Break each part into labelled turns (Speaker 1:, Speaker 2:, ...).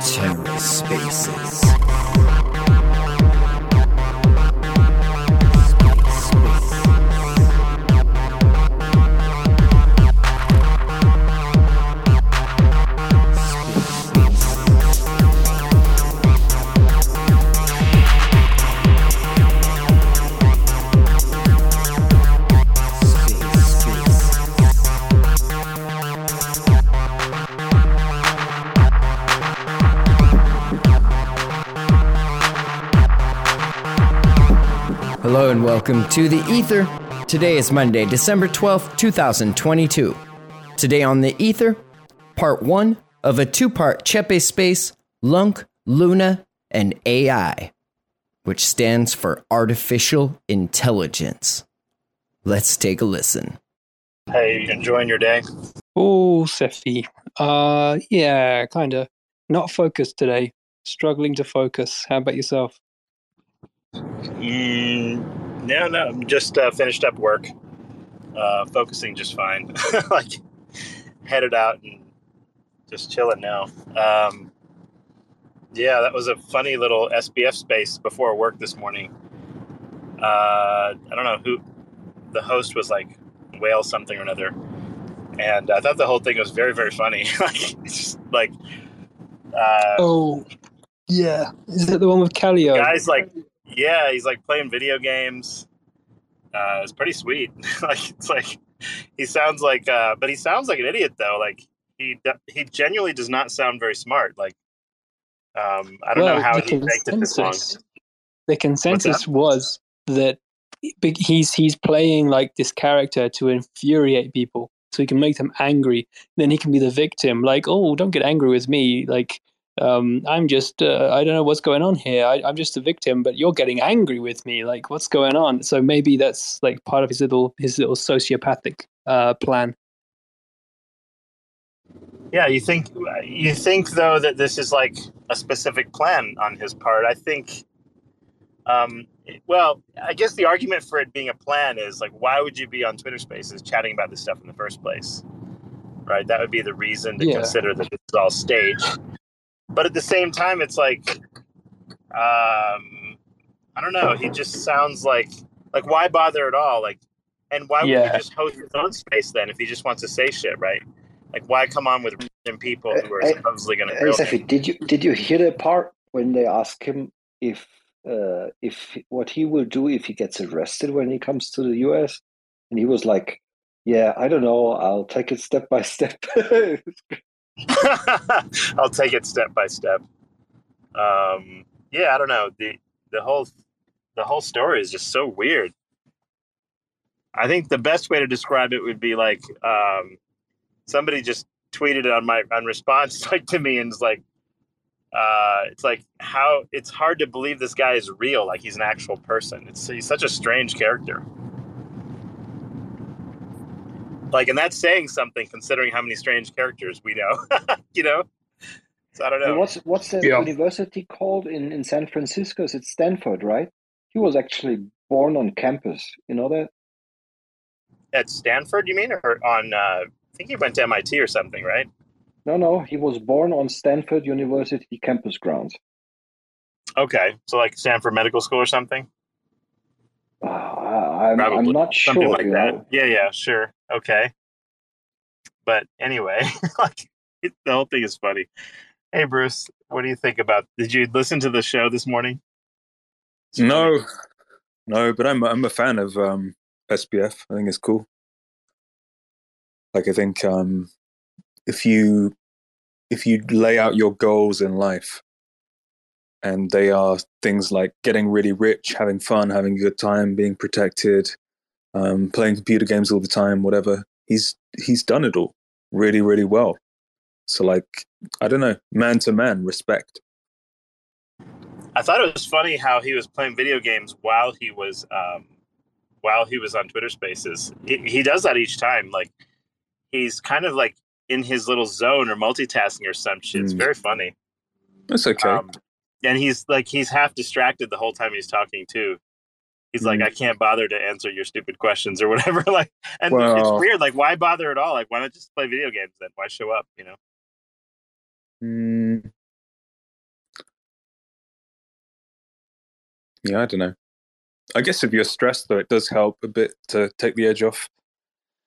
Speaker 1: TerraSpaces. Hello and welcome to the Ether. Today is Monday, December 12th, 2022. Today on the Ether, part one of a two part Cephii Space, Lunc, Luna, and AI, which stands for Artificial Intelligence. Let's take a listen.
Speaker 2: Hey, you enjoying your day?
Speaker 3: Oh, Cephii. Uh, yeah, kind of. Not focused today. Struggling to focus. How about yourself?
Speaker 2: Mm, no, no, I'm just uh, finished up work. Uh, focusing just fine. like headed out and just chilling now. Um, yeah, that was a funny little SBF space before work this morning. Uh, I don't know who the host was like whale something or another, and I thought the whole thing was very very funny. like just like uh,
Speaker 3: Oh, yeah. Is it the one with Calio?
Speaker 2: guys like yeah he's like playing video games. Uh it's pretty sweet. Like it's like he sounds like uh but he sounds like an idiot though. Like he he genuinely does not sound very smart. Like um i don't know how he faked it this long.
Speaker 3: The consensus was that he's he's playing like this character to infuriate people, so he can make them angry. Then he can be the victim, like, "Oh, don't get angry with me." Like, um, I'm just uh, I don't know what's going on here. I, I'm just a victim, but you're getting angry with me. Like, what's going on? So maybe that's like part of his little his little sociopathic uh, plan.
Speaker 2: yeah you think you think though that this is like a specific plan on his part i think um well i guess the argument for it being a plan is like why would you be on twitter spaces chatting about this stuff in the first place right that would be the reason to
Speaker 3: Yeah.
Speaker 2: consider that it's all staged but at the same time it's like um i don't know he just sounds like like why bother at all like and why would
Speaker 3: Yeah.
Speaker 2: he just host his own space then if he just wants to say shit right like why come on with random people who are
Speaker 4: Uh, uh,
Speaker 2: supposedly going to
Speaker 4: Hey,
Speaker 2: grill
Speaker 4: Cephii,
Speaker 2: him?
Speaker 4: did you did you hear the part when they ask him if uh, if what he will do if he gets arrested when he comes to the US? And he was like, "Yeah, I don't know. I'll take it step by step."
Speaker 2: I'll take it step by step. Um, yeah, I don't know. The the whole the whole story is just so weird. I think the best way to describe it would be like um, somebody just tweeted on my on response like to me and it's like uh, it's like how it's hard to believe this guy is real like he's an actual person it's he's such a strange character like and that's saying something considering how many strange characters we know you know so i don't
Speaker 4: And
Speaker 2: know
Speaker 4: what's what's the
Speaker 3: Yeah.
Speaker 4: university called in in San Francisco? Is it Stanford, right? He was actually born on campus. You know that?
Speaker 2: at stanford you mean or on uh, i think he went to mit or something right
Speaker 4: No, no. He was born on Stanford University campus grounds.
Speaker 2: okay so like stanford medical school or something
Speaker 4: Uh, I'm, I'm not sure.
Speaker 2: something like that
Speaker 4: know.
Speaker 2: yeah yeah sure okay but anyway like it, the whole thing is funny hey bruce what do you think about did you listen to the show this morning
Speaker 5: No, no, but I'm I'm a fan of um, SBF. I think it's cool. Like I think um, if you if you lay out your goals in life, and they are things like getting really rich, having fun, having a good time, being protected, um, playing computer games all the time, whatever. He's he's done it all really, really well. So like I don't know, man to man, respect.
Speaker 2: I thought it was funny how he was playing video games while he was um, while he was on Twitter Spaces. He, he does that each time. Like he's kind of like in his little zone or multitasking or some shit. It's
Speaker 5: Mm.
Speaker 2: very funny.
Speaker 5: That's okay.
Speaker 2: Um, and he's like he's half distracted the whole time he's talking too. He's like,
Speaker 5: Mm.
Speaker 2: I can't bother to answer your stupid questions or whatever. like, and
Speaker 5: Well-
Speaker 2: it's weird. Like, why bother at all? Like, why not just play video games then? Why show up? You know?
Speaker 5: Mm. Yeah, I don't know. I guess if you're stressed, though, it does help a bit to take the edge off.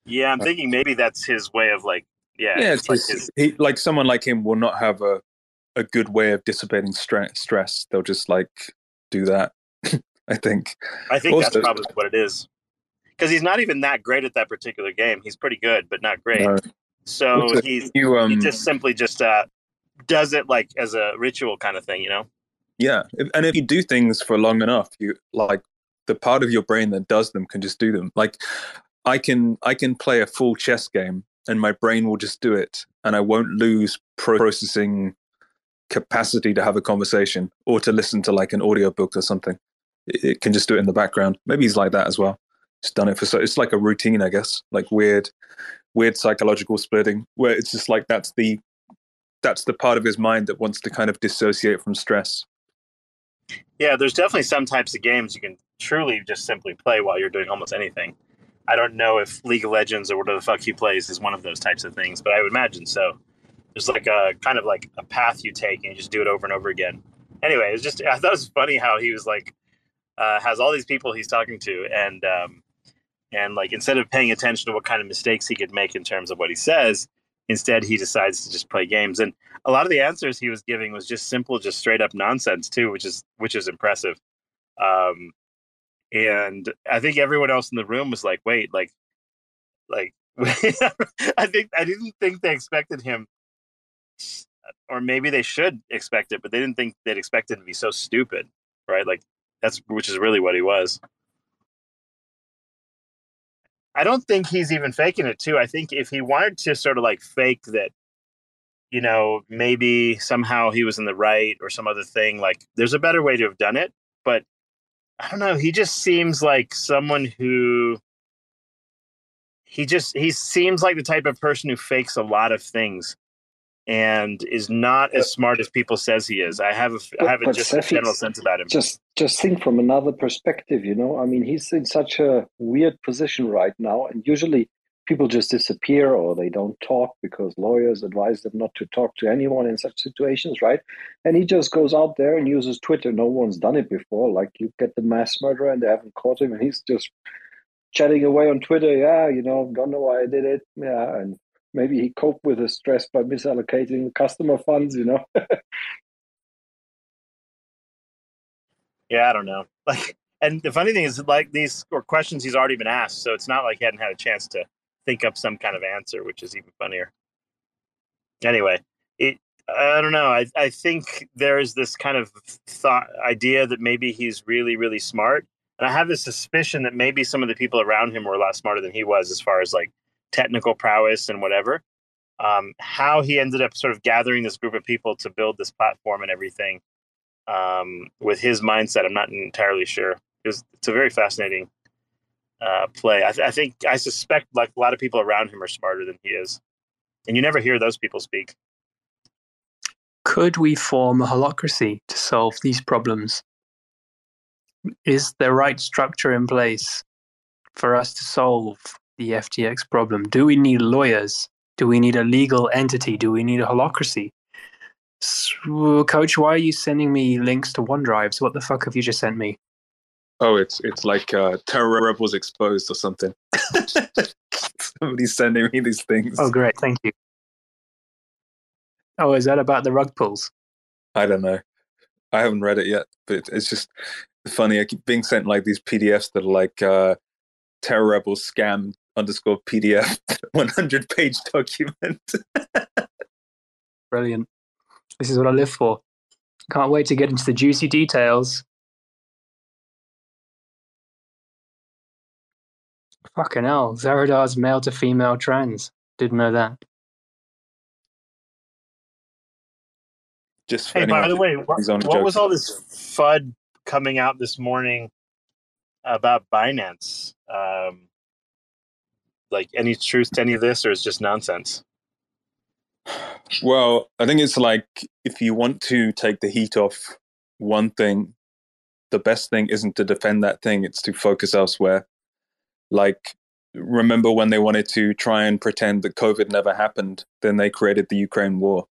Speaker 2: Yeah, I'm
Speaker 5: Uh,
Speaker 2: thinking maybe that's his way of like, yeah,
Speaker 5: Yeah,
Speaker 2: it's like his,
Speaker 5: he, like someone like him will not have a a good way of dissipating stre- stress. They'll just like do that. I think.
Speaker 2: I think that's probably what it is. Because he's not even that great at that particular game. He's pretty good, but not great.
Speaker 5: Uh,
Speaker 2: so
Speaker 5: also,
Speaker 2: he's
Speaker 5: you um
Speaker 2: he just simply just uh, does it like as a ritual kind of thing, you know?
Speaker 5: yeah, and if you do things for long enough, you like the part of your brain that does them can just do them. Like I can I can play a full chess game and my brain will just do it, and I won't lose processing capacity to have a conversation or to listen to like an audiobook or something. It, it can just do it in the background. Maybe he's like that as well. Just done it for so it's like a routine, I guess. Like weird, weird psychological splitting where it's just like that's the that's the part of his mind that wants to kind of dissociate from stress.
Speaker 2: Yeah, there's definitely some types of games you can truly just simply play while you're doing almost anything. I don't know if League of Legends or whatever the fuck he plays is one of those types of things, but I would imagine so. There's like a kind of like a path you take and you just do it over and over again. Anyway, it's just I thought it was funny how he was like uh, has all these people he's talking to and um, and like instead of paying attention to what kind of mistakes he could make in terms of what he says, instead he decides to just play games and a lot of the answers he was giving was just simple, just straight up nonsense too, which is which is impressive. Um, and I think everyone else in the room was like, "Wait, like, like." I think I didn't think they expected him, or maybe they should expect it, but they didn't think they'd expect him to be so stupid, right? Like that's which is really what he was. I don't think he's even faking it too. I think if he wanted to sort of like fake that you know, maybe somehow he was in the right or some other thing. Like, there's a better way to have done it, but I don't know. He just seems like someone who he just he seems like the type of person who fakes a lot of things and is not as smart as people says he is. I have a, I
Speaker 4: But-
Speaker 2: have a just a general sense about him.
Speaker 4: just just think from another perspective you know? I mean he's in such a weird position right now and usually people just disappear or they don't talk because lawyers advise them not to talk to anyone in such situations right? And he just goes out there and uses twitter. No one's done it before. Like you get the mass murderer and they haven't caught him and he's just chatting away on twitter. Yeah you know don't know why i did it. Yeah and maybe he coped with the stress by misallocating customer funds you know
Speaker 2: Yeah, I don't know. Like, and the funny thing is, like, these questions he's already been asked, so it's not like he hadn't had a chance to think up some kind of answer, which is even funnier. Anyway, it. I don't know. I I think there is this kind of thought idea that maybe he's really really smart, and I have this suspicion that maybe some of the people around him were a lot smarter than he was as far as like technical prowess and whatever. Um, how he ended up sort of gathering this group of people to build this platform and everything um, with his mindset. I'm not entirely sure. It was, it's a very fascinating uh, play. I, th- I think I suspect like a lot of people around him are smarter than he is, and you never hear those people speak.
Speaker 3: Could we form a holacracy to solve these problems? Is the right structure in place for us to solve the FTX problem? Do we need lawyers? Do we need a legal entity? Do we need a holacracy? So, Coach, why are you sending me links to OneDrives? What the fuck have you just sent me?
Speaker 5: Oh, it's it's like uh, Terra Rebels exposed or something. Somebody's sending me these things.
Speaker 3: Oh, great. Thank you. Oh, is that about the rug pulls?
Speaker 5: I don't know. I haven't read it yet, but it's just funny. I keep being sent like these PDFs that are like uh, Terra Rebels scam underscore PDF 100 page document.
Speaker 3: Brilliant. This is what I live for. Can't wait to get into the juicy details. Fucking hell. Zaradar's male to female trans. Didn't know that.
Speaker 5: just
Speaker 2: Hey, by the way, what, what was all this FUD coming out this morning about Binance? Um, like any truth to any of this, or is just nonsense?
Speaker 5: Well, I think it's like if you want to take the heat off one thing, the best thing isn't to defend that thing; it's to focus elsewhere. Like, remember when they wanted to try and pretend that COVID never happened? Then they created the Ukraine war.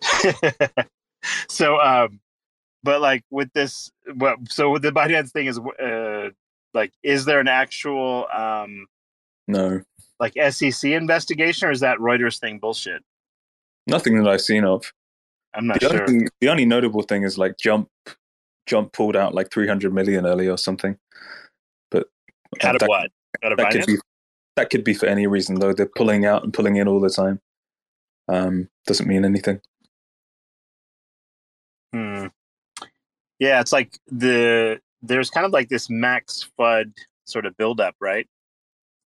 Speaker 2: so, um, but like with this, what? So with the Binance thing is, uh, like, is there an actual, um,
Speaker 5: no,
Speaker 2: like SEC investigation, or is that Reuters thing bullshit?
Speaker 5: Nothing that I've seen of.
Speaker 2: I'm not
Speaker 5: the
Speaker 2: sure.
Speaker 5: Only, the only notable thing is like Jump, Jump pulled out like 300 million early or something. But
Speaker 2: uh, out of
Speaker 5: that,
Speaker 2: what? Out of
Speaker 5: that could be that could be for any reason though. They're pulling out and pulling in all the time. Um, doesn't mean anything.
Speaker 2: Hmm. Yeah, it's like the there's kind of like this max FUD sort of buildup, right?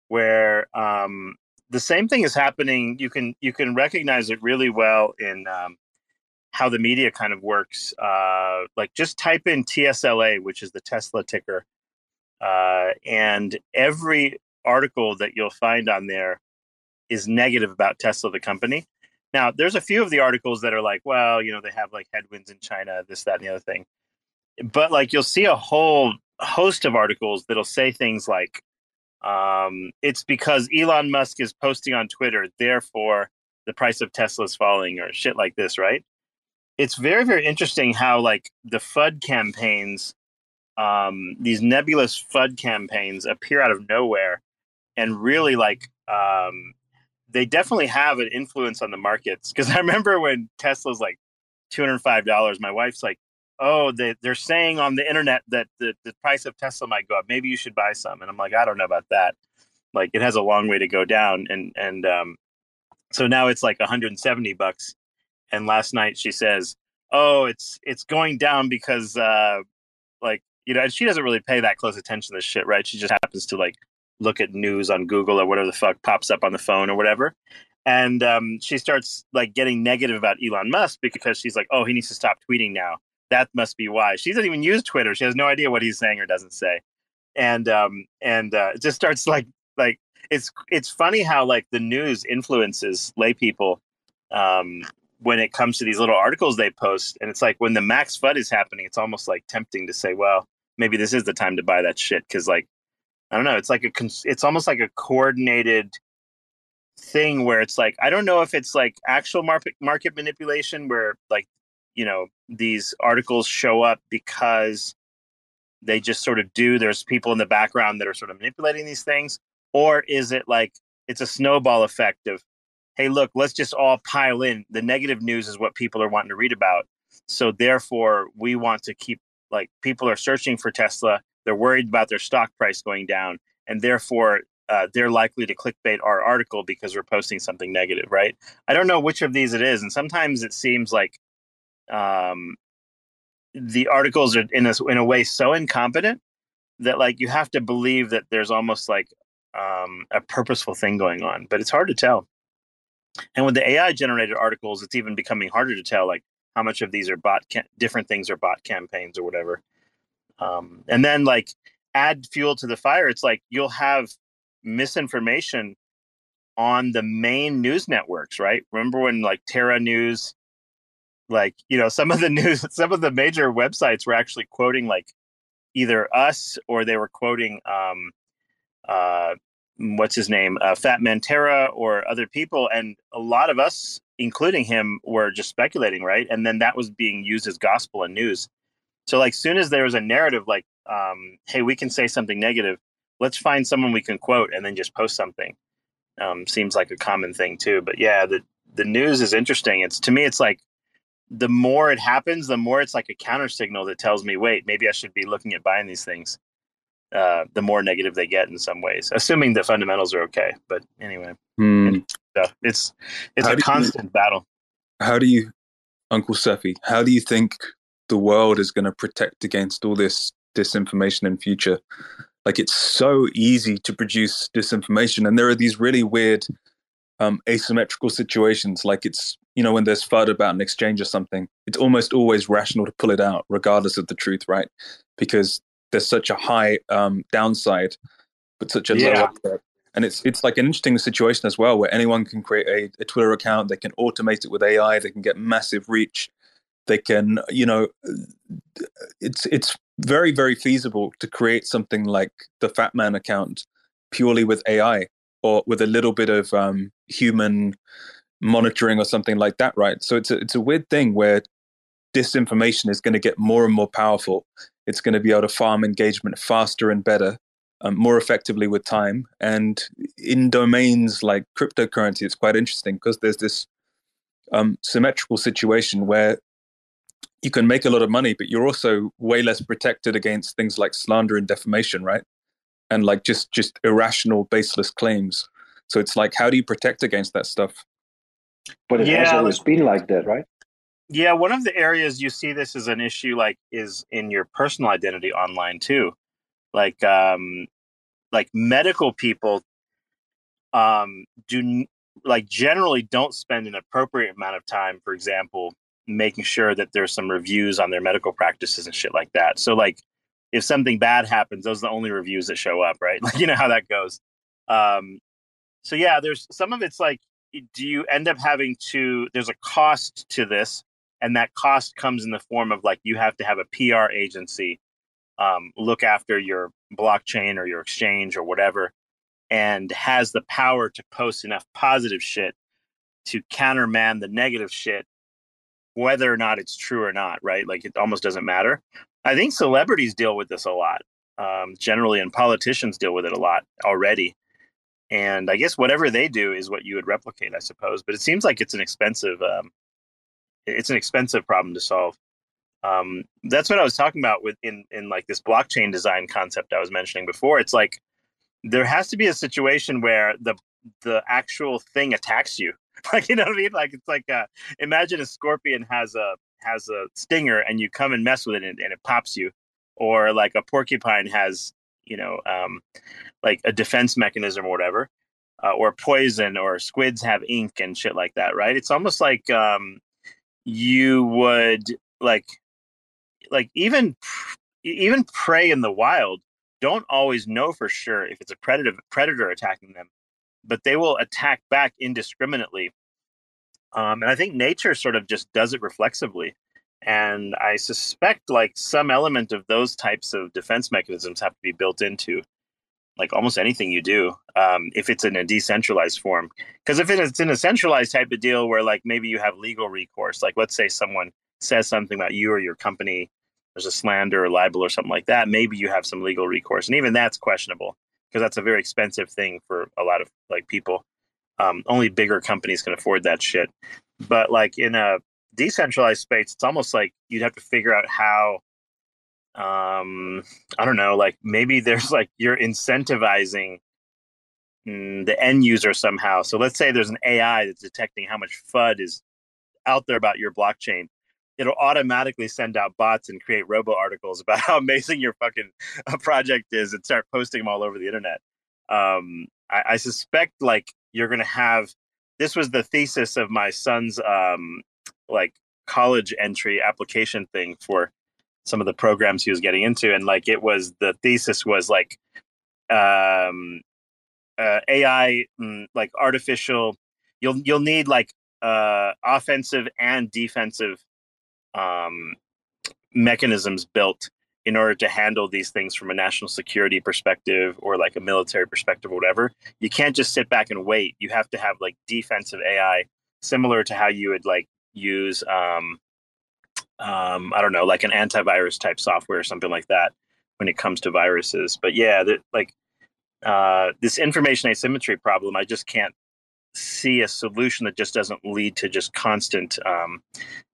Speaker 2: Where um, the same thing is happening. You can you can recognize it really well in um, how the media kind of works. Uh, like just type in TSLA, which is the Tesla ticker, uh, and every article that you'll find on there is negative about Tesla, the company. Now, there's a few of the articles that are like, well, you know, they have like headwinds in China, this, that, and the other thing. But like, you'll see a whole host of articles that'll say things like, um, it's because Elon Musk is posting on Twitter, therefore the price of Tesla is falling, or shit like this, right? It's very, very interesting how like the FUD campaigns, um, these nebulous FUD campaigns appear out of nowhere and really like um, they definitely have an influence on the markets. Because I remember when Tesla's like two hundred five dollars, my wife's like, "Oh, they they're saying on the internet that the the price of Tesla might go up. Maybe you should buy some." And I'm like, "I don't know about that. Like, it has a long way to go down." And and um, so now it's like one hundred and seventy bucks. And last night she says, "Oh, it's it's going down because uh, like." You know, she doesn't really pay that close attention to this shit, right? She just happens to like look at news on Google or whatever the fuck pops up on the phone or whatever. And um, she starts like getting negative about Elon Musk because she's like, oh, he needs to stop tweeting now. That must be why. She doesn't even use Twitter. She has no idea what he's saying or doesn't say. And um, and uh, it just starts like like it's it's funny how like the news influences lay people um, when it comes to these little articles they post. And it's like when the max FUD is happening, it's almost like tempting to say, well, maybe this is the time to buy that shit because like I don't know. It's like a it's almost like a coordinated thing where it's like I don't know if it's like actual market market manipulation where like you know these articles show up because they just sort of do. There's people in the background that are sort of manipulating these things, or is it like it's a snowball effect of hey, look, let's just all pile in. The negative news is what people are wanting to read about, so therefore we want to keep like people are searching for Tesla they're worried about their stock price going down, and therefore uh, they're likely to clickbait our article because we're posting something negative, right? I don't know which of these it is, and sometimes it seems like um, the articles are in a in a way so incompetent that like you have to believe that there's almost like um, a purposeful thing going on, but it's hard to tell. And with the AI generated articles, it's even becoming harder to tell like how much of these are bot ca- different things are bot campaigns or whatever. Um, and then like add fuel to the fire. It's like you'll have misinformation on the main news networks, right? Remember when like Terra News, like you know, some of the news, some of the major websites were actually quoting like either us or they were quoting um, uh, what's his name, uh, Fat Man Terra or other people, and a lot of us, including him, were just speculating, right? And then that was being used as gospel and news. So like soon as there was a narrative like, um, hey, we can say something negative, let's find someone we can quote and then just post something. Um, seems like a common thing too. But yeah, the the news is interesting. It's to me, it's like the more it happens, the more it's like a counter signal that tells me, wait, maybe I should be looking at buying these things. Uh, the more negative they get in some ways, assuming the fundamentals are okay. But anyway,
Speaker 5: Hmm.
Speaker 2: so it's it's
Speaker 5: How
Speaker 2: a
Speaker 5: do you-
Speaker 2: constant battle.
Speaker 5: How do you, Uncle Cephii, how do you think the world is going to protect against all this disinformation in future? Like it's so easy to produce disinformation, and there are these really weird um, asymmetrical situations. Like it's you know when there's FUD about an exchange or something, it's almost always rational to pull it out, regardless of the truth, right? Because there's such a high um, downside, but such a
Speaker 2: Yeah.
Speaker 5: low upside. And it's it's like an interesting situation as well, where anyone can create a, a Twitter account, they can automate it with AI, they can get massive reach, they can you know it's it's very very feasible to create something like the fat man account purely with ai or with a little bit of um, human monitoring or something like that right? So it's a, it's a weird thing where disinformation is going to get more and more powerful. It's going to be able to farm engagement faster and better um, more effectively with time. And in domains like cryptocurrency it's quite interesting because there's this um, symmetrical situation where you can make a lot of money, but you're also way less protected against things like slander and defamation, right? And like just just irrational, baseless claims. So it's like, how do you protect against that stuff?
Speaker 4: But it yeah, has always been like that, right?
Speaker 2: Yeah, one of the areas you see this as an issue, like, is in your personal identity online too. Like, um, like medical people, um, do like generally don't spend an appropriate amount of time, for example, making sure that there's some reviews on their medical practices and shit like that. So like if something bad happens, those are the only reviews that show up, right? Like you know how that goes. Um, so yeah, there's some of it's like, do you end up having to? There's a cost to this, and that cost comes in the form of like you have to have a PR agency um, look after your blockchain or your exchange or whatever, and has the power to post enough positive shit to countermand the negative shit whether or not it's true or not, right? Like it almost doesn't matter. I think celebrities deal with this a lot, um, generally, and politicians deal with it a lot already. And I guess whatever they do is what you would replicate, I suppose. But it seems like it's an expensive, um, it's an expensive problem to solve. Um, that's what I was talking about with in in like this blockchain design concept I was mentioning before. It's like there has to be a situation where the the actual thing attacks you like you know what I mean? Like it's like uh, imagine a scorpion has a has a stinger and you come and mess with it and, and it pops you, or like a porcupine has you know um, like a defense mechanism or whatever, uh, or poison, or squids have ink and shit like that, right? It's almost like um, you would like like even even prey in the wild don't always know for sure if it's a predator predator attacking them but they will attack back indiscriminately. Um, and I think nature sort of just does it reflexively. And I suspect like some element of those types of defense mechanisms have to be built into like almost anything you do um, if it's in a decentralized form. Because if it's in a centralized type of deal where like maybe you have legal recourse, like let's say someone says something about you or your company, there's a slander or libel or something like that, maybe you have some legal recourse. And even that's questionable because that's a very expensive thing for a lot of like people. Um, only bigger companies can afford that shit. But like in a decentralized space, it's almost like you'd have to figure out how. Um, I don't know, like maybe there's like you're incentivizing mm, the end user somehow. So let's say there's an AI that's detecting how much FUD is out there about your blockchain it'll automatically send out bots and create robo articles about how amazing your fucking uh, project is and start posting them all over the internet. Um, I, I, suspect like you're gonna have this was the thesis of my son's um, like college entry application thing for some of the programs he was getting into, and like it was the thesis was like um, uh, AI, mm, like artificial. You'll you'll need like uh, offensive and defensive um, mechanisms built in order to handle these things from a national security perspective or like a military perspective or whatever. You can't just sit back and wait. You have to have like defensive AI, similar to how you would like use, um, um, I don't know, like an antivirus type software or something like that when it comes to viruses. But yeah, that like uh, this information asymmetry problem, I just can't see a solution that just doesn't lead to just constant um,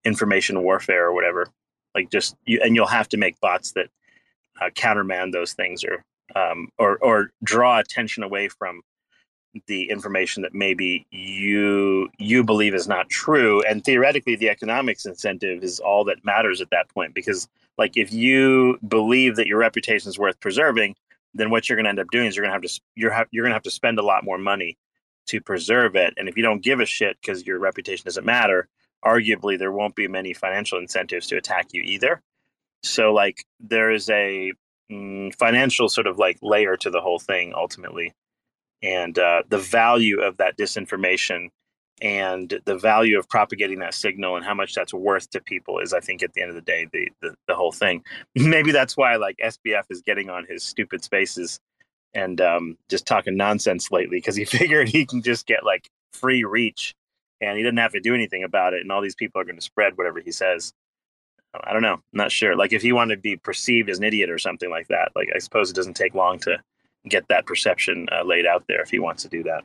Speaker 2: information warfare or whatever. Like just you, and you'll have to make bots that uh, countermand those things or um, or or draw attention away from the information that maybe you you believe is not true and theoretically the economics incentive is all that matters at that point because like if you believe that your reputation is worth preserving then what you're going to end up doing is you're going to have to you're ha- you're going to have to spend a lot more money to preserve it. And if you don't give a shit because your reputation doesn't matter, arguably there won't be many financial incentives to attack you either. So like there is a mm, financial sort of like layer to the whole thing ultimately, and uh, the value of that disinformation and the value of propagating that signal and how much that's worth to people is i think at the end of the day the the, the whole thing maybe that's why like sbf is getting on his stupid spaces and um, just talking nonsense lately because he figured he can just get like free reach and he doesn't have to do anything about it and all these people are going to spread whatever he says. I don't know I'm not sure. Like if he wanted to be perceived as an idiot or something like that like i suppose it doesn't take long to get that perception uh, laid out there if he wants to do that.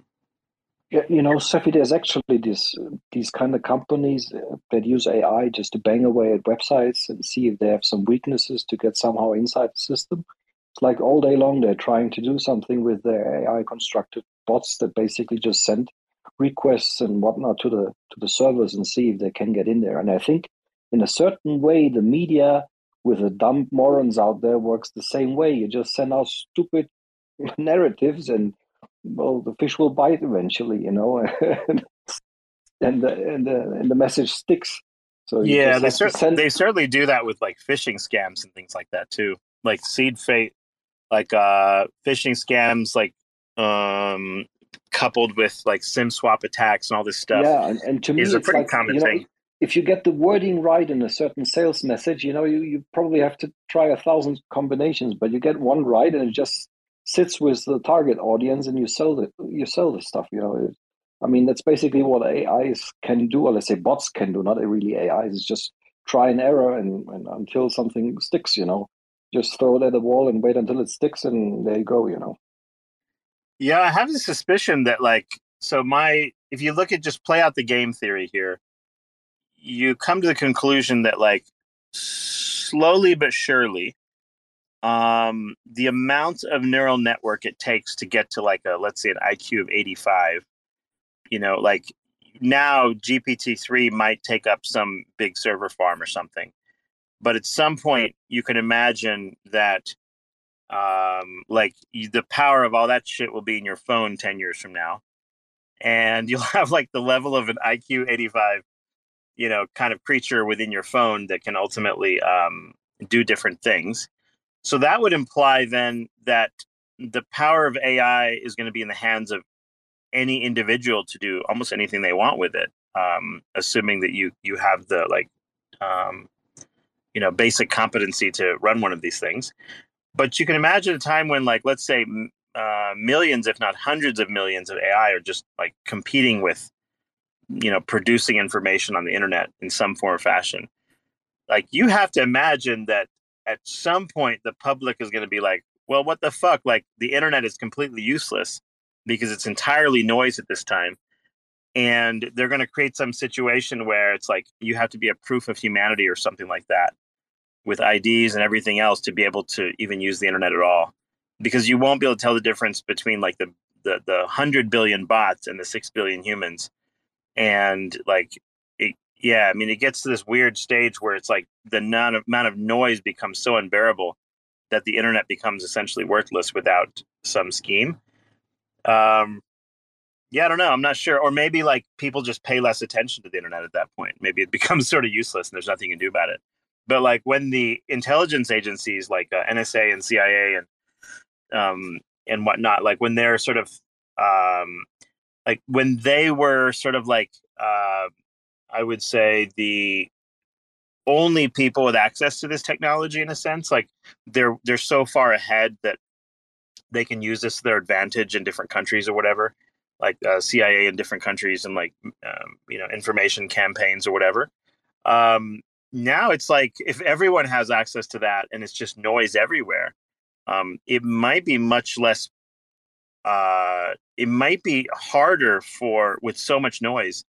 Speaker 4: Yeah, you know, Cephii, there's actually this these kind of companies that use AI just to bang away at websites and see if they have some weaknesses to get somehow inside the system. It's like all day long they're trying to do something with their AI constructed bots that basically just send requests and whatnot to the to the servers and see if they can get in there. And I think in a certain way the media with the dumb morons out there works the same way. You just send out stupid narratives and well, the fish will bite eventually, you know, and and the, and the, and the message sticks.
Speaker 2: So yeah, they, cer- send- they certainly do that with like phishing scams and things like that too. Like seed fate, like uh phishing scams, like um coupled with like sim swap attacks and all this stuff.
Speaker 4: Yeah, and, and to me,
Speaker 2: is a pretty
Speaker 4: like,
Speaker 2: common
Speaker 4: you know,
Speaker 2: thing.
Speaker 4: If you get the wording right in a certain sales message, you know, you, you probably have to try a thousand combinations, but you get one right and it just sits with the target audience and you sell the you sell the stuff you know i mean that's basically what ais can do or let's say bots can do not really ais it's just try and error and, and until something sticks you know just throw it at the wall and wait until it sticks and there you go you know
Speaker 2: yeah i have a suspicion that like so my if you look at just play out the game theory here you come to the conclusion that like slowly but surely um, the amount of neural network it takes to get to like a let's say an IQ of 85, you know, like now GPT-3 might take up some big server farm or something. But at some point you can imagine that um, like the power of all that shit will be in your phone 10 years from now. And you'll have like the level of an IQ 85, you know, kind of creature within your phone that can ultimately um, do different things so that would imply then that the power of AI is going to be in the hands of any individual to do almost anything they want with it, um, assuming that you you have the like um, you know basic competency to run one of these things. But you can imagine a time when, like, let's say uh, millions, if not hundreds of millions of AI are just like competing with, you know, producing information on the internet in some form or fashion. Like, you have to imagine that at some point the public is going to be like, well, what the fuck? Like the internet is completely useless because it's entirely noise at this time. And they're going to create some situation where it's like you have to be a proof of humanity or something like that with IDs and everything else to be able to even use the internet at all. Because you won't be able to tell the difference between like the the, the 100 billion bots and the 6 billion humans. And like yeah, I mean, it gets to this weird stage where it's like the of, amount of noise becomes so unbearable that the internet becomes essentially worthless without some scheme. Um, yeah, I don't know. I'm not sure. Or maybe like people just pay less attention to the internet at that point. Maybe it becomes sort of useless and there's nothing you can do about it. But like when the intelligence agencies like uh, NSA and CIA and um, and whatnot, like when they're sort of um, like when they were sort of like uh, I would say the only people with access to this technology in a sense like they're they're so far ahead that they can use this to their advantage in different countries or whatever like uh, cia in different countries and like um, you know information campaigns or whatever. Um, now it's like if everyone has access to that and it's just noise everywhere um, it might be much less uh, it might be harder for with so much noise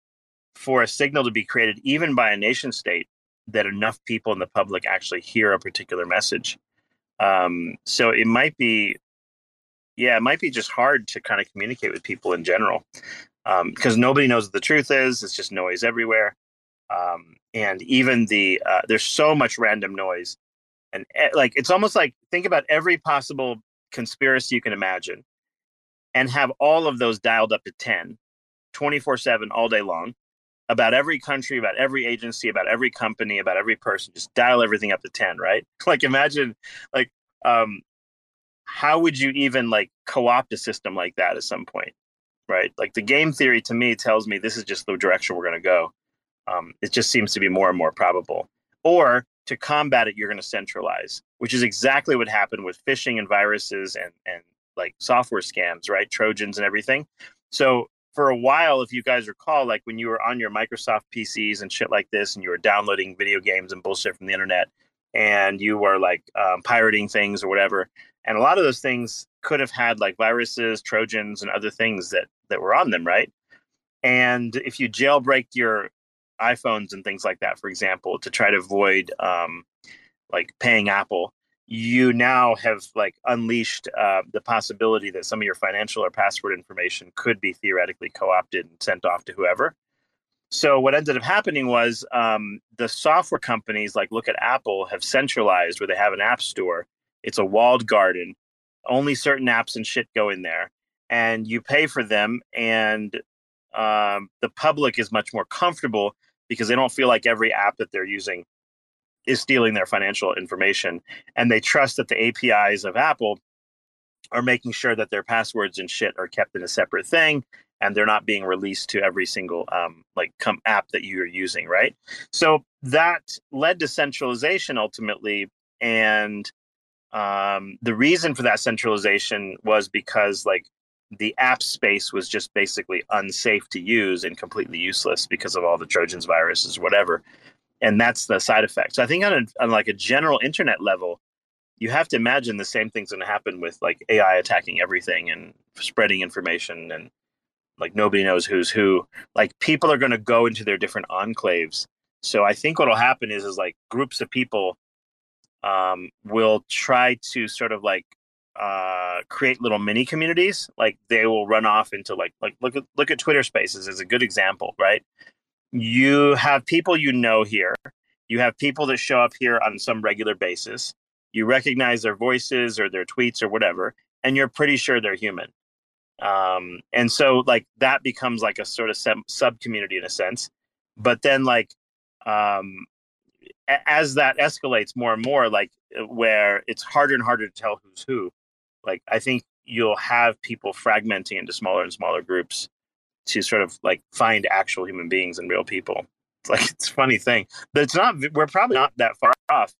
Speaker 2: for a signal to be created, even by a nation state, that enough people in the public actually hear a particular message. Um, so it might be, yeah, it might be just hard to kind of communicate with people in general because um, nobody knows what the truth is. It's just noise everywhere. Um, and even the, uh, there's so much random noise. And eh, like, it's almost like think about every possible conspiracy you can imagine and have all of those dialed up to 10, 24 7 all day long about every country, about every agency, about every company, about every person. Just dial everything up to 10, right? like imagine like um how would you even like co-opt a system like that at some point? right? Like the game theory to me tells me this is just the direction we're going to go. Um, it just seems to be more and more probable. Or to combat it, you're going to centralize, which is exactly what happened with phishing and viruses and and like software scams, right? Trojans and everything. So for a while, if you guys recall, like when you were on your Microsoft PCs and shit like this, and you were downloading video games and bullshit from the internet, and you were like um, pirating things or whatever, and a lot of those things could have had like viruses, Trojans, and other things that that were on them, right? And if you jailbreak your iPhones and things like that, for example, to try to avoid um, like paying Apple, you now have like unleashed uh, the possibility that some of your financial or password information could be theoretically co-opted and sent off to whoever. So what ended up happening was um, the software companies, like look at Apple, have centralized where they have an app store. It's a walled garden. Only certain apps and shit go in there, and you pay for them. And um, the public is much more comfortable because they don't feel like every app that they're using is stealing their financial information. And they trust that the apis of apple are making sure that their passwords and shit are kept in a separate thing and they're not being released to every single um, like com- app that you're using right? So that led to centralization ultimately. And um, the reason for that centralization was because like the app space was just basically unsafe to use and completely useless because of all the Trojans viruses, whatever. And that's the side effect. So I think on, a, on like a general internet level, you have to imagine the same thing's going to happen with like AI attacking everything and spreading information and like nobody knows who's who. Like people are going to go into their different enclaves. So I think what'll happen is is like groups of people um, will try to sort of like uh, create little mini communities. Like they will run off into like like look at look at Twitter Spaces as a good example, right? You have people you know here. You have people that show up here on some regular basis. You recognize their voices or their tweets or whatever, and you're pretty sure they're human. Um, and so like that becomes like a sort of sub community in a sense. But then like um, as that escalates more and more, like where it's harder and harder to tell who's who, like I think you'll have people fragmenting into smaller and smaller groups to sort of like find actual human beings and real people. It's like it's a funny thing, but it's not. We're probably not that far off.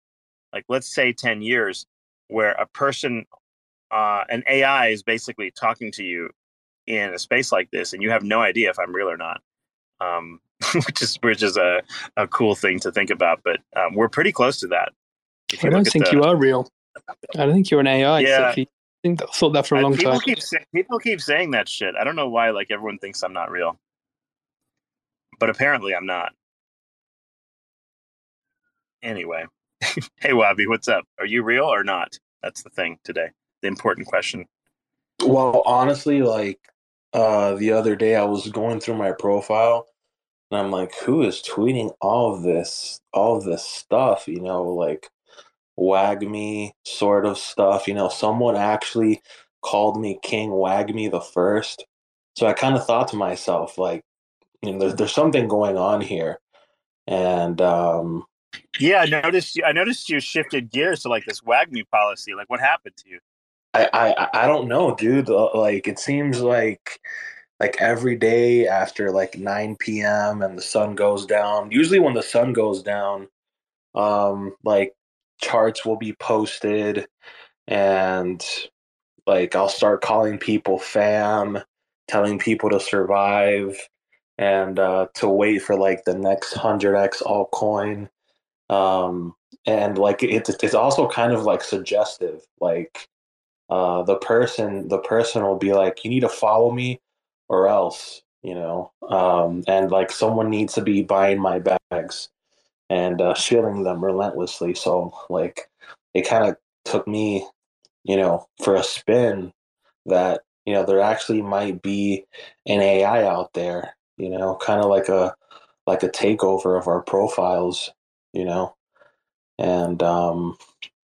Speaker 2: Like let's say ten years, where a person, uh, an AI is basically talking to you in a space like this, and you have no idea if I'm real or not. Um, which is which is a, a cool thing to think about. But um, we're pretty close to that.
Speaker 3: I don't think the, you are real. I don't think you're an AI.
Speaker 2: Yeah,
Speaker 3: think I thought that for a long
Speaker 2: people
Speaker 3: time.
Speaker 2: Keep say, people keep saying that shit. I don't know why. Like everyone thinks I'm not real, but apparently I'm not. Anyway, hey Wabi, what's up? Are you real or not? That's the thing today. The important question.
Speaker 6: Well, honestly, like uh, the other day, I was going through my profile, and I'm like, who is tweeting all of this, all of this stuff? You know, like WAGMI sort of stuff. You know, someone actually called me King WAGMI the first. So I kind of thought to myself, like, you know, there's, there's something going on here. And um,
Speaker 2: yeah, I noticed. You, I noticed you shifted gears to like this WAGMI policy. Like, what happened to you?
Speaker 6: I, I I don't know, dude. Uh, like, it seems like like every day after like 9 p.m. and the sun goes down. Usually, when the sun goes down, um, like charts will be posted and like I'll start calling people fam, telling people to survive and uh, to wait for like the next 100x altcoin. Um, and like it's it's also kind of like suggestive. Like uh, the person the person will be like, you need to follow me or else, you know. Um, and like someone needs to be buying my bags and uh, shilling them relentlessly. So like it kind of took me, you know, for a spin that you know there actually might be an AI out there, you know, kind of like a like a takeover of our profiles, you know, and um,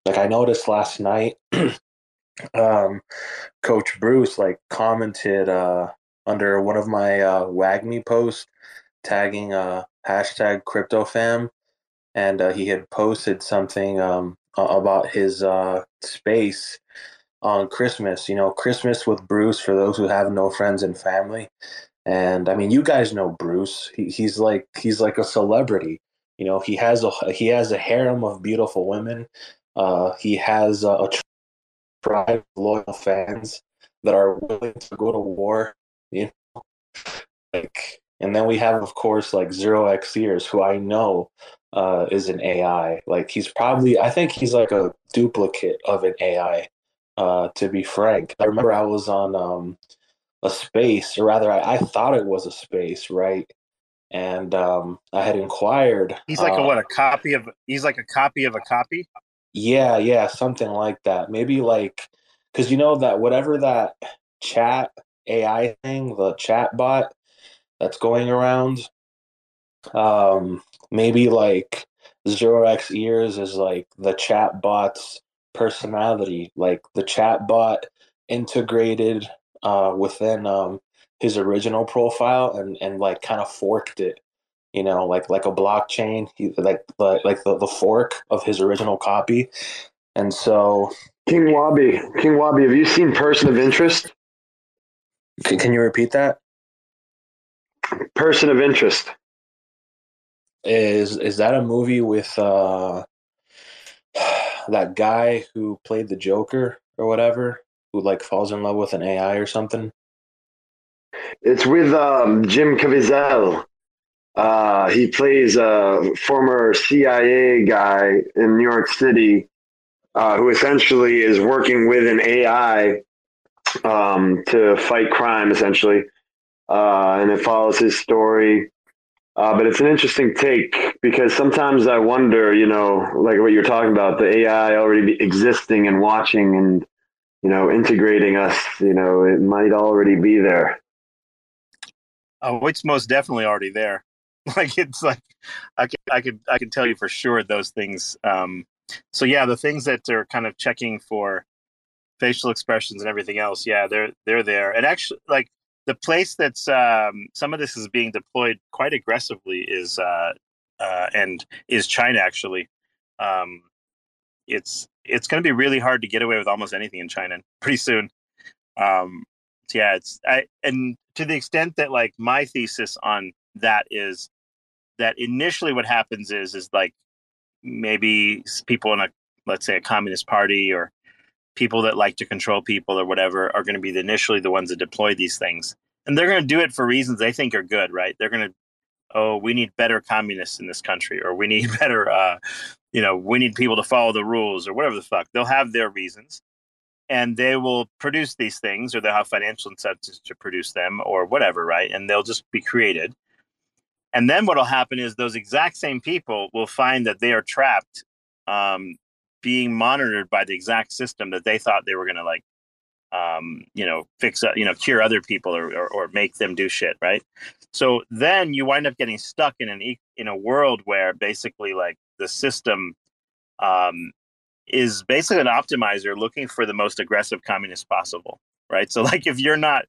Speaker 6: like I noticed last night. um, Coach Bruce like commented uh, under one of my uh, WAGMI posts, tagging uh, hashtag CryptoFam, and uh, he had posted something um, about his uh, space on Christmas. You know, Christmas with Bruce for those who have no friends and family. And I mean, you guys know Bruce. He, he's like he's like a celebrity. You know, he has a he has a harem of beautiful women. Uh, he has a, a tribe of loyal fans that are willing to go to war. You know, like, and then we have, of course, like Zero X Ears, who I know uh, is an AI. Like he's probably, I think he's like a duplicate of an AI. Uh, to be frank, I remember I was on um, a space, or rather, I, I, thought it was a space, right? And um, I had inquired.
Speaker 2: He's like
Speaker 6: uh,
Speaker 2: a what? A copy of? He's like a copy of a copy.
Speaker 6: Yeah, yeah, something like that. Maybe like because you know that whatever that chat AI thing, the chat bot that's going around, um, maybe like Zero X Ears is like the chat bot's personality, like the chat bot integrated uh, within um, his original profile and and like kind of forked it you know, like like a blockchain, he, like the, like the, the fork of his original copy. And so,
Speaker 7: King Wabi, King Wabi, have you seen Person of Interest?
Speaker 6: Can, can you repeat that?
Speaker 7: Person of Interest.
Speaker 6: Is is that a movie with uh that guy who played the Joker or whatever, who like falls in love with an AI or something?
Speaker 7: It's with um, Jim Caviezel. Uh, he plays a former CIA guy in New York City uh, who essentially is working with an AI um, to fight crime, essentially. Uh, and it follows his story. Uh, but it's an interesting take because sometimes I wonder, you know, like what you're talking about, the AI already existing and watching and, you know, integrating us, you know, it might already be there.
Speaker 2: Oh, it's most definitely already there. like it's like I could I could I can tell you for sure those things. Um, so yeah, the things that are kind of checking for facial expressions and everything else, yeah, they're they're there. And actually, like the place that's um, some of this is being deployed quite aggressively is uh, uh, and is China actually. Um, it's it's going to be really hard to get away with almost anything in China pretty soon. Um, so yeah, it's I and to the extent that like my thesis on that is that initially what happens is is like maybe people in a let's say a communist party or people that like to control people or whatever are going to be initially the ones that deploy these things. And they're going to do it for reasons they think are good right? They're going to oh we need better communists in this country or we need better uh you know we need people to follow the rules or whatever the fuck. They'll have their reasons and they will produce these things or they'll have financial incentives to produce them or whatever right? And they'll just be created. And then what will happen is those exact same people will find that they are trapped, um, being monitored by the exact system that they thought they were going to like, um, you know, fix, uh, you know, cure other people or, or, or make them do shit, right? So then you wind up getting stuck in an in a world where basically like the system um, is basically an optimizer looking for the most aggressive communist possible, right? So like if you're not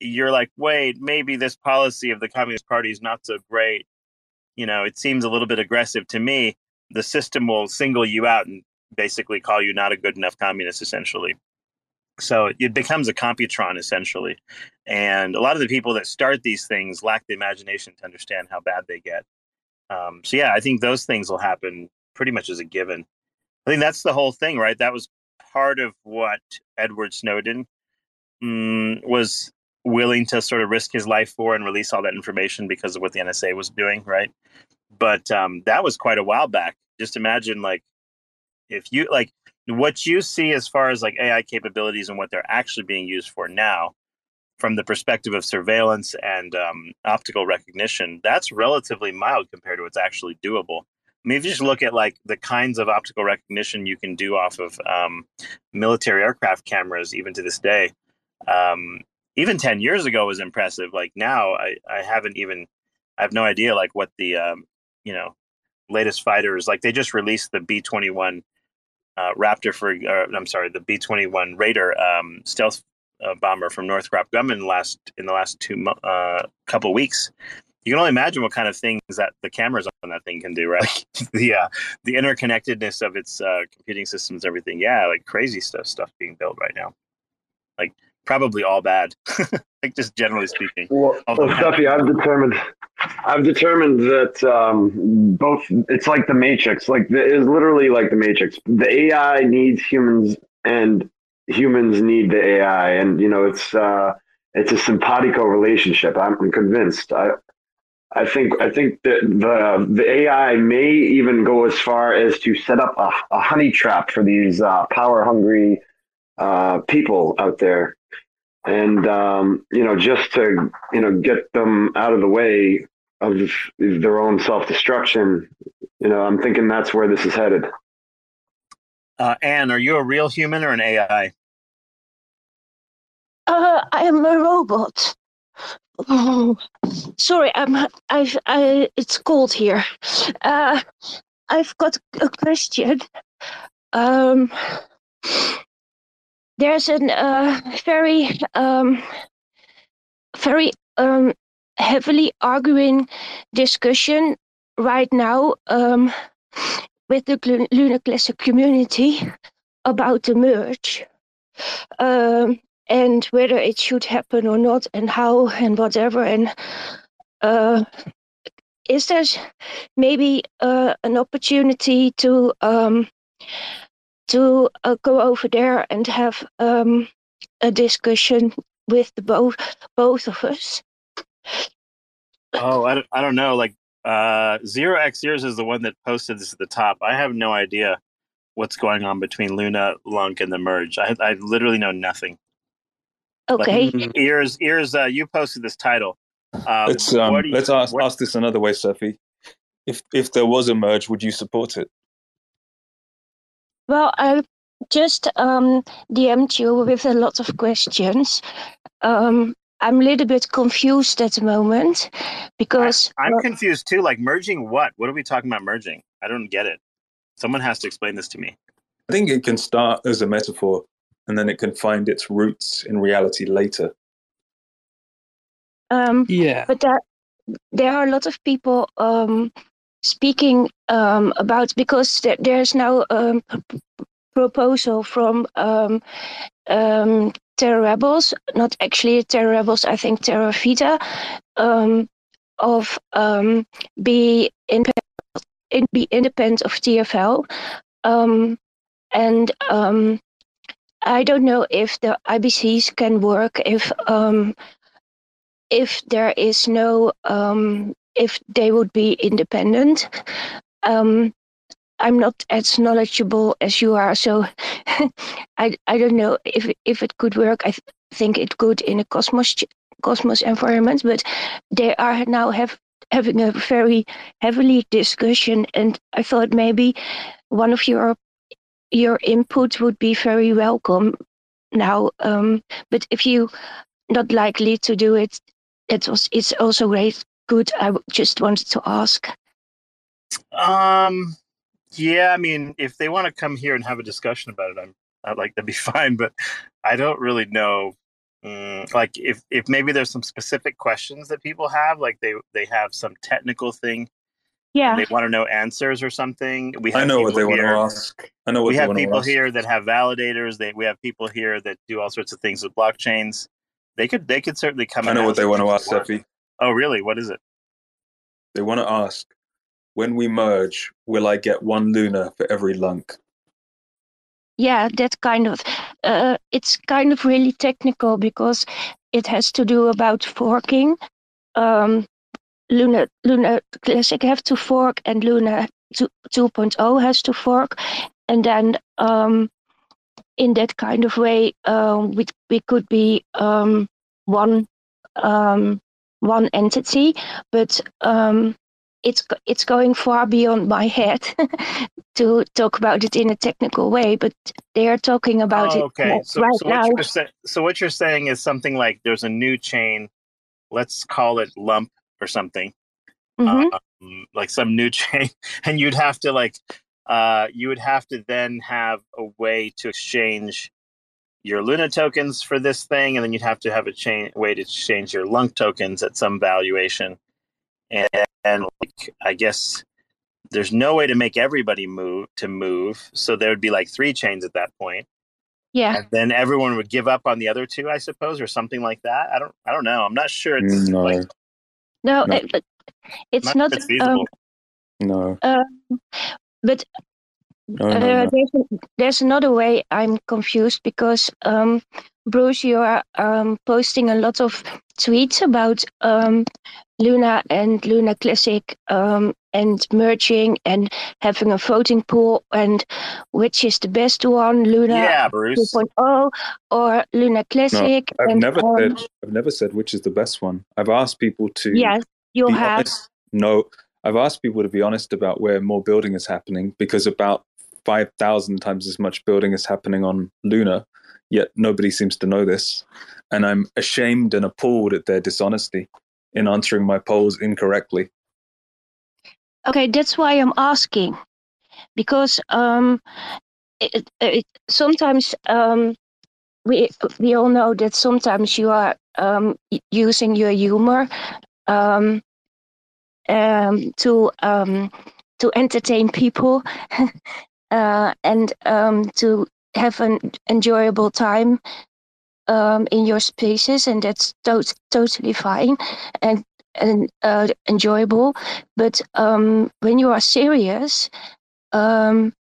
Speaker 2: you're like, wait, maybe this policy of the Communist Party is not so great. You know, it seems a little bit aggressive to me. The system will single you out and basically call you not a good enough communist, essentially. So it becomes a computron, essentially. And a lot of the people that start these things lack the imagination to understand how bad they get. Um, so, yeah, I think those things will happen pretty much as a given. I think that's the whole thing, right? That was part of what Edward Snowden mm, was willing to sort of risk his life for and release all that information because of what the NSA was doing, right? But um, that was quite a while back. Just imagine, like, if you like what you see as far as like AI capabilities and what they're actually being used for now, from the perspective of surveillance and um, optical recognition, that's relatively mild compared to what's actually doable. I mean, if you just look at like the kinds of optical recognition you can do off of um, military aircraft cameras, even to this day, um, even 10 years ago was impressive like now i i haven't even i have no idea like what the um you know latest fighters like they just released the b21 uh, raptor for uh, i'm sorry the b21 raider um stealth uh, bomber from northrop grumman last in the last two uh couple weeks you can only imagine what kind of things that the cameras on that thing can do, right? the uh, the interconnectedness of its uh, computing systems, everything. Yeah, like crazy stuff stuff being built right now. Like probably all bad. like just generally speaking.
Speaker 7: Well, well I've determined, I've determined that um, both. It's like the Matrix. Like the, it's literally like the Matrix. The AI needs humans, and humans need the AI, and you know it's uh, it's a simpatico relationship. I'm, I'm convinced. I I think I think that the the AI may even go as far as to set up a, a honey trap for these uh, power hungry uh, people out there, and um, you know just to you know get them out of the way of their own self destruction. You know, I'm thinking that's where this is headed.
Speaker 2: Uh, Anne, are you a real human or an AI?
Speaker 8: Uh, I am a robot. Oh, sorry, I'm. I've. I, it's cold here. Uh, I've got a question. Um, there's a uh, very, um, very um, heavily arguing discussion right now um, with the Luna Classic community about the merge. Um, and whether it should happen or not and how and whatever and uh, is there maybe uh, an opportunity to um, to uh, go over there and have um, a discussion with the both both of us
Speaker 2: oh i don't, I don't know like uh, Zero X Ears is the one that posted this at the top i have no idea what's going on between luna Lunc and the merge i, I literally know nothing
Speaker 8: Okay.
Speaker 2: Like, ears, ears. Uh, you posted this title.
Speaker 5: Um, let's um, you, let's ask what, ask this another way, Cephii. If if there was a merge, would you support it?
Speaker 8: Well, I just um, DM'd you with a lot of questions. Um, I'm a little bit confused at the moment because
Speaker 2: I, am confused too. Like merging what? What are we talking about merging? I don't get it. Someone has to explain this to me.
Speaker 5: I think it can start as a metaphor and then it can find its roots in reality later.
Speaker 8: Um,
Speaker 3: yeah.
Speaker 8: But there, there are a lot of people um, speaking um, about because there, there's now a proposal from um, um, Rebels, not actually Terra Rebels, I think Terra Vita, um, of um, be, in, be independent of TFL. Um, and um, I don't know if the IBCs can work if um, if there is no um, if they would be independent. Um, I'm not as knowledgeable as you are, so I I don't know if if it could work. I th- think it could in a Cosmos Cosmos environment, but they are now have having a very heavily discussion, and I thought maybe one of your your input would be very welcome now. Um, but if you not likely to do it, it was it's also great. Good. I just wanted to ask.
Speaker 2: Um. Yeah, I mean, if they want to come here and have a discussion about it, I'm I'd like to be fine. But I don't really know. Um, like if if maybe there's some specific questions that people have, like they they have some technical thing
Speaker 8: yeah
Speaker 2: they want to know answers or something
Speaker 5: we i know what they here, want to ask i know what
Speaker 2: we have people here that have validators they, we have people here that do all sorts of things with blockchains they could they could certainly come
Speaker 5: i know what they want to ask Cephii.
Speaker 2: Oh really? What is it?
Speaker 5: They want to ask when we merge will i get one luna for every Lunc?
Speaker 8: Yeah that kind of uh, it's kind of really technical because it has to do about forking. Um, Luna Luna Classic have to fork and Luna 2, 2.0 has to fork, and then um, in that kind of way, um, we we could be um, one um, one entity, but um, it's it's going far beyond my head to talk about it in a technical way. But they are talking about
Speaker 2: oh, okay.
Speaker 8: it so, right
Speaker 2: so
Speaker 8: now.
Speaker 2: Say, so what you're saying is something like there's a new chain. Let's call it lump or something, mm-hmm. um, like some new chain, and you'd have to like uh, you would have to then have a way to exchange your Luna tokens for this thing, and then you'd have to have a chain way to change your Lunc tokens at some valuation, and, and like, I guess there's no way to make everybody move to move, so there would be like three chains at that point.
Speaker 8: Yeah.
Speaker 2: And then everyone would give up on the other two, I suppose, or something like that. I don't, I don't know. I'm not sure. It's
Speaker 5: No,
Speaker 2: like
Speaker 8: No,
Speaker 5: No.
Speaker 8: it, it's
Speaker 2: not,
Speaker 8: not.
Speaker 2: it's feasible.
Speaker 8: Um,
Speaker 5: no,
Speaker 8: um, but
Speaker 5: no, no,
Speaker 8: uh,
Speaker 5: no.
Speaker 8: there's there's another way. I'm confused because um, Bruce, you are um, posting a lot of tweets about um, Luna and Luna Classic um, and merging and having a voting pool and which is the best one, Luna
Speaker 2: yeah, Bruce.
Speaker 8: 2.0 or Luna Classic.
Speaker 5: I've
Speaker 8: and,
Speaker 5: never
Speaker 8: um,
Speaker 5: said I've never said which is the best one. I've asked people to
Speaker 8: Yes, you have.
Speaker 5: honest. No, I've asked people to be honest about where more building is happening because about five thousand times as much building is happening on Luna, yet nobody seems to know this, and I'm ashamed and appalled at their dishonesty in answering my polls incorrectly.
Speaker 8: Okay, that's why I'm asking, because um, it, it, sometimes um, we we all know that sometimes you are um, using your humor um, um, to um, to entertain people uh, and um, to have an enjoyable time um, in your spaces, and that's tot- totally fine and and uh, enjoyable. But um, when you are serious, um,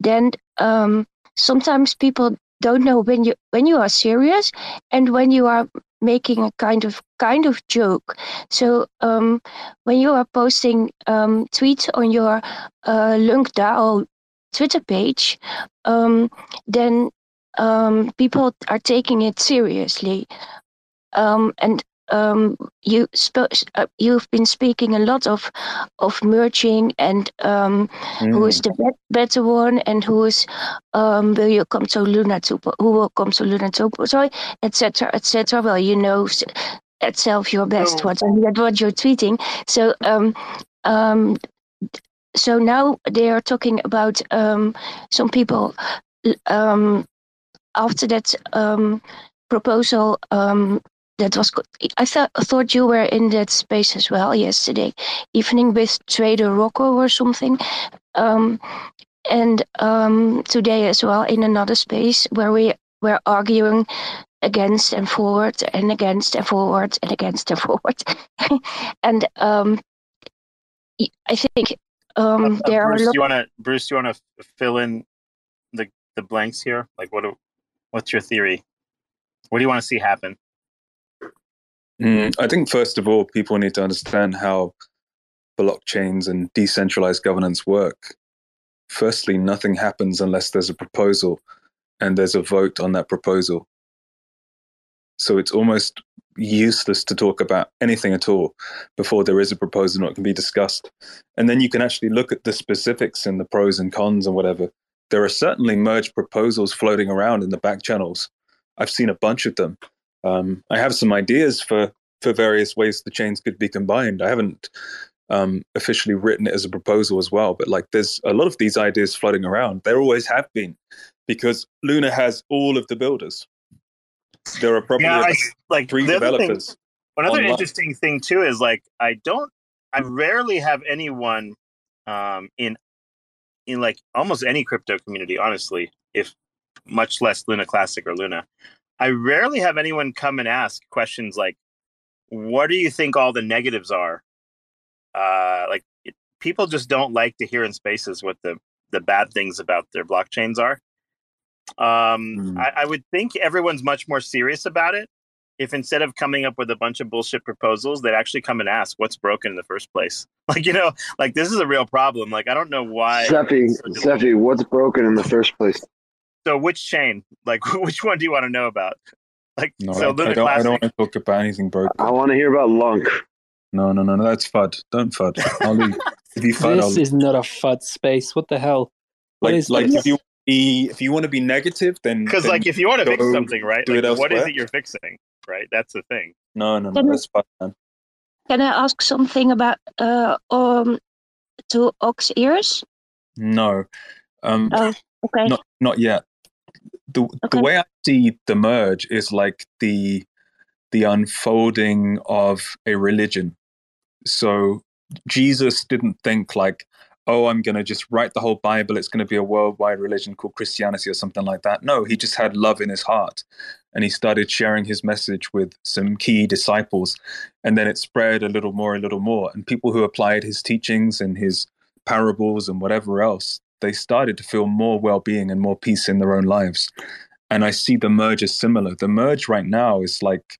Speaker 8: then um, sometimes people don't know when you when you are serious and when you are making a kind of kind of joke. So um, when you are posting um, tweets on your uh, LUNC DAO Twitter page, um, then um, people are taking it seriously. Um, and um, you sp- uh, you've been speaking a lot of of merging and um, who is the bet- better one and who is um, will you come to Luna to who will come to Luna to sorry etc etc well you know itself your best
Speaker 2: So-
Speaker 8: what and what you're tweeting. So um um so now they are talking about um some people um after that um proposal um that was. I thought thought you were in that space as well yesterday evening with Trader Rocco or something. Um, and um, today as well in another space where we were arguing against and forward and against and forward and against and forward. and I think um,
Speaker 2: Uh,
Speaker 8: there
Speaker 2: Bruce,
Speaker 8: are a lot
Speaker 2: you want to Bruce, do you want to fill in the the blanks here? Like, what? do- What's your theory? What do you want to see happen?
Speaker 5: Mm, I think first of all, people need to understand how blockchains and decentralized governance work. Firstly, nothing happens unless there's a proposal and there's a vote on that proposal. So it's almost useless to talk about anything at all before there is a proposal it can be discussed. And then you can actually look at the specifics and the pros and cons and whatever. There are certainly merge proposals floating around in the back channels. I've seen a bunch of them. Um, I have some ideas for for various ways the chains could be combined. I haven't um, officially written it as a proposal as well, but like there's a lot of these ideas floating around. There always have been, because Luna has all of the builders. There are probably
Speaker 2: Yeah, I, like
Speaker 5: three
Speaker 2: the other thing- Another
Speaker 5: online.
Speaker 2: interesting thing too is like I don't, I rarely have anyone um, in in like almost any crypto community, honestly, if much less Luna Classic or Luna. I rarely have anyone come and ask questions like, "What do you think all the negatives are?" Uh, like it, people just don't like to hear in spaces what the the bad things about their blockchains are. Um,
Speaker 5: Hmm.
Speaker 2: I, I would think everyone's much more serious about it if instead of coming up with a bunch of bullshit proposals, they'd actually come and ask what's broken in the first place. Like, you know, like this is a real problem. Like, I don't know why.
Speaker 7: Cephii,
Speaker 2: it's so difficult.
Speaker 7: Cephii, what's broken in the first place?
Speaker 2: So, which chain? Like, which one do you want to know about? Like,
Speaker 5: No,
Speaker 2: so
Speaker 5: I, I don't. I don't want to talk about anything broken.
Speaker 7: I want to hear about Lunc.
Speaker 5: No, no, no, no. That's fud. Don't fud. I'll leave. If you fud, I'll
Speaker 3: This
Speaker 5: leave.
Speaker 3: is not a FUD space. What the hell? What
Speaker 5: like,
Speaker 3: is
Speaker 5: like
Speaker 3: this?
Speaker 5: if you be, if you want to be negative, then
Speaker 2: Because, like, if you want to fix something, right? Like, what is it you're fixing, right? That's the thing.
Speaker 5: no, no, no,
Speaker 8: Then-
Speaker 5: that's fine.
Speaker 8: Can I ask something about uh um to ox ears?
Speaker 5: No, um,
Speaker 8: Oh, okay.
Speaker 5: not not yet. The
Speaker 8: Okay.
Speaker 5: the way I see the merge is like the the unfolding of a religion. So Jesus didn't think like, oh, I'm going to just write the whole Bible. It's going to be a worldwide religion called Christianity or something like that. No, he just had love in his heart. And he started sharing his message with some key disciples. And then it spread a little more, a little more. And people who applied his teachings and his parables and whatever else, they started to feel more well being and more peace in their own lives. And I see the merge as similar. The merge right now is like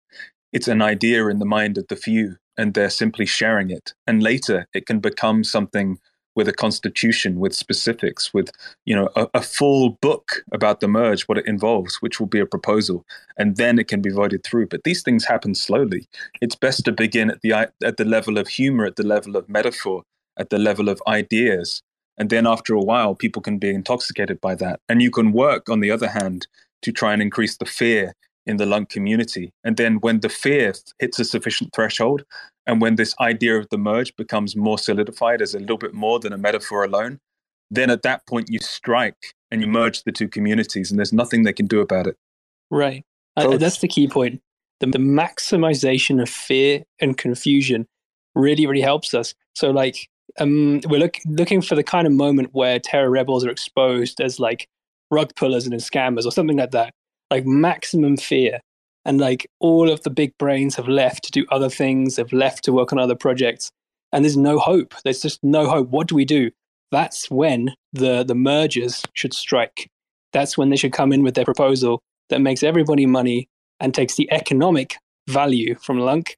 Speaker 5: it's an idea in the mind of the few, and they're simply sharing it. And later it can become something with a constitution, with specifics, with you know a, a, full book about the merge, what it involves, which will be a proposal, and then it can be voted through. But these things happen slowly. It's best to begin at the at the level of humor, at the level of metaphor, at the level of ideas, and then after a while, people can be intoxicated by that. And you can work, on the other hand, to try and increase the fear in the Lunc community. And then when the fear hits a sufficient threshold, and when this idea of the merge becomes more solidified as a little bit more than a metaphor alone, then at that point you strike and you merge the two communities, and there's nothing they can do about it.
Speaker 3: Right. Uh, that's the key point. The, the maximization of fear and confusion really, really helps us. So, like, um, we're look, looking for the kind of moment where Terra Rebels are exposed as like rug pullers and scammers or something like that, like maximum fear. And like all of the big brains have left to do other things, have left to work on other projects. And there's no hope. There's just no hope. What do we do? That's when the, the mergers should strike. That's when they should come in with their proposal that makes everybody money and takes the economic value from Lunc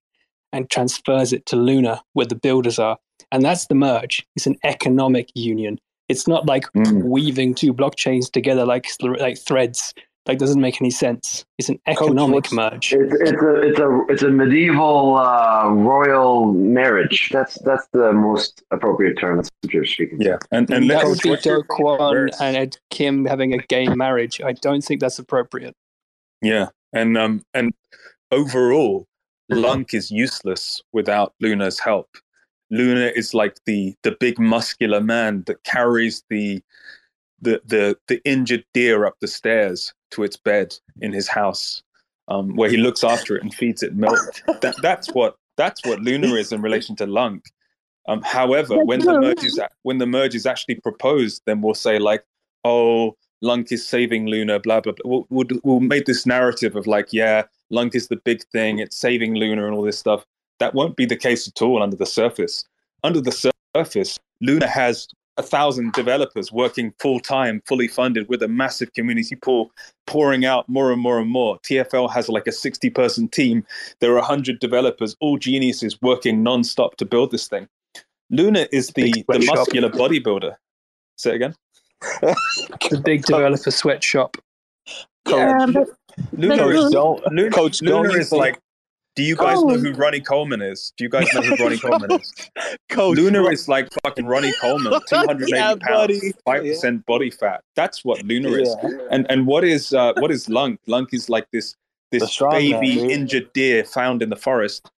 Speaker 3: and transfers it to Luna, where the builders are. And that's the merge. It's an economic union. It's not like mm. weaving two blockchains together like like threads. Like doesn't make any sense. It's an economic Coach, merge.
Speaker 7: It's, it's, a it's a it's a medieval uh, royal marriage. That's that's the most appropriate term. That's what you're speaking.
Speaker 5: Yeah,
Speaker 3: and and that would be Do Kwon and Ed Kim having a gay marriage. I don't think that's appropriate.
Speaker 5: Yeah, and um and overall, Lunc is useless without Luna's help. Luna is like the the big muscular man that carries the the the the injured deer up the stairs to its bed in his house, um, where he looks after it and feeds it milk. That, that's what that's what Luna is in relation to Lunc. Um, however, when the merge is when the merge is actually proposed, then we'll say like, oh, Lunc is saving Luna, blah blah blah. We'll, we'll, we'll make this narrative of like, yeah, Lunc is the big thing. It's saving Luna and all this stuff. That won't be the case at all under the surface. Under the surface, Luna has a thousand developers working full time, fully funded with a massive community pool pouring out more and more and more. TFL has like a 60 person team. There are 100 developers, all geniuses working non-stop to build this thing. Luna is the, the muscular bodybuilder. Say it again.
Speaker 3: the big developer sweatshop.
Speaker 8: Yeah, but,
Speaker 5: Luna, but is, Luna, Coach, Luna is like do you guys oh. know who Ronnie Coleman is? Do you guys know who Ronnie Coleman is? Coach Luna is like fucking Ronnie Coleman, 280 yeah, pounds, five percent body fat. That's what Luna yeah. is. And and what is uh, what is Lunc? Lunc is like this this baby man, injured deer found in the forest.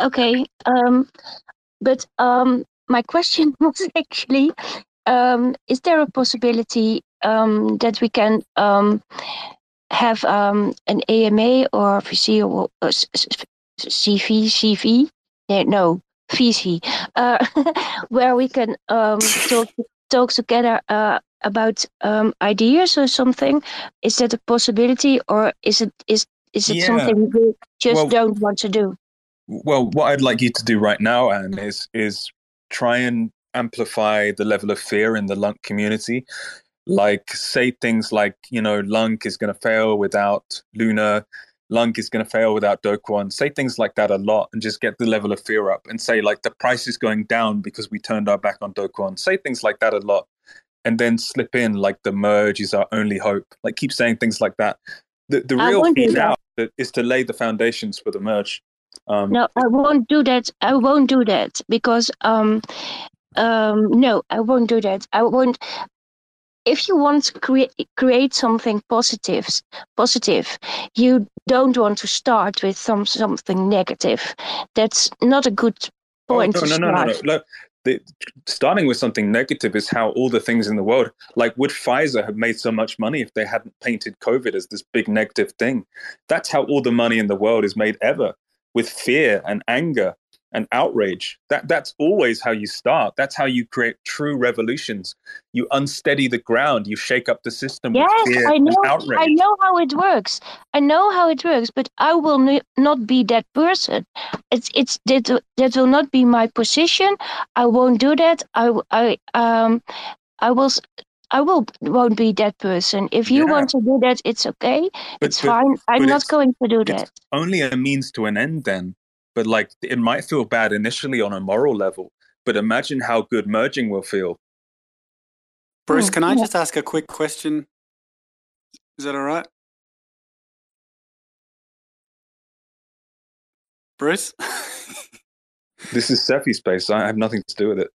Speaker 8: Okay, um, but um, my question was actually, um, is there a possibility um, that we can um, have um, an AMA or VC or uh, CV, CV, no, VC, uh, where we can um, talk, talk together uh, about um, ideas or something. Is that a possibility, or is it is is it yeah. something we just well, don't want to do?
Speaker 5: Well, what I'd like you to do right now, Anne, is is try and amplify the level of fear in the Lunc community like say things like you know Lunc is going to fail without luna Lunc is going to fail without Do Kwon say things like that a lot and just get the level of fear up and say like the price is going down because we turned our back on Do Kwon say things like that a lot and then slip in like the merge is our only hope. Like keep saying things like that. The, the real key now is to lay the foundations for the merge.
Speaker 8: Um, no i won't do that. I won't do that because um um no i won't do that. I won't if you want to create create something positive positive you don't want to start with some something negative that's not a good oh, point oh, no, no, no, no, no,
Speaker 5: no. The, starting with something negative is how all the things in the world, like would Pfizer have made so much money if they hadn't painted COVID as this big negative thing? That's how all the money in the world is made ever with fear and anger and outrage. That that's always how you start. That's how you create true revolutions. You unsteady the ground. You shake up the system.
Speaker 8: Yes, I know.
Speaker 5: And outrage.
Speaker 8: I know how it works. I know how it works, but I will not be that person. It's it's that that will not be my position. I won't do that. I I um I will. I will won't be that person. If you
Speaker 5: Yeah.
Speaker 8: want to do that, it's okay.
Speaker 5: But-
Speaker 8: it's
Speaker 5: but-
Speaker 8: fine. I'm not going to do that.
Speaker 5: only a means to an end then. But like it might feel bad initially on a moral level. But imagine how good merging will feel.
Speaker 9: Bruce,
Speaker 8: Hmm,
Speaker 9: can I just ask a quick question? Is that all right? Bruce?
Speaker 5: This is Cephii space. I have nothing to do with it.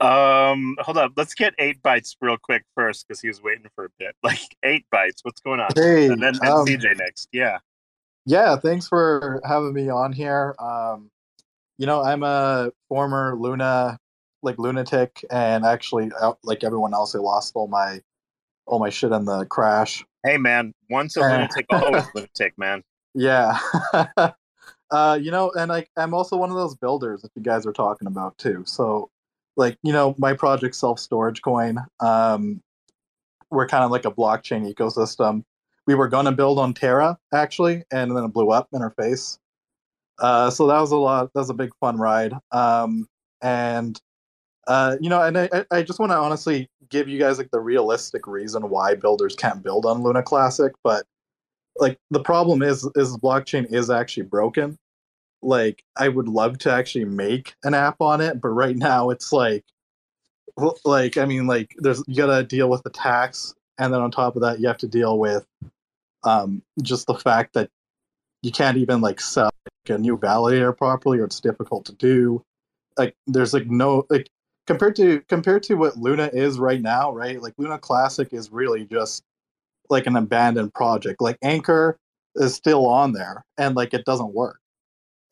Speaker 2: Um, hold up. Let's get eight bites real quick first because he was waiting for a bit. Like eight bites. What's going on?
Speaker 10: Hey,
Speaker 2: and then and
Speaker 10: um,
Speaker 2: CJ next. Yeah.
Speaker 10: Yeah, thanks for having me on here. Um, you know, I'm a former Luna, like lunatic, and actually, like everyone else, I lost all my, all my shit in the crash.
Speaker 2: Hey man, once a
Speaker 10: Uh,
Speaker 2: lunatic, always a lunatic, man.
Speaker 10: Yeah. uh, you know, and like I'm also one of those builders that you guys are talking about too. So, like, you know, my project Self Storage Coin, um, we're kind of like a blockchain ecosystem. We were gonna build on Terra actually, and then it blew up in our face. Uh, so that was a lot. That was a big fun ride. Um, and uh, you know, and I, I- just want to honestly give you guys like the realistic reason why builders can't build on Luna Classic, but like the problem is is blockchain is actually broken like i would love to actually make an app on it but right now it's like like i mean like there's you gotta deal with the tax and then on top of that you have to deal with um just the fact that you can't even like sell like, a new validator properly or it's difficult to do like there's like no like compared to compared to what luna is right now right like luna classic is really just like an abandoned project. Like Anchor is still on there and like it doesn't work.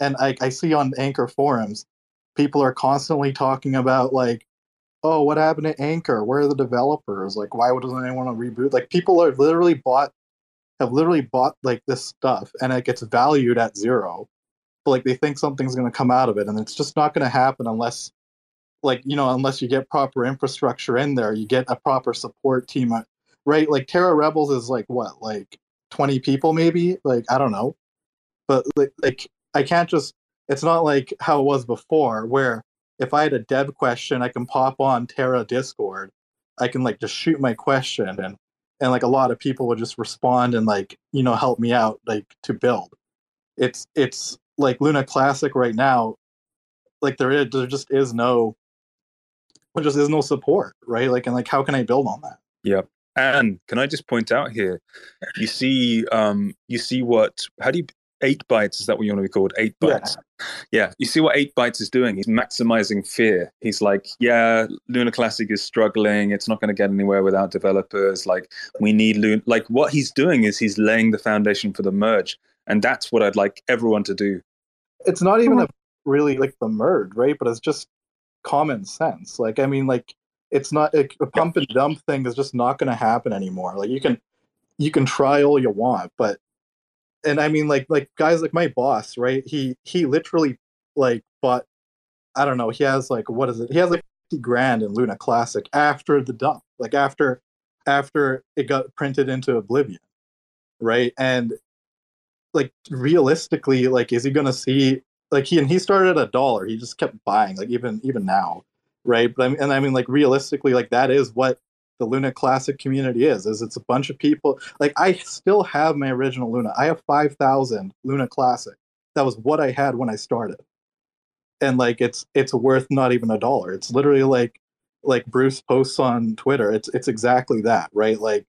Speaker 10: And I, I see on Anchor forums, people are constantly talking about like, oh, what happened to Anchor? Where are the developers? Like, why doesn't anyone want to reboot? Like, people are literally bought, have literally bought like this stuff, and it gets valued at zero. But like, they think something's going to come out of it, and it's just not going to happen unless, like, you know, unless you get proper infrastructure in there, you get a proper support team uh, right? Like Terra Rebels is like what, like twenty people maybe? Like I don't know, but like, like I can't just. It's not like how it was before, where if I had a dev question, I can pop on Terra Discord, I can like just shoot my question, and and like a lot of people would just respond and like you know help me out like to build. It's it's like Luna Classic right now, like there is there just is no, there just is no support, right? Like and like how can I build on that?
Speaker 5: Yep. And can I just point out here, you see, um, you see what? How do you? Eight bytes is that what you want to be called? Eight bytes. Yeah. You see what eight bytes is doing? He's maximizing fear. He's like, yeah, Luna Classic is struggling. It's not going to get anywhere without developers. Like, we need Luna. Like, what he's doing is he's laying the foundation for the merge, and that's what I'd like everyone to do.
Speaker 10: it's not even hmm. a really like the merge, right? But it's just common sense. Like I mean, like it's not like, a pump and dump thing is just not going to happen anymore. Like you can you can try all you want, but and I mean like like guys like my boss, right? He he literally like bought I don't know. He has like what is it? He has like fifty grand in Luna Classic after the dump, like after after it got printed into Oblivion, right? And like realistically, like is he gonna see like he and he started at a dollar. He just kept buying, like even even now, right? But I mean, and I mean, like realistically, like that is what the Luna Classic community is. Is it's a bunch of people. Like I still have my original Luna. I have five thousand Luna Classic. That was what I had when I started, and like it's it's worth not even a dollar. It's literally like like Bruce posts on Twitter. It's it's exactly that, right? Like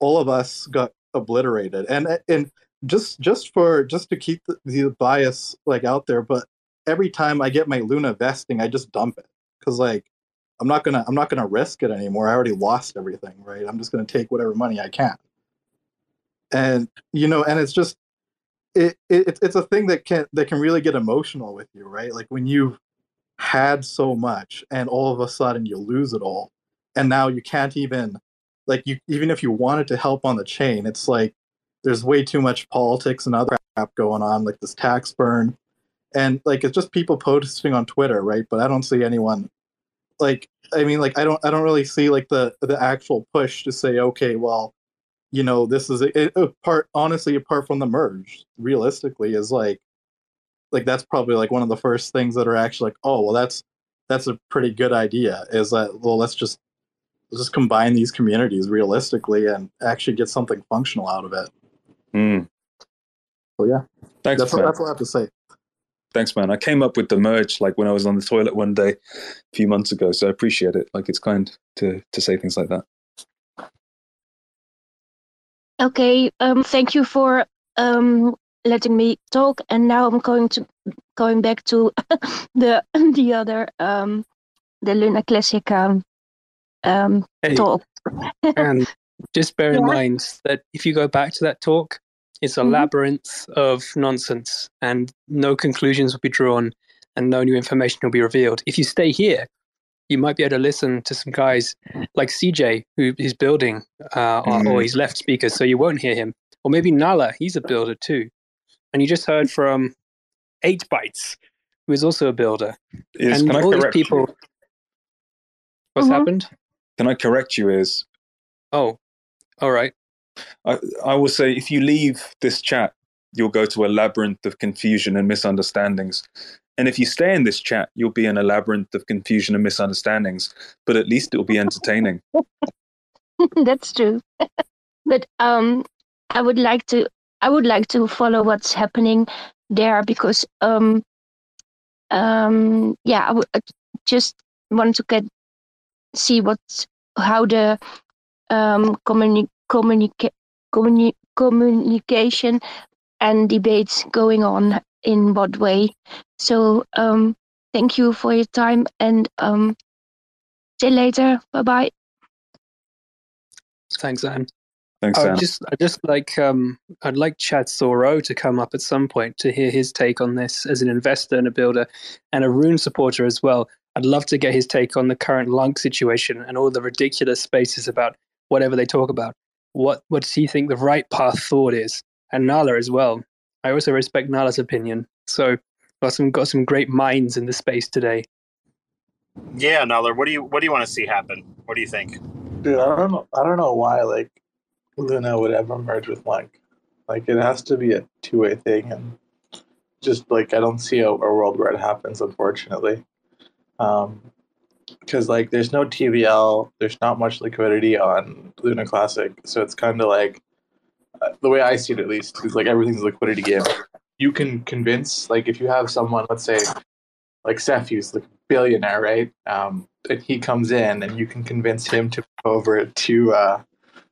Speaker 10: all of us got obliterated, and uh, and just just for just to keep the, the bias like out there but every time i get my luna vesting i just dump it because like i'm not gonna i'm not gonna risk it anymore. I already lost everything right? I'm just gonna take whatever money i can. And you know and it's just it, it it's a thing that can that can really get emotional with you right? Like when you've had so much and all of a sudden you lose it all and now you can't even like you even if you wanted to help on the chain it's like there's way too much politics and other crap going on, like this tax burn, and like it's just people posting on Twitter, right? But I don't see anyone like I mean like I don't I don't really see like the the actual push to say okay, well, you know, this is a, part honestly apart from the merge, realistically is like like that's probably like one of the first things that are actually like, oh, well that's that's a pretty good idea is that well let's just let's just combine these communities realistically and actually get something functional out of it.
Speaker 5: Mm.
Speaker 10: So yeah.
Speaker 5: Thanks,
Speaker 10: that's, what, that's what I have to say.
Speaker 5: Thanks, man. I came up with the merge like when I was on the toilet one day a few months ago, so I appreciate it. Like it's kind to to say things like that.
Speaker 8: Okay, um, thank you for um, letting me talk. And now I'm going to going back to the the other um, the Luna Classic um, um,
Speaker 3: Hey.
Speaker 8: talk.
Speaker 3: and just bear in
Speaker 8: Yeah.
Speaker 3: mind that if you go back to that talk, it's a
Speaker 8: Mhm.
Speaker 3: labyrinth of nonsense and no conclusions will be drawn and no new information will be revealed. If you stay here, you might be able to listen to some guys like CJ, who is building, uh, or- or he's left speakers, so you won't hear him. Or maybe Nala, he's a builder too. And you just heard from 8 Bytes, who is also a builder.
Speaker 5: Is
Speaker 3: and
Speaker 5: can I
Speaker 3: all these people.
Speaker 5: you?
Speaker 3: What's
Speaker 8: Mhm.
Speaker 3: happened?
Speaker 5: Can I correct you? Is
Speaker 3: Oh, all right.
Speaker 5: I, I will say if you leave this chat, you'll go to a labyrinth of confusion and misunderstandings. And if you stay in this chat, you'll be in a labyrinth of confusion and misunderstandings. But at least it'll be entertaining.
Speaker 8: That's true. but um, I would like to I would like to follow what's happening there because um, um, yeah, I would just want to get see what's how the um communi- communica- communi- communication and debates going on in what way. So um, thank you for your time and um, see you later. Bye bye.
Speaker 3: Thanks, Anne.
Speaker 5: Thanks,
Speaker 3: I
Speaker 5: Sam.
Speaker 3: just, I just like, um, I'd like Chad Thoreau to come up at some point to hear his take on this as an investor and a builder, and a Rune supporter as well. I'd love to get his take on the current Lunc situation and all the ridiculous spaces about whatever they talk about. What, what does he think the right path forward is? And Nala as well. I also respect Nala's opinion. So got some got some great minds in the space today.
Speaker 2: Yeah, Nala, what do you what do you want to see happen? What do you think?
Speaker 11: Dude, I don't know. I don't know why like Luna would ever merge with Lunc. Like it has to be a two way thing, and just like I don't see a, a world where it happens. Unfortunately, um, because like there's no TVL, there's not much liquidity on Luna Classic, so it's kind of like uh, the way I see it at least is like everything's a liquidity game. You can convince like if you have someone, let's say like Seth, who's like billionaire, right? Um, and he comes in, and you can convince him to over to uh,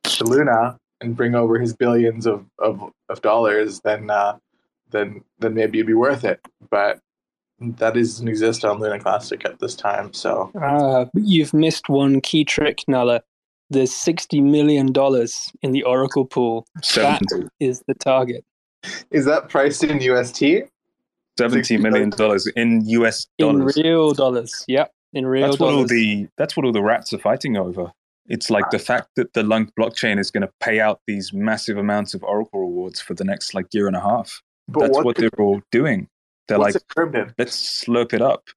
Speaker 11: to Luna and bring over his billions of of, of dollars, then uh, then then maybe it'd be worth it. But that doesn't exist on Luna Classic at this time. So
Speaker 3: Uh, you've missed one key trick, Nala. There's $60 million in the Oracle pool. That
Speaker 5: Seventy.
Speaker 3: is the target.
Speaker 11: is that priced in UST?
Speaker 5: Seventy million dollars in US dollars.
Speaker 3: In real dollars. Yep. In real
Speaker 5: That's what all the that's what all the rats are fighting over. It's like the fact that the Lunc blockchain is going to pay out these massive amounts of Oracle rewards for the next like year and a half.
Speaker 11: But
Speaker 5: That's
Speaker 11: what
Speaker 5: what they're all doing. They're
Speaker 11: what's
Speaker 5: like,
Speaker 11: it
Speaker 5: let's slurp it up.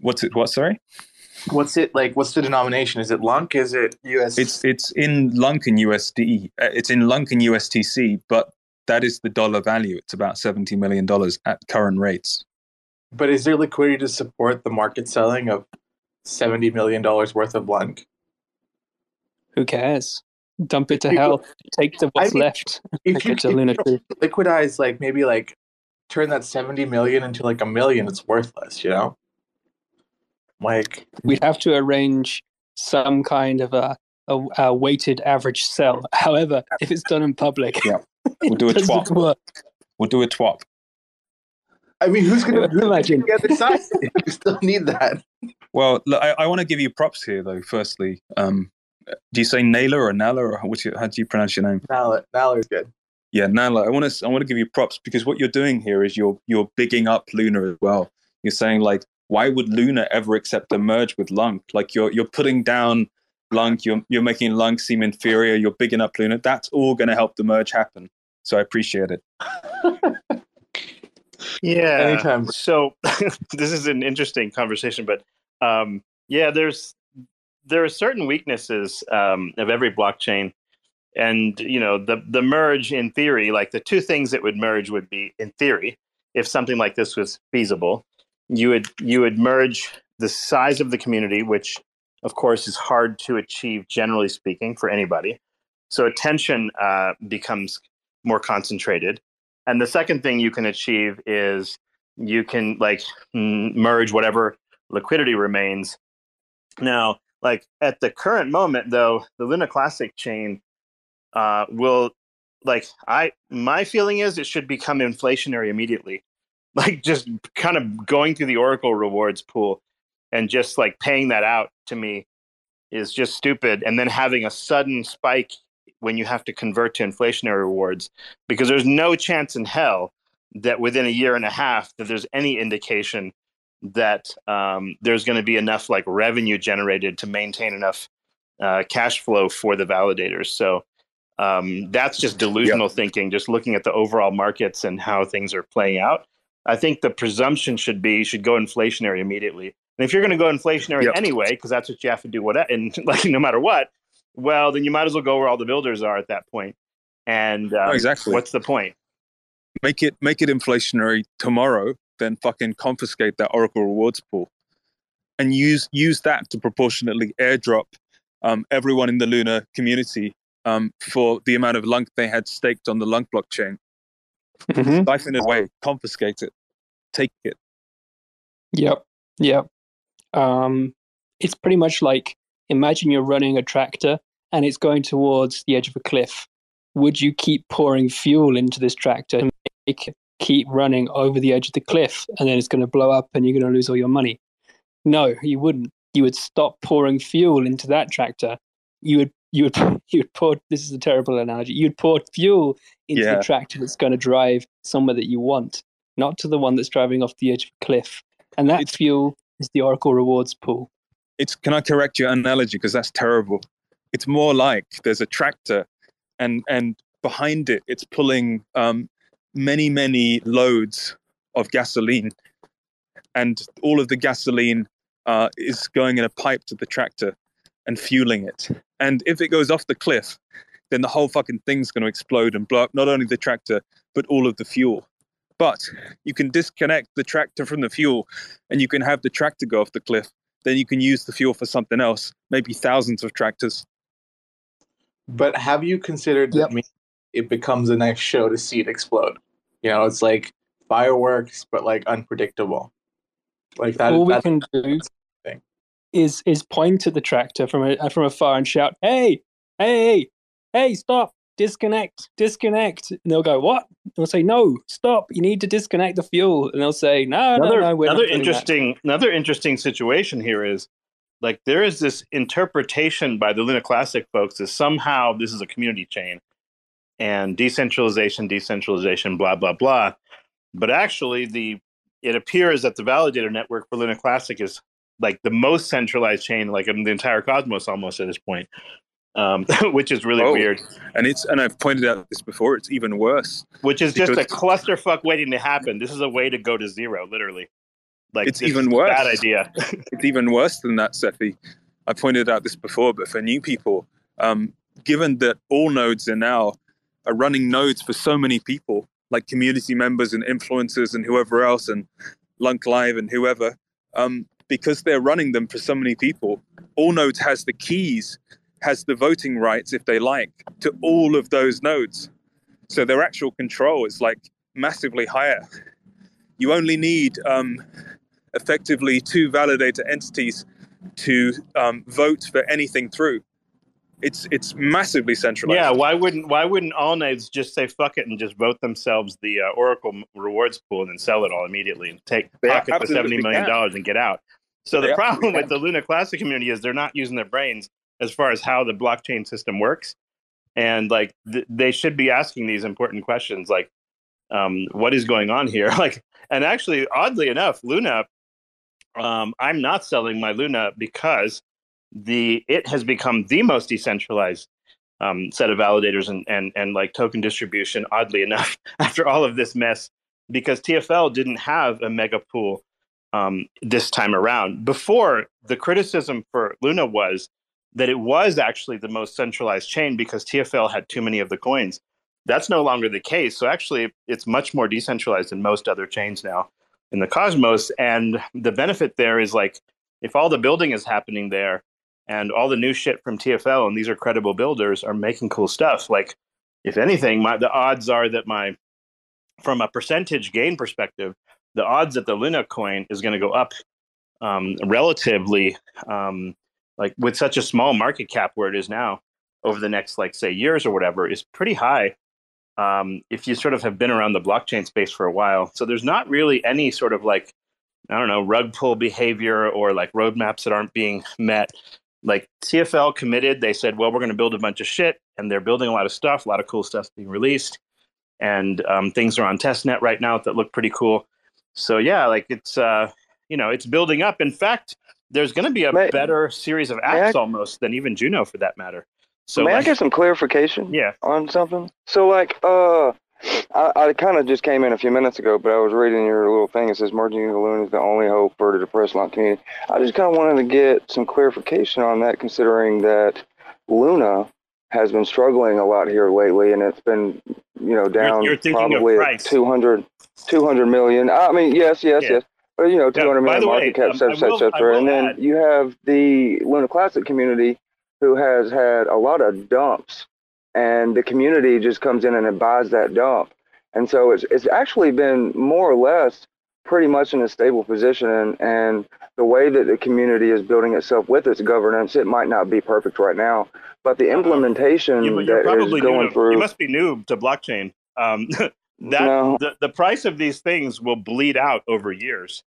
Speaker 5: What's it? What? Sorry,
Speaker 11: What's it like? What's the denomination? Is it Lunc? Is it US?
Speaker 5: it's it's in Lunc and USD. Uh, it's in Lunc and USTC, but that is the dollar value. It's about seventy million dollars at current rates.
Speaker 11: But is there liquidity to support the market selling of seventy million dollars worth of Lunc?
Speaker 3: Who cares? Dump it to hell. Take the what's
Speaker 11: I mean,
Speaker 3: left.
Speaker 11: If you, if you
Speaker 3: Luna
Speaker 11: liquidize, like maybe like turn that seventy million into like a million, it's worthless. You know, like
Speaker 3: We'd have to arrange some kind of a, a, a weighted average sell. However, if it's done in public,
Speaker 5: Yeah. We'll do a
Speaker 3: it
Speaker 5: TWAP.
Speaker 3: work.
Speaker 5: We'll do a TWAP.
Speaker 11: I mean, who's gonna who's
Speaker 3: Imagine.
Speaker 11: the other side? you still need that.
Speaker 5: Well, look, I, I want to give you props here, though. Firstly, um, do you say Naylor or Nala, or which, how do you pronounce your name?
Speaker 11: Now, now is good.
Speaker 5: Yeah, Nala. I want to I want to give you props because what you're doing here is you're you're bigging up Luna as well. You're saying like, why would Luna ever accept a merge with Lunc? Like you're you're putting down Lunc. You're you're making Lunc seem inferior. You're bigging up Luna. That's all going to help the merge happen. So I appreciate it.
Speaker 2: Yeah.
Speaker 11: Anytime.
Speaker 2: So this is an interesting conversation, but um, yeah, there's there are certain weaknesses um, of every blockchain, and you know the the merge in theory, like the two things that would merge would be in theory, if something like this was feasible, you would you would merge the size of the community, which of course is hard to achieve generally speaking for anybody. So attention uh, becomes more concentrated. And the second thing you can achieve is you can like merge whatever liquidity remains. Now, like at the current moment, though, the Luna Classic chain uh, will like I my feeling is it should become inflationary immediately. Like just kind of going through the Oracle rewards pool and just like paying that out to me is just stupid. And then having a sudden spike when you have to convert to inflationary rewards because there's no chance in hell that within a year and a half that there's any indication that um, there's going to be enough like revenue generated to maintain enough uh, cash flow for the validators. So um, that's just delusional yep. thinking. Just looking at the overall markets and how things are playing out. I think the presumption should be you should go inflationary immediately. And if you're going to go inflationary yep. anyway, because that's what you have to do, what and like no matter what, well, then you might as well go where all the builders are at that point. And um,
Speaker 5: exactly,
Speaker 2: what's the point?
Speaker 5: Make it make it inflationary tomorrow, then fucking confiscate that Oracle rewards pool, and use use that to proportionately airdrop um, everyone in the Luna community um, for the amount of Lunc they had staked on the Lunc blockchain. Mm-hmm. Siphon it away, confiscate it, take it.
Speaker 3: Yep, yep. Um, it's pretty much like imagine you're running a tractor and it's going towards the edge of a cliff, would you keep pouring fuel into this tractor and make it keep running over the edge of the cliff and then it's going to blow up and you're going to lose all your money? No, you wouldn't. You would stop pouring fuel into that tractor. You would you would you would pour this is a terrible analogy. You'd put fuel into yeah. the tractor that's going to drive somewhere that you want, not to the one that's driving off the edge of a cliff. And that it's, fuel is the Oracle rewards pool.
Speaker 5: It's can I correct your analogy because that's terrible it's more like there's a tractor and and behind it it's pulling um, many many loads of gasoline and all of the gasoline uh, is going in a pipe to the tractor and fueling it and if it goes off the cliff then the whole fucking thing's going to explode and blow up not only the tractor but all of the fuel but you can disconnect the tractor from the fuel and you can have the tractor go off the cliff then you can use the fuel for something else maybe thousands of tractors
Speaker 11: but have you considered yep. that it becomes the next show to see it explode? You know, it's like fireworks, but like unpredictable. Like that.
Speaker 3: All we can do thing. Is is point at the tractor from a, from afar and shout, "Hey, hey, hey, stop! Disconnect, disconnect!" And they'll go, "What?" And we'll say, "No, stop! You need to disconnect the fuel." And they'll say, "No,
Speaker 2: another,
Speaker 3: no, no."
Speaker 2: another interesting, that. another interesting situation here is like there is this interpretation by the Luna Classic folks that somehow this is a community chain and decentralization, decentralization, blah blah blah. But actually, the it appears that the validator network for Luna Classic is like the most centralized chain, like in the entire cosmos, almost at this point, um, which is really oh, weird.
Speaker 5: And it's and I've pointed out this before. It's even worse.
Speaker 2: Which is just a clusterfuck waiting to happen. This is a way to go to zero, literally. Like
Speaker 5: it's even worse.
Speaker 2: Bad idea.
Speaker 5: it's even worse than that, Cephii. I pointed out this before, but for new people, um, given that all nodes are now are running nodes for so many people, like community members and influencers and whoever else, and Lunc Live and whoever, um, because they're running them for so many people, all nodes has the keys, has the voting rights if they like to all of those nodes. So their actual control is like massively higher. You only need um, effectively two validator entities to um, vote for anything through. It's it's massively centralized.
Speaker 2: Yeah, why wouldn't why wouldn't all nodes just say fuck it and just vote themselves the uh, Oracle rewards pool and then sell it all immediately and take pocket the seventy million dollars and get out? So the problem with the Luna Classic community is they're not using their brains as far as how the blockchain system works, and like th- they should be asking these important questions like, um, what is going on here? Like, and actually, oddly enough, Luna um, I'm not selling my Luna because the it has become the most decentralized um, set of validators and, and and like token distribution. Oddly enough, after all of this mess, because TFL didn't have a mega pool um, this time around. Before, the criticism for Luna was that it was actually the most centralized chain because TFL had too many of the coins. That's no longer the case. So actually, it's much more decentralized than most other chains now in the Cosmos. And the benefit there is like if all the building is happening there and all the new shit from TFL and these are credible builders are making cool stuff, like if anything, my the odds are that my from a percentage gain perspective, the odds that the Luna coin is going to go up um, relatively, um, like with such a small market cap where it is now, over the next like say years or whatever, is pretty high. Um, if you sort of have been around the blockchain space for a while, so there's not really any sort of like I don't know rug pull behavior or like roadmaps that aren't being met. Like TFL committed, they said, well, we're going to build a bunch of shit, and they're building a lot of stuff, a lot of cool stuff being released and um, things are on testnet right now that look pretty cool. So yeah, like it's uh, you know it's building up. In fact, there's going to be a may, better series of apps I, almost than even Juno for that matter.
Speaker 12: So may like, I get some clarification?
Speaker 2: Yeah.
Speaker 12: On something. So like uh. I, I kind of just came in a few minutes ago, but I was reading your little thing. It says merging the Luna is the only hope for the depressed long community. I just kind of wanted to get some clarification on that, considering that Luna has been struggling a lot here lately, and it's been you know down
Speaker 2: you're, you're
Speaker 12: probably 200, 200 million. I mean, yes, yes, yeah. yes. But you know, two hundred million market way, cap, um, etc., etc. And then add. you have the Luna Classic community, who has had a lot of dumps, and the community just comes in and buys that dump, and so it's it's actually been more or less pretty much in a stable position and, and the way that the community is building itself with its governance it might not be perfect right now but the uh-huh. implementation you, that is going
Speaker 2: to,
Speaker 12: through
Speaker 2: you must be new to blockchain um, that no. the, the price of these things will bleed out over years.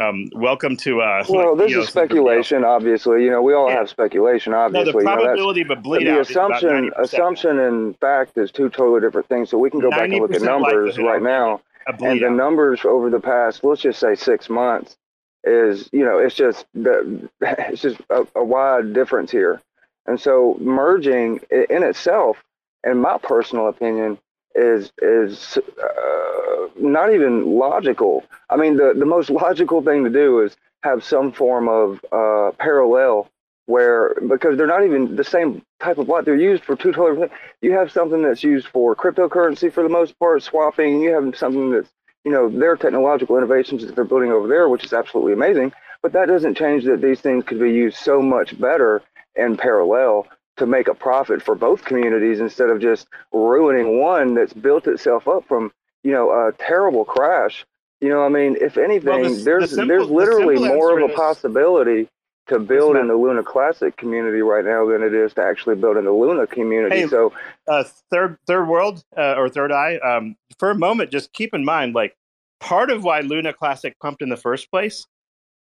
Speaker 2: Um, welcome to uh
Speaker 12: well like, this is speculation obviously. You know we all yeah. have speculation obviously
Speaker 2: no, the probability
Speaker 12: you
Speaker 2: know, but bleed
Speaker 12: the assumption assumption and fact is two totally different things so we can go back and look at numbers right now and the numbers over the past, let's just say six months, is you know it's just it's just a, a wide difference here, and so merging in itself, in my personal opinion, is is uh, not even logical. I mean, the the most logical thing to do is have some form of uh, parallel where because they're not even the same type of block. They're used for two totally. You have something that's used for cryptocurrency for the most part, swapping. You have something that's you know their technological innovations that they're building over there, which is absolutely amazing. But that doesn't change that these things could be used so much better in parallel to make a profit for both communities instead of just ruining one that's built itself up from you know a terrible crash. You know, I mean, if anything, well, the, there's the simple, there's literally the more of a possibility to build in the Luna Classic community right now than it is to actually build in the Luna community.
Speaker 2: Hey,
Speaker 12: so,
Speaker 2: uh, third third world uh, or third eye. Um, for a moment, just keep in mind, like part of why Luna Classic pumped in the first place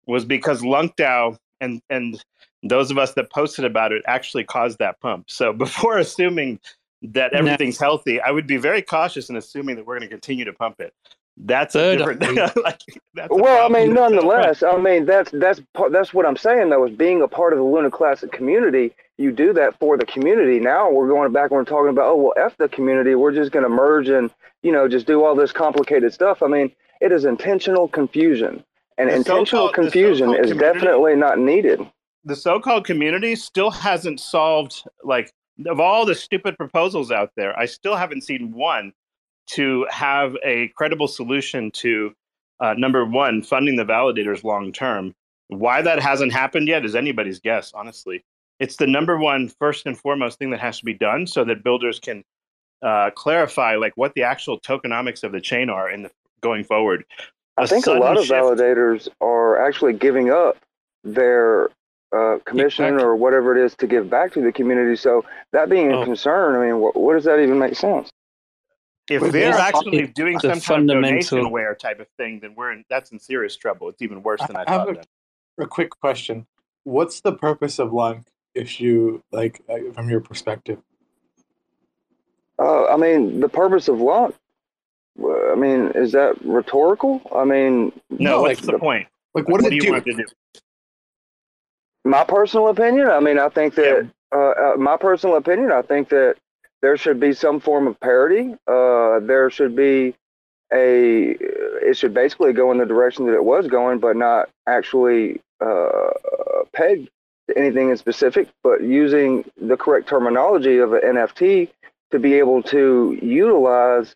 Speaker 2: was because LUNC DAO and and those of us that posted about it actually caused that pump. So before assuming that everything's healthy, I would be very cautious in assuming that we're going to continue to pump it. That's a different. like,
Speaker 12: that's well, I mean, nonetheless, I mean that's that's that's what I'm saying though. Is being a part of the Luna Classic community, you do that for the community. Now we're going back and we're talking about oh well, f the community. We're just going to merge and you know just do all this complicated stuff. I mean, it is intentional confusion, and the intentional confusion is definitely not needed.
Speaker 2: The so-called community still hasn't solved like of all the stupid proposals out there. I still haven't seen one to have a credible solution to uh, number one, funding the validators long term. Why that hasn't happened yet is anybody's guess, honestly. It's the number one, first and foremost thing that has to be done so that builders can uh, clarify like what the actual tokenomics of the chain are in the going forward.
Speaker 12: I think a lot of validators are actually giving up their uh, commission or whatever it is to give back to the community. So that being a oh. concern, I mean, what, what does that even make sense?
Speaker 2: if they're actually doing some kind of donationware type of thing, then we're in, that's in serious trouble. It's even worse than I, I thought.
Speaker 11: Have a, a, quick question: What's the purpose of Lunc, if you like, uh, from your perspective?
Speaker 12: Uh, I mean, the purpose of Lunc. I mean, is that rhetorical? I mean,
Speaker 2: no. What's like, the, point?
Speaker 11: Like, what, what do you want to do?
Speaker 12: My personal opinion. I mean, I think that. Yeah. Uh, uh, my personal opinion. I think that there should be some form of parity. Uh, there should be a it should basically go in the direction that it was going, but not actually uh, pegged to anything in specific, but using the correct terminology of an NFT to be able to utilize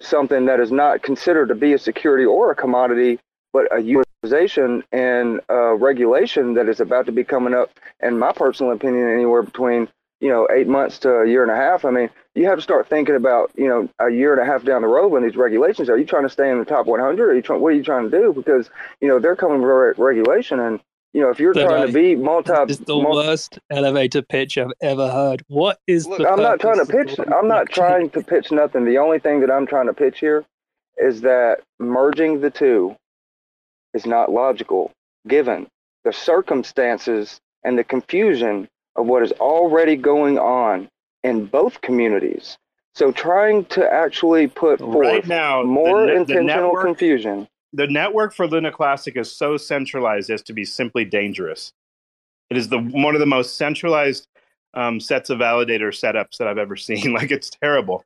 Speaker 12: something that is not considered to be a security or a commodity, but a utilization and uh, regulation that is about to be coming up, in my personal opinion, anywhere between you know eight months to a year and a half. I mean, you have to start thinking about you know a year and a half down the road when these regulations are. You trying to stay in the top 100? Are you trying? What are you trying to do? Because you know they're coming with regulation and you know, if you're trying guy, to be multi,
Speaker 3: it's the multi- worst elevator pitch I've ever heard. What is?
Speaker 12: Look, I'm not trying to pitch. I'm not trying to pitch nothing. The only thing that I'm trying to pitch here is that merging the two is not logical, given the circumstances and the confusion of what is already going on in both communities. So, trying to actually put forth right now, more the, intentional the network, confusion
Speaker 2: the network for Luna Classic is so centralized as to be simply dangerous. It is the one of the most centralized um, sets of validator setups that I've ever seen. like it's terrible.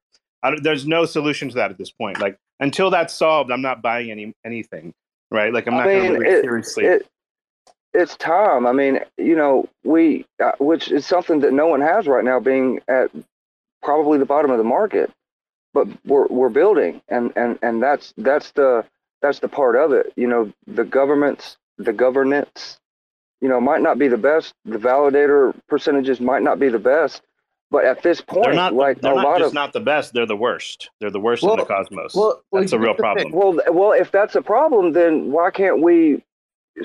Speaker 2: there's no solution to that at this point. Like until that's solved, I'm not buying any anything. Right? Like I'm not going to it, seriously. It,
Speaker 12: it's time. I mean, you know, we uh, which is something that no one has right now, being at probably the bottom of the market, but we're we're building, and and and that's that's the that's the part of it. You know, the governments, the governance, you know, might not be the best. The validator percentages might not be the best. But at this point,
Speaker 2: they're not,
Speaker 12: like
Speaker 2: they're
Speaker 12: a
Speaker 2: not
Speaker 12: lot
Speaker 2: just
Speaker 12: of
Speaker 2: not the best; they're the worst. They're the worst well, in the cosmos. Well, that's a real problem.
Speaker 12: Well, well, if that's a problem, then why can't we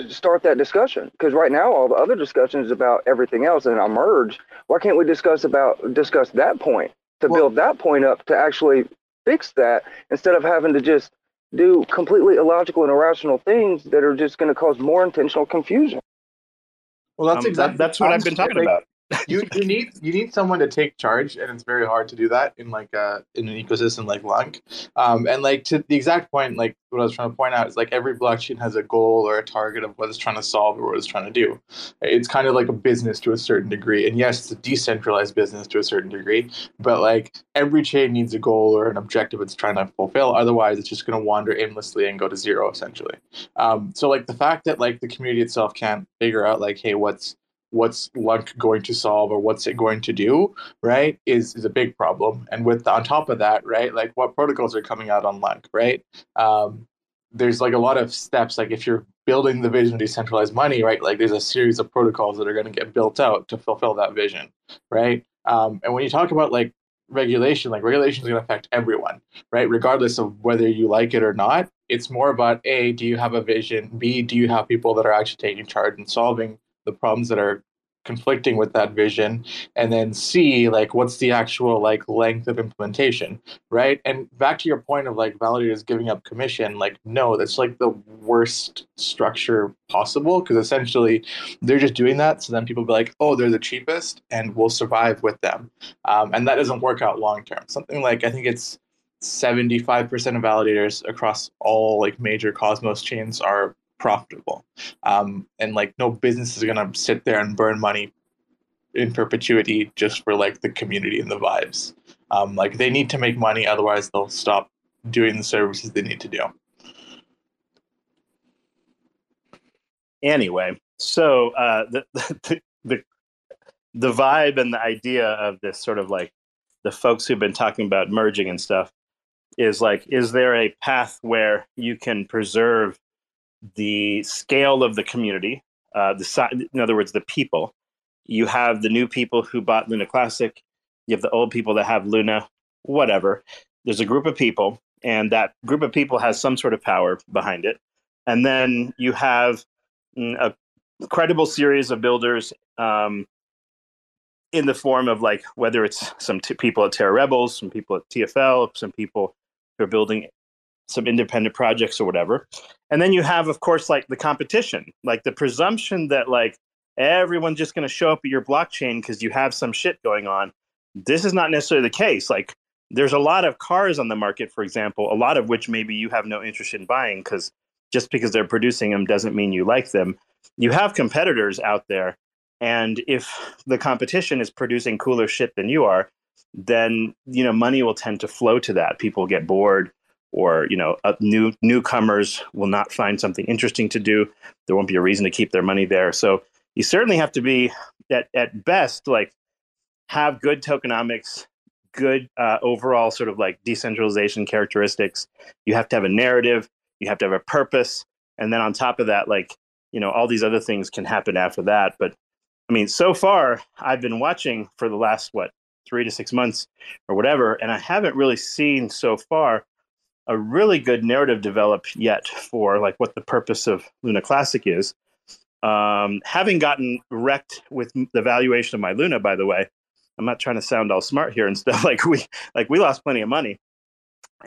Speaker 12: start that discussion? Because right now, all the other discussions about everything else and a merge. Why can't we discuss about discuss that point to well, build that point up to actually fix that instead of having to just do completely illogical and irrational things that are just going to cause more intentional confusion.
Speaker 11: Well, that's um, exactly
Speaker 2: that, that's what I've been talking about
Speaker 11: you you need you need someone to take charge, and it's very hard to do that in like a uh, in an ecosystem like Lunc. Um, and like to the exact point, like what I was trying to point out is like every blockchain has a goal or a target of what it's trying to solve or what it's trying to do. It's kind of like a business to a certain degree, and yes, it's a decentralized business to a certain degree. But like every chain needs a goal or an objective it's trying to fulfill. Otherwise, it's just going to wander aimlessly and go to zero essentially. Um, so like the fact that like the community itself can't figure out like, hey, what's what's Lunc going to solve or what's it going to do, right, is, is a big problem. And with on top of that, right, like what protocols are coming out on Lunc, right? Um, there's like a lot of steps. Like if you're building the vision of decentralized money, right, like there's a series of protocols that are going to get built out to fulfill that vision, right? Um, and when you talk about like regulation, like regulation is going to affect everyone, right? Regardless of whether you like it or not. It's more about A, do you have a vision? B, do you have people that are actually taking charge and solving the problems that are conflicting with that vision and then see like what's the actual like length of implementation right? And back to your point of like validators giving up commission like no that's like the worst structure possible because essentially they're just doing that so then people be like oh they're the cheapest and we'll survive with them. Um, and that doesn't work out long term. Something like i think it's 75% of validators across all like major cosmos chains are profitable. Um, and like no business is gonna sit there and burn money in perpetuity just for like the community and the vibes. Um, like they need to make money, otherwise they'll stop doing the services they need to do.
Speaker 2: Anyway, so uh, the, the the the vibe and the idea of this sort of like the folks who've been talking about merging and stuff is like, is there a path where you can preserve the scale of the community, uh, the si- in other words, the people. You have the new people who bought Luna Classic. You have the old people that have Luna, whatever. There's a group of people, and that group of people has some sort of power behind it. And then you have mm, a credible series of builders um, in the form of like whether it's some t- people at Terra Rebels, some people at TFL, some people who are building some independent projects or whatever. And then you have, of course, like the competition, like the presumption that like everyone's just going to show up at your blockchain because you have some shit going on. This is not necessarily the case. Like there's a lot of cars on the market, for example, a lot of which maybe you have no interest in buying because just because they're producing them doesn't mean you like them. You have competitors out there. And if the competition is producing cooler shit than you are, then you know money will tend to flow to that. People get bored or you know uh, new newcomers will not find something interesting to do. There won't be a reason to keep their money there. So you certainly have to be at, at best like have good tokenomics good uh, overall sort of like decentralization characteristics. You have to have a narrative. You have to have a purpose. And then on top of that like you know all these other things can happen after that. But i mean so far i've been watching for the last what three to six months or whatever and i haven't really seen so far a really good narrative developed yet for like what the purpose of luna classic is. Um, having gotten wrecked with the valuation of my luna by the way i'm not trying to sound all smart here and stuff like we like we lost plenty of money.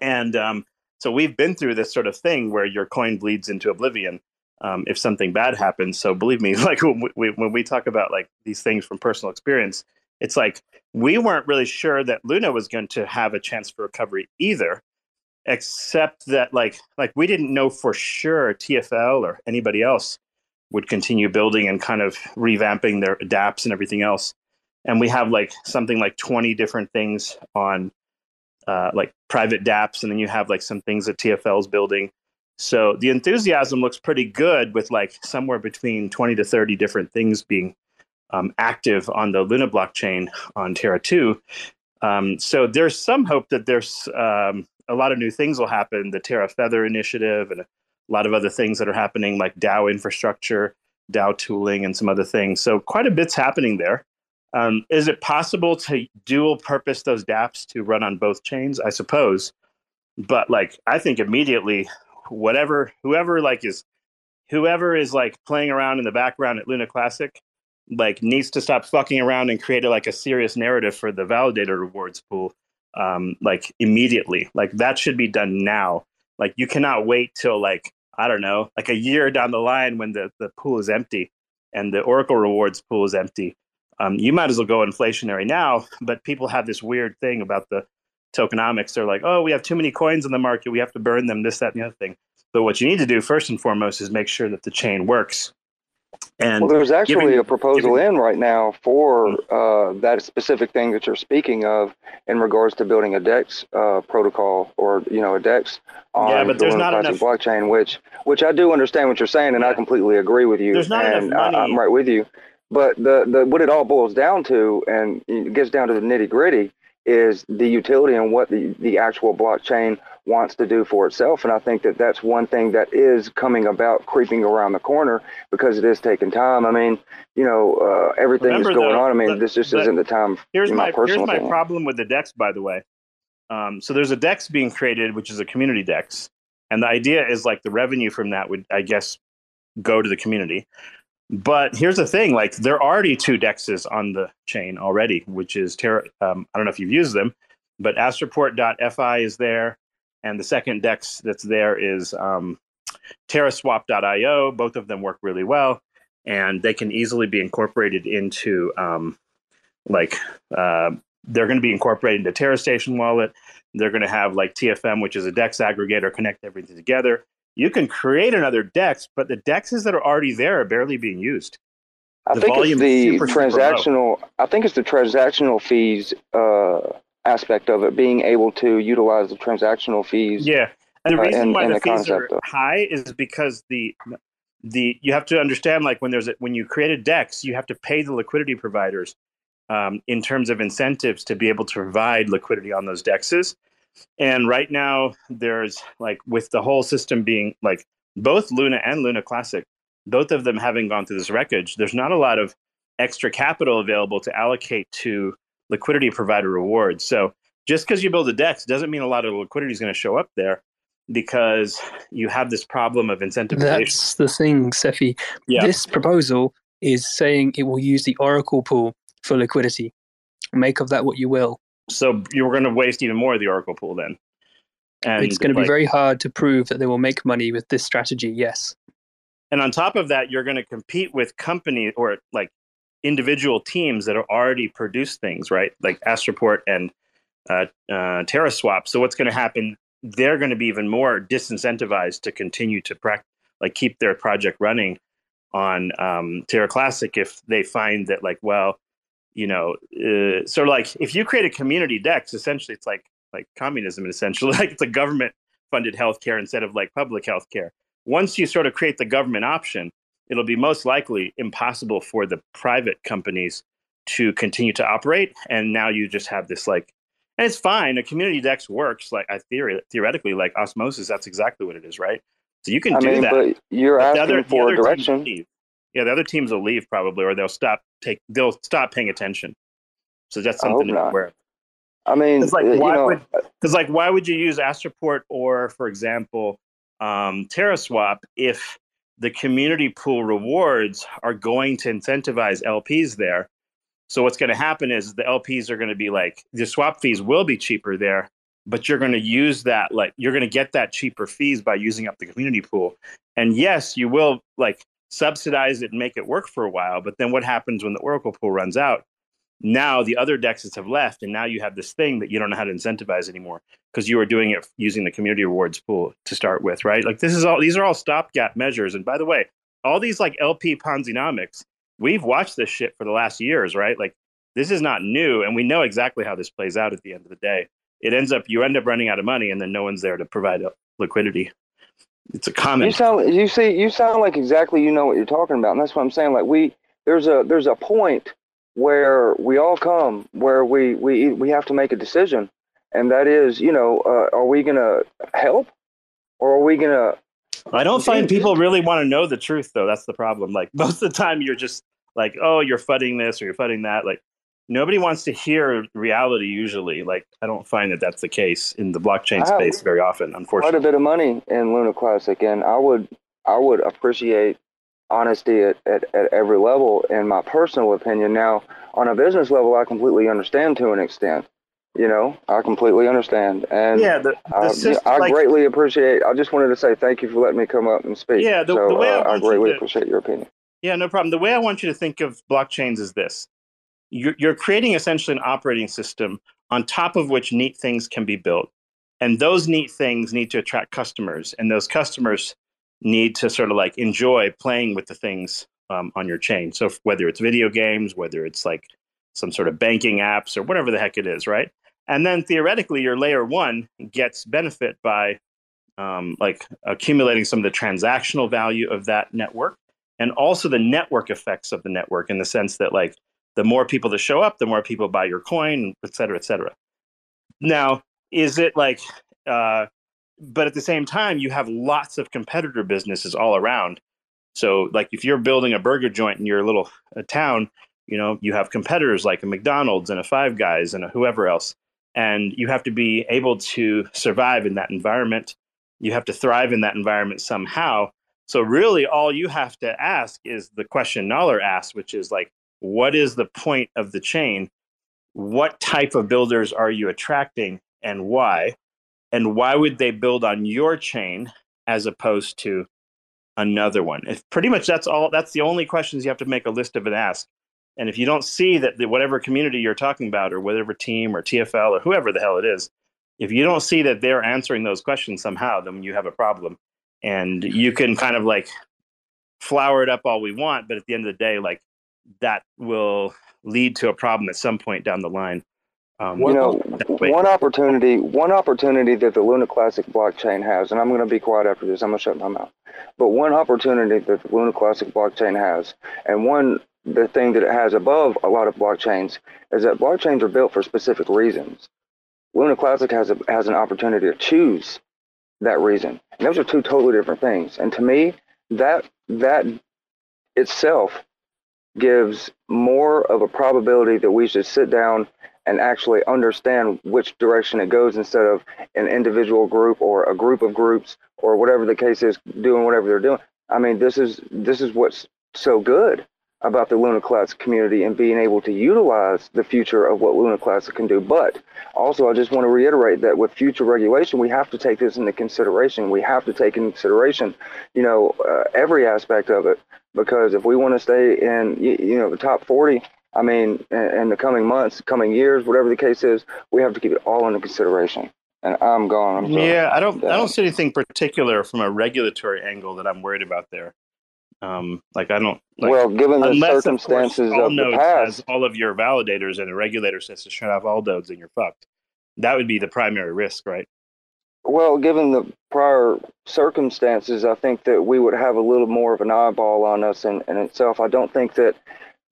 Speaker 2: And um, so we've been through this sort of thing where your coin bleeds into oblivion um, if something bad happens. So believe me, like when we, when we talk about like these things from personal experience, it's like we weren't really sure that Luna was going to have a chance for recovery either, except that like like we didn't know for sure TFL or anybody else would continue building and kind of revamping their dApps and everything else. And we have like something like 20 different things on uh, like private dApps, and then you have like some things that TFL is building. So the enthusiasm looks pretty good with like somewhere between 20 to 30 different things being um, active on the Luna blockchain on Terra 2. Um, so there's some hope that there's um, a lot of new things will happen. The Terra Feather initiative and a lot of other things that are happening, like DAO infrastructure, DAO tooling, and some other things. So quite a bit's happening there. Um, is it possible to dual purpose those dApps to run on both chains? I suppose, but like I think immediately, whatever whoever like is whoever is like playing around in the background at Luna Classic, like needs to stop fucking around and create a, like a serious narrative for the validator rewards pool, um, like immediately. Like that should be done now. Like you cannot wait till like I don't know, like a year down the line when the the pool is empty and the Oracle rewards pool is empty um, you might as well go inflationary now. But people have this weird thing about the tokenomics. They're like, oh, we have too many coins in the market. We have to burn them, this, that, and the other thing. But what you need to do first and foremost is make sure that the chain works. And
Speaker 12: well, there's actually given, a proposal given, in right now for uh, that specific thing that you're speaking of in regards to building a DEX uh, protocol or you know a DEX on
Speaker 2: yeah, but there's not enough
Speaker 12: blockchain. Which which I do understand what you're saying, and yeah. I completely agree with you.
Speaker 2: There's not
Speaker 12: and
Speaker 2: enough money.
Speaker 12: I, I'm right with you. But the, the what it all boils down to, and it gets down to the nitty gritty, is the utility and what the, the actual blockchain wants to do for itself. And I think that that's one thing that is coming about, creeping around the corner because it is taking time. I mean, you know, uh, everything Remember is going though, on. I mean, this just isn't the time.
Speaker 2: Here's my,
Speaker 12: my
Speaker 2: here's my
Speaker 12: thing.
Speaker 2: problem with the DEX, by the way. Um, so there's a DEX being created, which is a community DEX, and the idea is like the revenue from that would, I guess, go to the community. But here's the thing: like there are already two dexes on the chain already, which is Terra. Um, I don't know if you've used them, but Astroport.fi is there, and the second dex that's there is um, TerraSwap.io. Both of them work really well, and they can easily be incorporated into um, like uh, they're going to be incorporated into TerraStation Wallet. They're going to have like TFM, which is a DEX aggregator, connect everything together you can create another DEX, but the dexes that are already there are barely being used.
Speaker 12: I the think it's the super, transactional. Super I think it's the transactional fees uh, aspect of it, being able to utilize the transactional fees.
Speaker 2: Yeah, and the reason uh, in, why in the, the fees are of. high is because the the you have to understand like when there's a, when you create a DEX, you have to pay the liquidity providers um, in terms of incentives to be able to provide liquidity on those DEXs. And right now, there's like with the whole system being like both Luna and Luna Classic, both of them having gone through this wreckage, there's not a lot of extra capital available to allocate to liquidity provider rewards. So just because you build a DEX doesn't mean a lot of liquidity is going to show up there because you have this problem of incentivization.
Speaker 3: That's the thing, Cephii. Yeah. This proposal is saying it will use the Oracle pool for liquidity. Make of that what you will.
Speaker 2: So you're going to waste even more of the Oracle pool then.
Speaker 3: And it's going to like, be very hard to prove that they will make money with this strategy. Yes.
Speaker 2: And on top of that, you're going to compete with companies or like individual teams that are already produced things, right? Like Astroport and uh, uh, TerraSwap. So what's going to happen? They're going to be even more disincentivized to continue to pra- like keep their project running on um, Terra Classic if they find that like, well, you know, uh, sort of like if you create a community DEX, essentially it's like like communism, essentially like it's a government funded healthcare instead of like public healthcare. Once you sort of create the government option, it'll be most likely impossible for the private companies to continue to operate. And now you just have this like, and it's fine. A community dex works like I theory theoretically like osmosis. That's exactly what it is, right? So you can
Speaker 12: I
Speaker 2: do
Speaker 12: mean,
Speaker 2: that.
Speaker 12: But you're
Speaker 2: But
Speaker 12: asking
Speaker 2: other- the
Speaker 12: for direction.
Speaker 2: Yeah, the other teams will leave probably, or they'll stop take they'll stop paying attention. So that's something to be
Speaker 12: not.
Speaker 2: aware of.
Speaker 12: I mean,
Speaker 2: Because like,
Speaker 12: uh,
Speaker 2: why
Speaker 12: know,
Speaker 2: would because like why would you use Astroport or, for example, um, TerraSwap if the community pool rewards are going to incentivize LPs there? So what's going to happen is the LPs are going to be like the swap fees will be cheaper there, but you're going to use that like you're going to get that cheaper fees by using up the community pool. And yes, you will like subsidize it and make it work for a while, but then what happens when the Oracle pool runs out? now the other dexes have left and now you have this thing that you don't know how to incentivize anymore because you were doing it using the community rewards pool to start with right? Like this is all these are all stopgap measures and by the way all these like lp ponzinomics we've watched this shit for the last years right? Like this is not new and we know exactly how this plays out at the end of the day. It ends up you end up running out of money and then no one's there to provide uh, liquidity it's a common
Speaker 12: You sound you see you sound like exactly you know what you're talking about, and that's what I'm saying. Like we there's a there's a point where we all come where we we we have to make a decision, and that is you know uh, are we gonna help or are we gonna
Speaker 2: I don't find people really want to know the truth, though. That's the problem. Like most of the time, you're just like, "Oh, you're fudding this or you're fudding that." Like nobody wants to hear reality. Usually, like I don't find that that's the case in the blockchain
Speaker 12: I
Speaker 2: space very often. unfortunately.
Speaker 12: quite a bit of money in Luna Classic, and I would I would appreciate honesty at, at, at every level. In my personal opinion, now on a business level, I completely understand to an extent. You know, I completely understand, and
Speaker 2: Yeah, the- the
Speaker 12: I,
Speaker 2: system-
Speaker 12: I
Speaker 2: like-
Speaker 12: greatly appreciate. I just wanted to say thank you for letting me come up and speak.
Speaker 2: Yeah, the-
Speaker 12: so
Speaker 2: the way I
Speaker 12: uh, I
Speaker 2: you
Speaker 12: greatly
Speaker 2: to-
Speaker 12: appreciate your opinion.
Speaker 2: Yeah, no problem. The way I want you to think of blockchains is this you're, you're creating essentially an operating system on top of which neat things can be built. And those neat things need to attract customers. And those customers need to sort of like enjoy playing with the things um, on your chain. So whether it's video games, whether it's like some sort of banking apps or whatever the heck it is, right? And then theoretically, your layer one gets benefit by um, like accumulating some of the transactional value of that network and also the network effects of the network in the sense that like the more people that show up the more people buy your coin et cetera et cetera. Now is it like uh, but at the same time you have lots of competitor businesses all around. So like if you're building a burger joint in your little uh, town you know you have competitors like a mcdonald's and a five guys and a whoever else and you have to be able to survive in that environment. You have to thrive in that environment somehow. So really all you have to ask is the question Naller asked, which is like, what is the point of the chain? What type of builders are you attracting and why? And why would they build on your chain as opposed to another one? If pretty much that's all that's the only questions you have to make a list of and ask. And if you don't see that the, whatever community you're talking about or whatever team or TFL or whoever the hell it is, if you don't see that they're answering those questions somehow, then you have a problem and you can kind of like flower it up all we want but at the end of the day like that will lead to a problem at some point down the line um,
Speaker 12: you know, one opportunity, one opportunity that the Luna Classic blockchain has, and I'm going to be quiet after this. I'm going to shut my mouth. But one opportunity that the Luna Classic blockchain has, and one the thing that it has above a lot of blockchains, is that blockchains are built for specific reasons. Luna Classic has a, has an opportunity to choose that reason, and those are two totally different things. And to me, that that itself gives more of a probability that we should sit down and actually understand which direction it goes instead of an individual group or a group of groups or whatever the case is doing whatever they're doing. I mean, this is this is what's so good about the Luna Classic community and being able to utilize the future of what Luna Classic can do. But also, I just want to reiterate that with future regulation, we have to take this into consideration. We have to take into consideration, you know, uh, every aspect of it because if we want to stay in, you, you know, the top 40, I mean, in, in the coming months, coming years, whatever the case is, we have to keep it all into consideration. And I'm gone. I'm
Speaker 2: yeah i don't i don't see anything particular from a regulatory angle that i'm worried about there um like i don't like,
Speaker 12: Well, given the
Speaker 2: unless, of course,
Speaker 12: circumstances
Speaker 2: all
Speaker 12: of the past-
Speaker 2: all of your validators and a regulator says to shut off all nodes and you're fucked that would be the primary risk right
Speaker 12: Well, given the prior circumstances, I think that we would have a little more of an eyeball on us in, in itself. I don't think that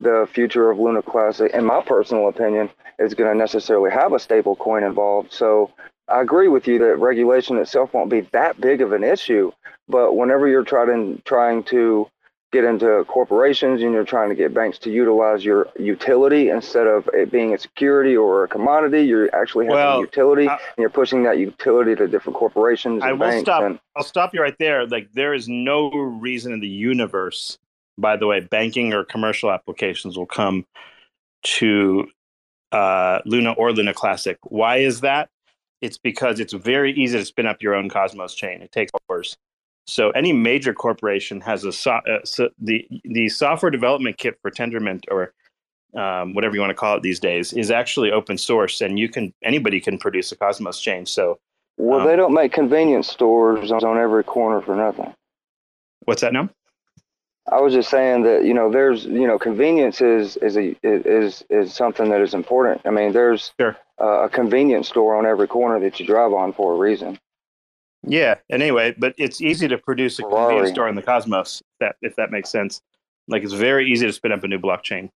Speaker 12: the future of Luna Classic, in my personal opinion, is going to necessarily have a stable coin involved. So I agree with you that regulation itself won't be that big of an issue. But whenever you're trying trying to get into corporations and you're trying to get banks to utilize your utility instead of it being a security or a commodity, you're actually having well, utility and you're pushing that utility to different corporations. I will
Speaker 2: stop.
Speaker 12: And,
Speaker 2: I'll stop you right there. Like there is no reason in the universe, by the way, banking or commercial applications will come to uh, Luna or Luna Classic. Why is that? It's because it's very easy to spin up your own Cosmos chain. It takes hours. So any major corporation has a so, uh, so the the software development kit for Tendermint or um, whatever you want to call it these days is actually open source, and you can anybody can produce a Cosmos chain. So
Speaker 12: well, um, they don't make convenience stores on every corner for nothing.
Speaker 2: What's that now?
Speaker 12: I was just saying that you know there's you know convenience is is a is is something that is important. I mean there's
Speaker 2: sure.
Speaker 12: uh, a convenience store on every corner that you drive on for a reason.
Speaker 2: Yeah. And Anyway, but it's easy to produce a convenience store in the Cosmos. If that if that makes sense. Like it's very easy to spin up a new blockchain.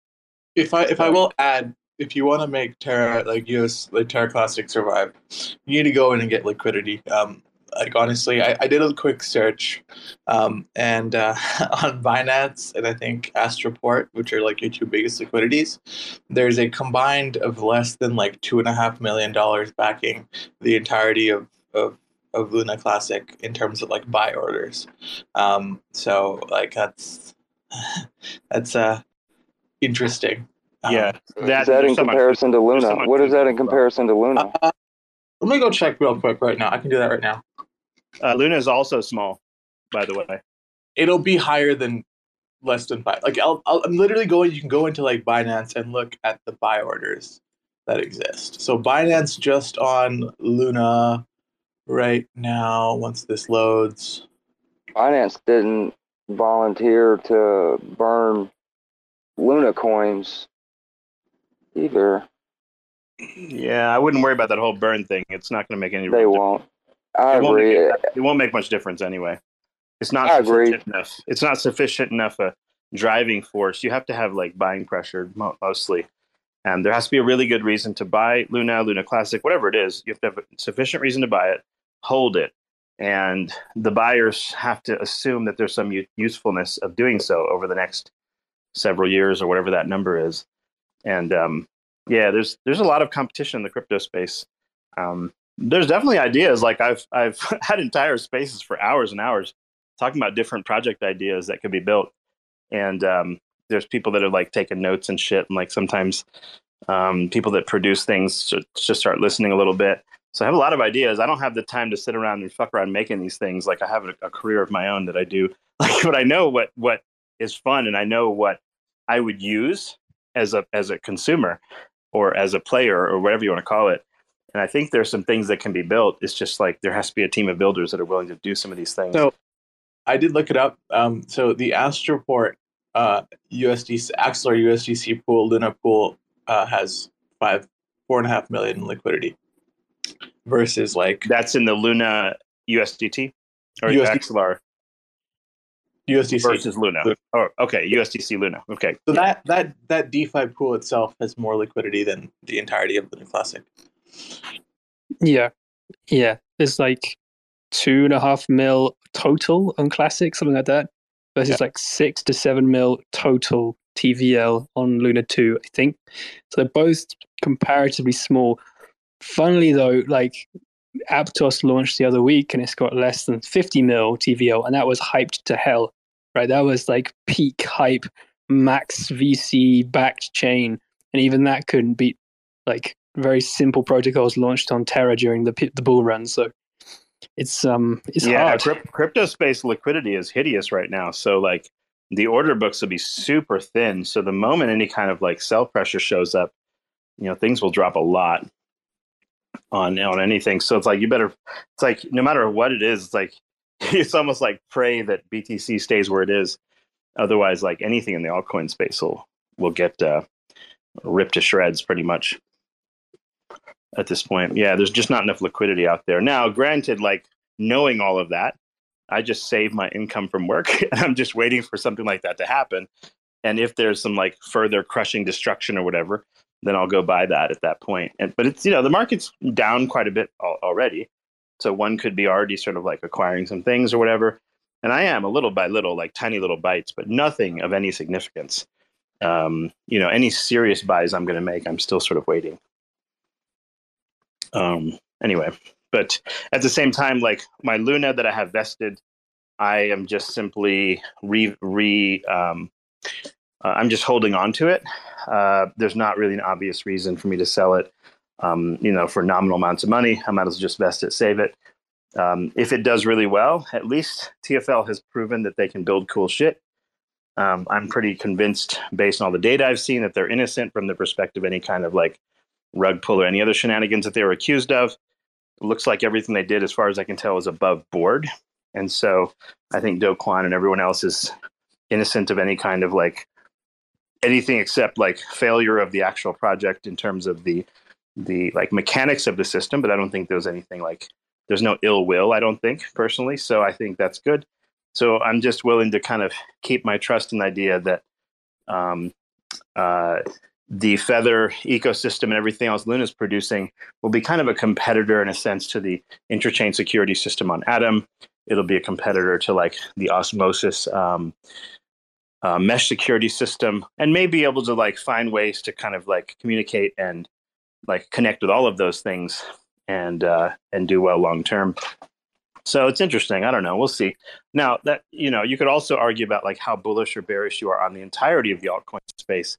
Speaker 11: If I if I will add, if you want to make Terra like US like Terra Classic survive, you need to go in and get liquidity. Um, like honestly, I, I did a quick search, um, and uh, on Binance and I think Astroport, which are like your two biggest liquidities, there's a combined of less than like two and a half million dollars backing the entirety of of of Luna Classic in terms of like buy orders. Um, so like that's that's uh interesting.
Speaker 2: Um, yeah,
Speaker 12: that, is that in so comparison much, to Luna? So what is that in comparison to Luna?
Speaker 11: Uh, let me go check real quick right now. I can do that right now.
Speaker 2: Uh, Luna is also small, by the way.
Speaker 11: It'll be higher than less than five. Like I'll, i am literally going. You can go into like Binance and look at the buy orders that exist. So Binance just on Luna right now once this loads.
Speaker 12: Binance didn't volunteer to burn Luna coins either.
Speaker 2: Yeah, I wouldn't worry about that whole burn thing. It's not going to make any.
Speaker 12: They won't. I
Speaker 2: it
Speaker 12: agree.
Speaker 2: Won't make, it won't make much difference anyway. It's not I sufficient agree. enough. It's not sufficient enough a driving force. You have to have like buying pressure mostly. And there has to be a really good reason to buy Luna, Luna Classic, whatever it is. You have to have a sufficient reason to buy it hold it. And the buyers have to assume that there's some usefulness of doing so over the next several years or whatever that number is. And um, yeah, there's there's a lot of competition in the crypto space. Um, there's definitely ideas. Like I've I've had entire spaces for hours and hours talking about different project ideas that could be built. And um, there's people that are like taking notes and shit. And like sometimes um, people that produce things just start listening a little bit. So I have a lot of ideas. I don't have the time to sit around and fuck around making these things. Like I have a, a career of my own that I do. Like, but I know what what is fun, and I know what I would use as a as a consumer or as a player or whatever you want to call it. And I think there's some things that can be built. It's just like there has to be a team of builders that are willing to do some of these things.
Speaker 11: So I did look it up. Um, so the Astroport uh, USDC Axelar USDC pool Luna pool uh, has five four and a half million in liquidity versus like
Speaker 2: that's in the Luna USDT or USD- XLR.
Speaker 11: USDC
Speaker 2: versus Luna. Luna. Oh, okay, USDC Luna. Okay.
Speaker 11: So that that that DeFi pool itself has more liquidity than the entirety of Luna Classic.
Speaker 3: Yeah, yeah. There's like two and a half mil total on Classic, something like that, versus yeah. like six to seven mil total TVL on Luna Two, I think. So they're both comparatively small. Funnily though, like Aptos launched the other week and it's got less than 50 mil TVL, and that was hyped to hell, right? That was like peak hype, max VC backed chain, and even that couldn't beat like very simple protocols launched on Terra during the the bull run. So it's um it's yeah, hard.
Speaker 2: Crypt- crypto space liquidity is hideous right now. So like the order books will be super thin. So the moment any kind of like sell pressure shows up, you know things will drop a lot on on anything. So it's like you better. It's like no matter what it is, it's like it's almost like pray that BTC stays where it is. Otherwise, like anything in the altcoin space will will get uh, ripped to shreds pretty much. at this point. Yeah, there's just not enough liquidity out there. Now, granted, like knowing all of that, I just save my income from work and I'm just waiting for something like that to happen. And if there's some like further crushing destruction or whatever, then I'll go buy that at that point. And but it's you know the market's down quite a bit al- already, so one could be already sort of like acquiring some things or whatever. And I am a little by little, like tiny little bites, but nothing of any significance. Um, you know, any serious buys I'm going to make, I'm still sort of waiting. Um, anyway, but at the same time, like my Luna that I have vested, I am just simply re re. Um, uh, I'm just holding on to it. Uh, there's not really an obvious reason for me to sell it. Um, you know, for nominal amounts of money, I might as well just vest it, save it. Um, if it does really well, at least TFL has proven that they can build cool shit. Um, I'm pretty convinced, based on all the data I've seen, that they're innocent from the perspective of any kind of like rug pull or any other shenanigans that they were accused of. It looks like everything they did, as far as I can tell, was above board. And so I think Do Kwon and everyone else is innocent of any kind of like anything except like failure of the actual project in terms of the the like mechanics of the system. But I don't think there's anything like there's no ill will. I don't think personally. So I think that's good. So I'm just willing to kind of keep my trust in the idea that um, uh, the Feather ecosystem and everything else Luna's producing will be kind of a competitor in a sense to the interchain security system on Atom. It'll be a competitor to like the Osmosis um, uh, mesh security system, and may be able to like find ways to kind of like communicate and like connect with all of those things and uh, and do well long term. So it's interesting. I don't know. We'll see. Now that you know, you could also argue about like how bullish or bearish you are on the entirety of the altcoin space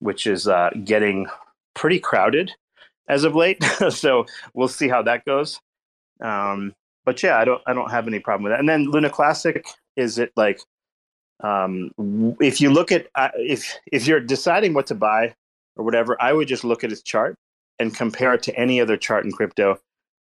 Speaker 2: which is uh, getting pretty crowded as of late. so we'll see how that goes. Um, but yeah, I don't I don't have any problem with that. And then Luna Classic is it like um, if you look at uh, if if you're deciding what to buy or whatever, I would just look at its chart and compare it to any other chart in crypto.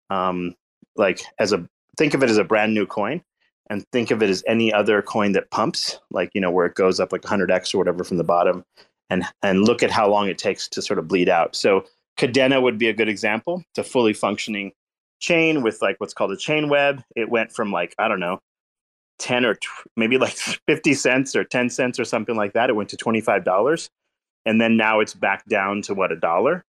Speaker 2: Um, like as a think of it as a brand new coin and think of it as any other coin that pumps, like you know where it goes up like 100x or whatever from the bottom, and and look at how long it takes to sort of bleed out. So Kadena would be a good example. It's a fully functioning chain with like what's called a chain web. It went from like I don't know, ten or t- maybe like fifty cents or ten cents or something like that. It went to twenty five dollars, and then now it's back down to what a dollar.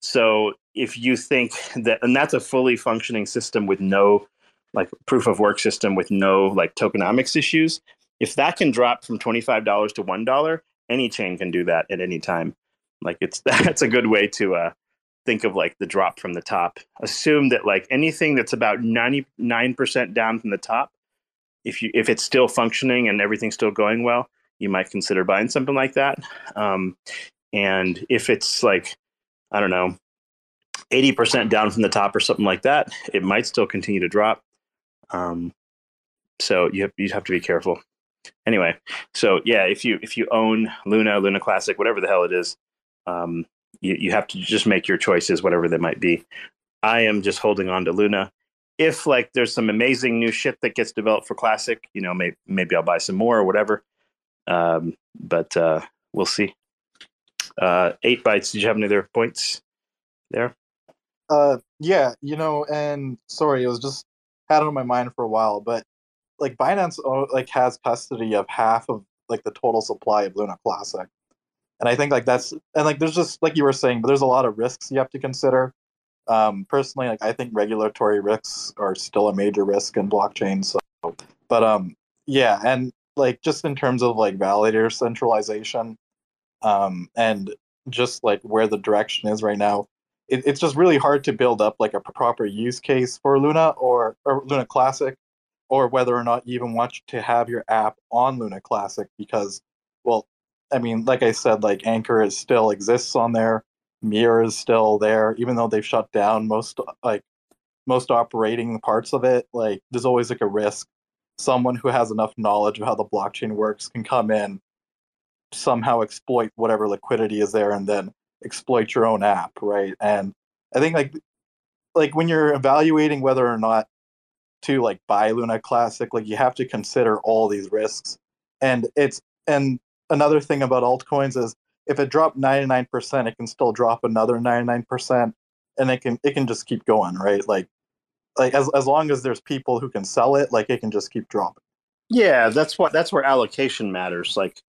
Speaker 2: So if you think that, and that's a fully functioning system with no like proof of work system with no like tokenomics issues. If that can drop from twenty five dollars to one dollar, any chain can do that at any time. Like it's that's a good way to uh, think of like the drop from the top. Assume that like anything that's about ninety nine percent down from the top, if you if it's still functioning and everything's still going well, you might consider buying something like that. Um, and if it's like I don't know, eighty percent down from the top or something like that, it might still continue to drop. Um, so you have, you have to be careful anyway, so yeah, if you if you own Luna, Luna Classic, whatever the hell it is, um, you, you have to just make your choices, whatever they might be. I am just holding on to Luna. If like there's some amazing new shit that gets developed for Classic, you know, maybe maybe I'll buy some more or whatever. Um, but uh, we'll see. Uh, atebites. Did you have any other points there?
Speaker 10: Uh, yeah, you know, and sorry, it was just had on my mind for a while, but like Binance like has custody of half of like the total supply of Luna Classic, and I think like that's and like there's just like you were saying, but there's a lot of risks you have to consider. Um, personally, like I think regulatory risks are still a major risk in blockchain. So, but um, yeah, and like just in terms of like validator centralization, um, and just like where the direction is right now, it, it's just really hard to build up like a proper use case for Luna or, or Luna Classic or whether or not you even want to have your app on Luna Classic because, well, I mean, like I said, like Anchor is still exists on there, Mirror is still there, even though they've shut down most like most operating parts of it. Like, there's always like a risk someone who has enough knowledge of how the blockchain works can come in, somehow exploit whatever liquidity is there, and then exploit your own app, right? And I think like like when you're evaluating whether or not to like buy Luna Classic, like you have to consider all these risks. And it's and another thing about altcoins is if it dropped 99%, it can still drop another 99%. and it can it can just keep going, right? Like like as as long as there's people who can sell it, like it can just keep dropping.
Speaker 2: Yeah, that's what that's where allocation matters. Like,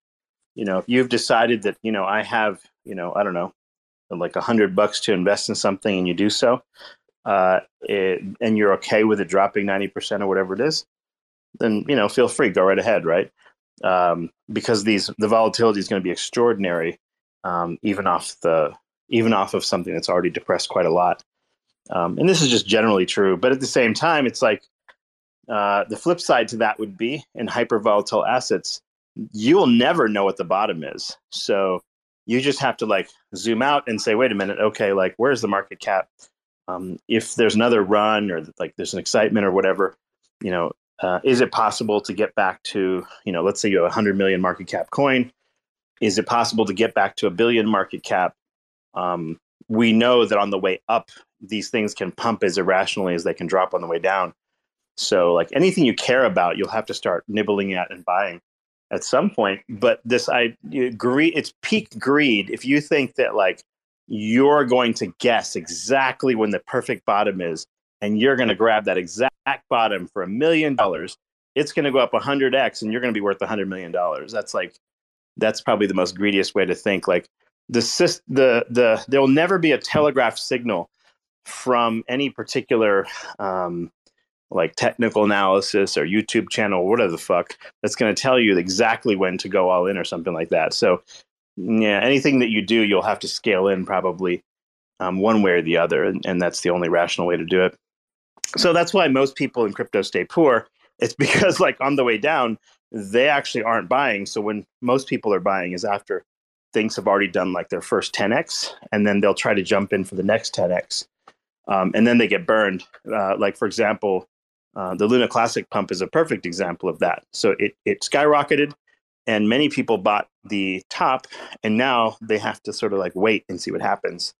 Speaker 2: you know, if you've decided that you know I have you know I don't know like a hundred bucks to invest in something and you do so, uh, it, and you're okay with it dropping ninety percent or whatever it is, then you know feel free, go right ahead, right? Um, because these the volatility is going to be extraordinary, um, even off the even off of something that's already depressed quite a lot. Um, and this is just generally true. But at the same time, it's like uh, the flip side to that would be in hyper volatile assets, you will never know what the bottom is. So you just have to like zoom out and say, wait a minute, okay, like where's the market cap? Um, if there's another run or like there's an excitement or whatever, you know, uh, is it possible to get back to, you know, let's say you have a 100 million market cap coin. Is it possible to get back to a billion market cap? Um, we know that on the way up, these things can pump as irrationally as they can drop on the way down. So, like anything you care about, you'll have to start nibbling at and buying at some point. But this, I greed, it's peak greed. If you think that like you're going to guess exactly when the perfect bottom is, and you're going to grab that exact bottom for a million dollars, it's going to go up 100x, and you're going to be worth a hundred million dollars. That's like, that's probably the most greediest way to think. Like the the the there will never be a telegraph signal from any particular um, like technical analysis or YouTube channel, whatever the fuck, that's going to tell you exactly when to go all in or something like that. So, yeah, anything that you do, you'll have to scale in probably um, one way or the other, and, and that's the only rational way to do it. So that's why most people in crypto stay poor. It's because, like, on the way down, they actually aren't buying. So when most people are buying is after things have already done like their first 10x, and then they'll try to jump in for the next 10x. Um, and then they get burned. Uh, like, for example, uh, the Luna Classic pump is a perfect example of that. So it, it skyrocketed, and many people bought the top, and now they have to sort of like wait and see what happens,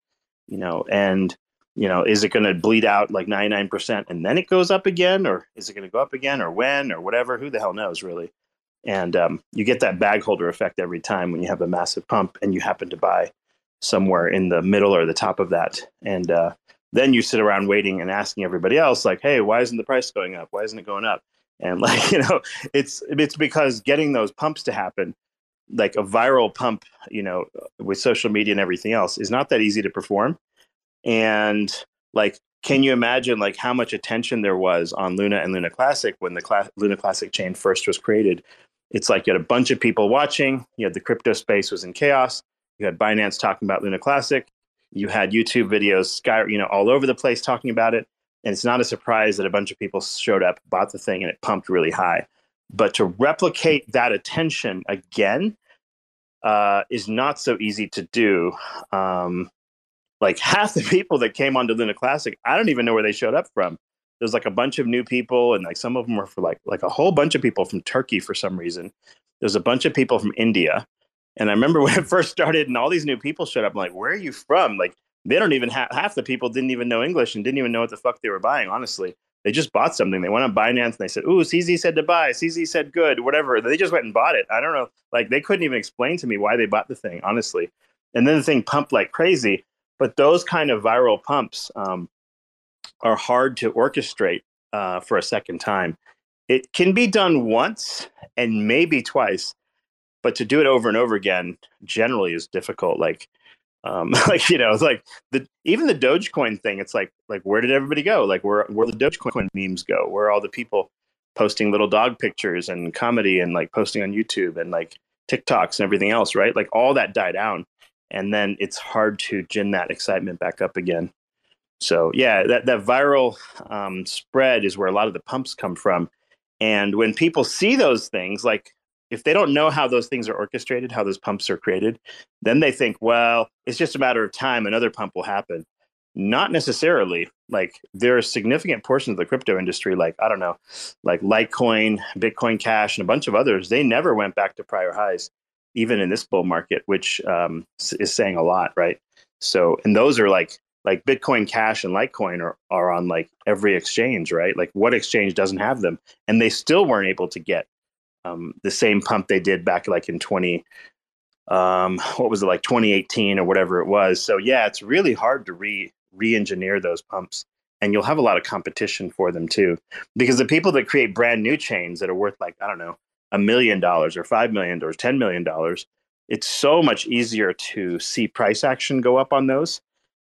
Speaker 2: you know. And you know, is it going to bleed out like 99% and then it goes up again, or is it going to go up again, or when, or whatever? Who the hell knows, really? And um, you get that bag holder effect every time when you have a massive pump and you happen to buy somewhere in the middle or the top of that. And uh, then you sit around waiting and asking everybody else like hey why isn't the price going up? Why isn't it going up? And like you know it's it's because getting those pumps to happen like a viral pump you know with social media and everything else is not that easy to perform. And like can you imagine like how much attention there was on luna and luna classic when the Cla- luna classic chain first was created it's like you had a bunch of people watching you had the crypto space was in chaos you had binance talking about luna classic you had YouTube videos, sky, you know, all over the place talking about it. And it's not a surprise that a bunch of people showed up, bought the thing, and it pumped really high. But to replicate that attention again uh, is not so easy to do. Um, like half the people that came onto Luna Classic, I don't even know where they showed up from. There's like a bunch of new people, and like some of them were for like like a whole bunch of people from Turkey for some reason. There's a bunch of people from India. And I remember when it first started and all these new people showed up. I'm like, where are you from? Like, they don't even have half the people didn't even know English and didn't even know what the fuck they were buying, honestly. They just bought something. They went on Binance and they said, Ooh, CZ said to buy, CZ said good, whatever. They just went and bought it. I don't know. Like, they couldn't even explain to me why they bought the thing, honestly. And then the thing pumped like crazy. But those kind of viral pumps um, are hard to orchestrate uh, for a second time. It can be done once and maybe twice, but to do it over and over again generally is difficult like um like you know like the even the dogecoin thing it's like like where did everybody go? Like where where the dogecoin memes go? Where all the people posting little dog pictures and comedy and like posting on youtube and like tiktoks and everything else right? Like all that died down and then it's hard to gin that excitement back up again so yeah that, that viral um, spread is where a lot of the pumps come from and when people see those things like if they don't know how those things are orchestrated, how those pumps are created, then they think, well, it's just a matter of time, another pump will happen. Not necessarily. Like there are significant portions of the crypto industry, like I don't know, like Litecoin, Bitcoin Cash, and a bunch of others. They never went back to prior highs, even in this bull market, which um, is saying a lot, right? So, and those are like like Bitcoin Cash and Litecoin are are on like every exchange, right? Like what exchange doesn't have them, and they still weren't able to get um, the same pump they did back like in 20 um, what was it like 2018 or whatever it was. So yeah it's really hard to re re-engineer those pumps and you'll have a lot of competition for them too. Because the people that create brand new chains that are worth like i don't know a million dollars or five million dollars ten million dollars it's so much easier to see price action go up on those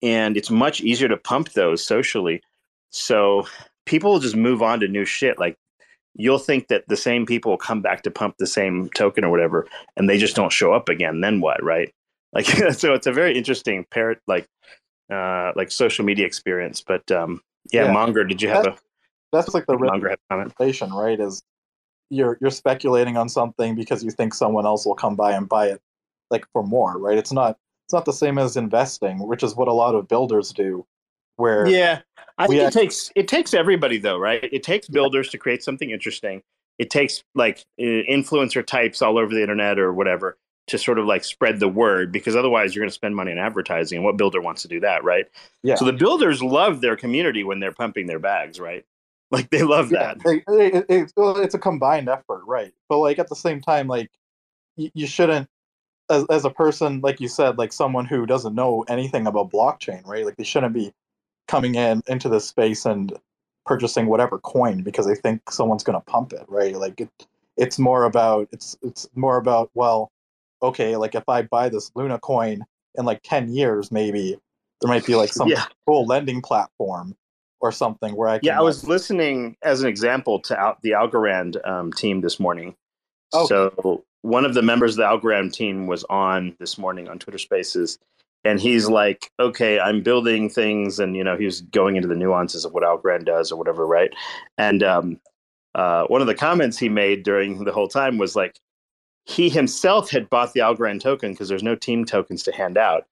Speaker 2: and it's much easier to pump those socially. So people will just move on to new shit like you'll think that the same people will come back to pump the same token or whatever and they just don't show up again then what right? Like so it's a very interesting parrot like uh like social media experience but um yeah, yeah. monger did you have a
Speaker 10: that's like the monger comment? right is you're you're speculating on something because you think someone else will come by and buy it like for more right? It's not it's not the same as investing which is what a lot of builders do where
Speaker 2: yeah i think it takes it takes everybody though right? It takes builders to create something interesting. It takes like influencer types all over the internet or whatever to sort of like spread the word because otherwise you're going to spend money on advertising and what builder wants to do that right? Yeah. So the builders love their community when they're pumping their bags right? Like they love yeah, that.
Speaker 10: it, it, it, it's a combined effort right? But like at the same time like you, you shouldn't as, as a person like you said like someone who doesn't know anything about blockchain right like they shouldn't be coming in into this space and purchasing whatever coin because they think someone's going to pump it right like it it's more about it's it's more about well okay like if i buy this luna coin in like 10 years maybe there might be like some yeah. cool lending platform or something where i
Speaker 2: can, yeah i was listening as an example to out the algorand um, team this morning okay. so one of the members of the algorand team was on this morning on twitter spaces and he's like, okay, I'm building things, and you know, he was going into the nuances of what Algorand does or whatever, right? And um, uh, one of the comments he made during the whole time was like, he himself had bought the Algorand token because there's no team tokens to hand out,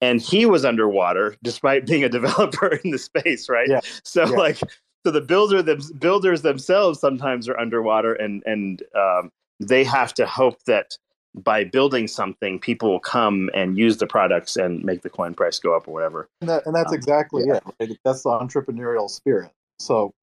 Speaker 2: and he was underwater despite being a developer in the space, right? Yeah. So yeah. like, so the builder them builders themselves sometimes are underwater, and and um, they have to hope that by building something, people will come and use the products and make the coin price go up or whatever.
Speaker 10: And, that, and that's um, exactly yeah. it. Right? That's the entrepreneurial spirit. So,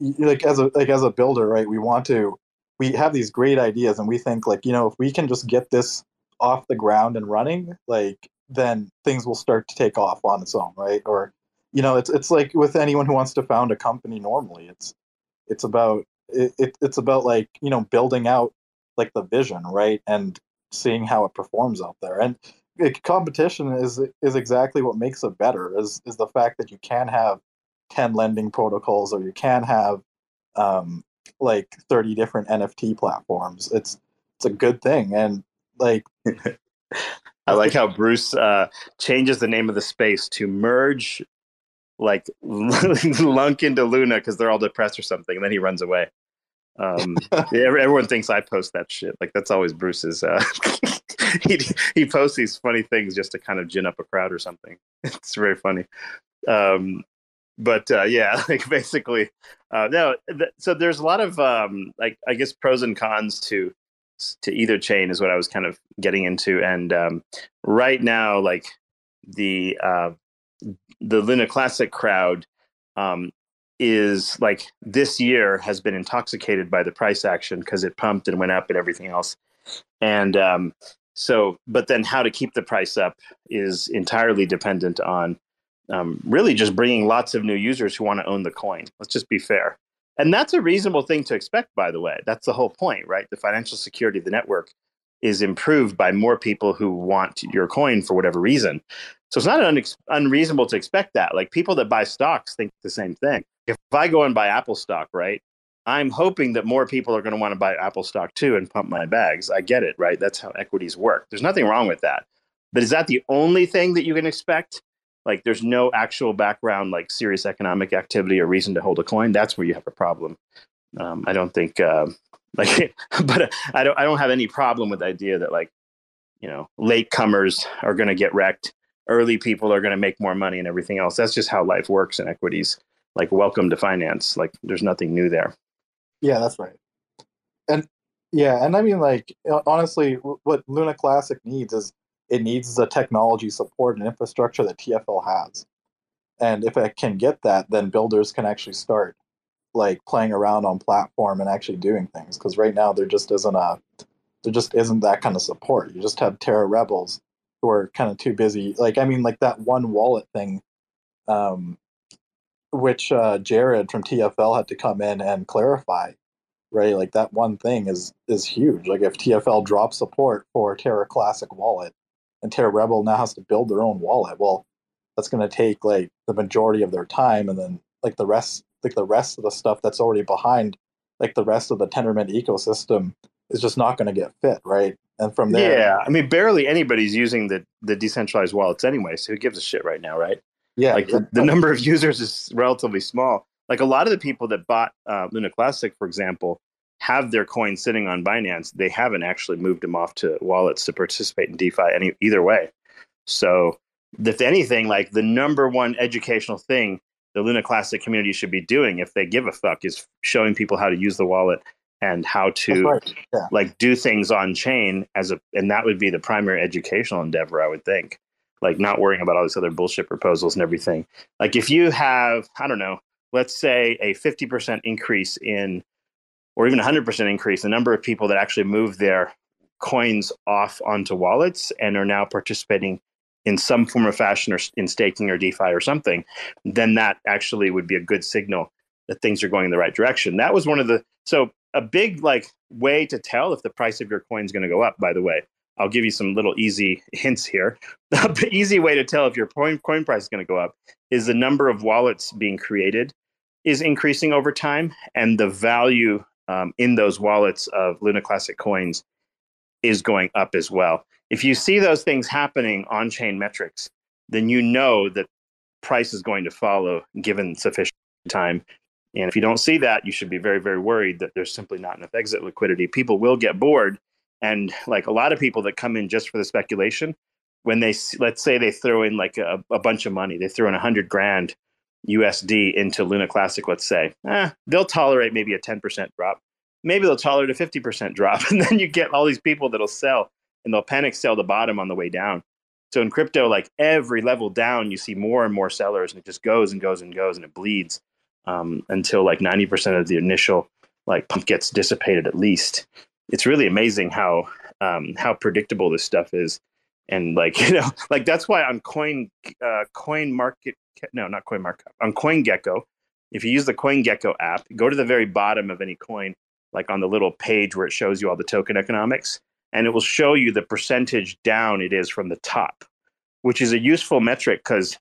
Speaker 10: like as a like as a builder, right? We want to we have these great ideas, and we think like you know if we can just get this off the ground and running, like then things will start to take off on its own, right? Or you know, it's it's like with anyone who wants to found a company normally, it's it's about it, it it's about like you know building out like the vision, right? And seeing how it performs out there. And competition is is exactly what makes it better. Is is the fact that you can have ten lending protocols, or you can have um, like thirty different NFT platforms. It's it's a good thing, and like.
Speaker 2: I like how Bruce uh, changes the name of the space to merge like Lunc into Luna because they're all depressed or something, and then he runs away. Um, everyone thinks I post that shit. Like that's always Bruce's. Uh, he he posts these funny things just to kind of gin up a crowd or something. It's very funny. Um, but uh, yeah, like basically, uh, no. Th- so there's a lot of um, like I guess pros and cons to to either chain is what I was kind of getting into. And um, right now, like the uh, the Luna Classic crowd um, is like this year has been intoxicated by the price action because it pumped and went up and everything else. And um, so, but then how to keep the price up is entirely dependent on um, really just bringing lots of new users who want to own the coin. Let's just be fair. And that's a reasonable thing to expect, by the way. That's the whole point, right? The financial security of the network is improved by more people who want your coin for whatever reason. So it's not un- unreasonable to expect that. Like people that buy stocks think the same thing if I go and buy Apple stock, right? I'm hoping that more people are going to want to buy Apple stock too and pump my bags. I get it, right? That's how equities work. There's nothing wrong with that. But is that the only thing that you can expect? Like there's no actual background, like serious economic activity or reason to hold a coin. That's where you have a problem. Um, I don't think, uh, like, but I don't, I don't have any problem with the idea that like, you know, late comers are going to get wrecked. Early people are going to make more money and everything else. That's just how life works in equities like welcome to finance. Like there's nothing new there.
Speaker 10: Yeah that's right. And yeah and i mean like honestly what luna classic needs is it needs the technology support and infrastructure that tfl has. And if it can get that then builders can actually start like playing around on platform and actually doing things because right now there just isn't a there just isn't that kind of support. You just have terra rebels who are kind of too busy. Like i mean like that one wallet thing um, which uh, Jared from TFL had to come in and clarify. Right, like that one thing is is huge. Like if TFL drops support for Terra Classic Wallet, and Terra Rebel now has to build their own wallet, well, that's going to take like the majority of their time, and then like the rest, like the rest of the stuff that's already behind, like the rest of the Tendermint ecosystem is just not going to get fit, right? And from there,
Speaker 2: yeah, I mean, barely anybody's using the the decentralized wallets anyway. So who gives a shit right now, right?
Speaker 10: Yeah,
Speaker 2: like the, the number of users is relatively small. Like a lot of the people that bought uh, Luna Classic, for example, have their coins sitting on Binance. They haven't actually moved them off to wallets to participate in DeFi any either way. So, if anything, like the number one educational thing the Luna Classic community should be doing, if they give a fuck, is showing people how to use the wallet and how to right. yeah. like do things on chain as a and that would be the primary educational endeavor i would think like not worrying about all these other bullshit proposals and everything like if you have i don't know let's say a 50% increase in or even 100% increase the number of people that actually move their coins off onto wallets and are now participating in some form of fashion or in staking or defi or something then that actually would be a good signal that things are going in the right direction that was one of the so a big like way to tell if the price of your coin is going to go up. By the way, I'll give you some little easy hints here. the easy way to tell if your coin coin price is going to go up is the number of wallets being created is increasing over time, and the value um, in those wallets of Luna Classic coins is going up as well. If you see those things happening on chain metrics, then you know that price is going to follow given sufficient time and if you don't see that, you should be very, very worried that there's simply not enough exit liquidity. People will get bored. And like a lot of people that come in just for the speculation, when they, let's say they throw in like a, a bunch of money, they throw in a hundred grand USD into Luna Classic, let's say, eh, they'll tolerate maybe a 10% drop. Maybe they'll tolerate a 50% drop. And then you get all these people that'll sell and they'll panic sell the bottom on the way down. So in crypto, like every level down, you see more and more sellers and it just goes and goes and goes and it bleeds um, until like 90% of the initial like pump gets dissipated at least. It's really amazing how um, how predictable this stuff is. And like, you know, like that's why on coin uh, coin market no, not coin market on CoinGecko, if you use the CoinGecko app, go to the very bottom of any coin, like on the little page where it shows you all the token economics, and it will show you the percentage down it is from the top, which is a useful metric because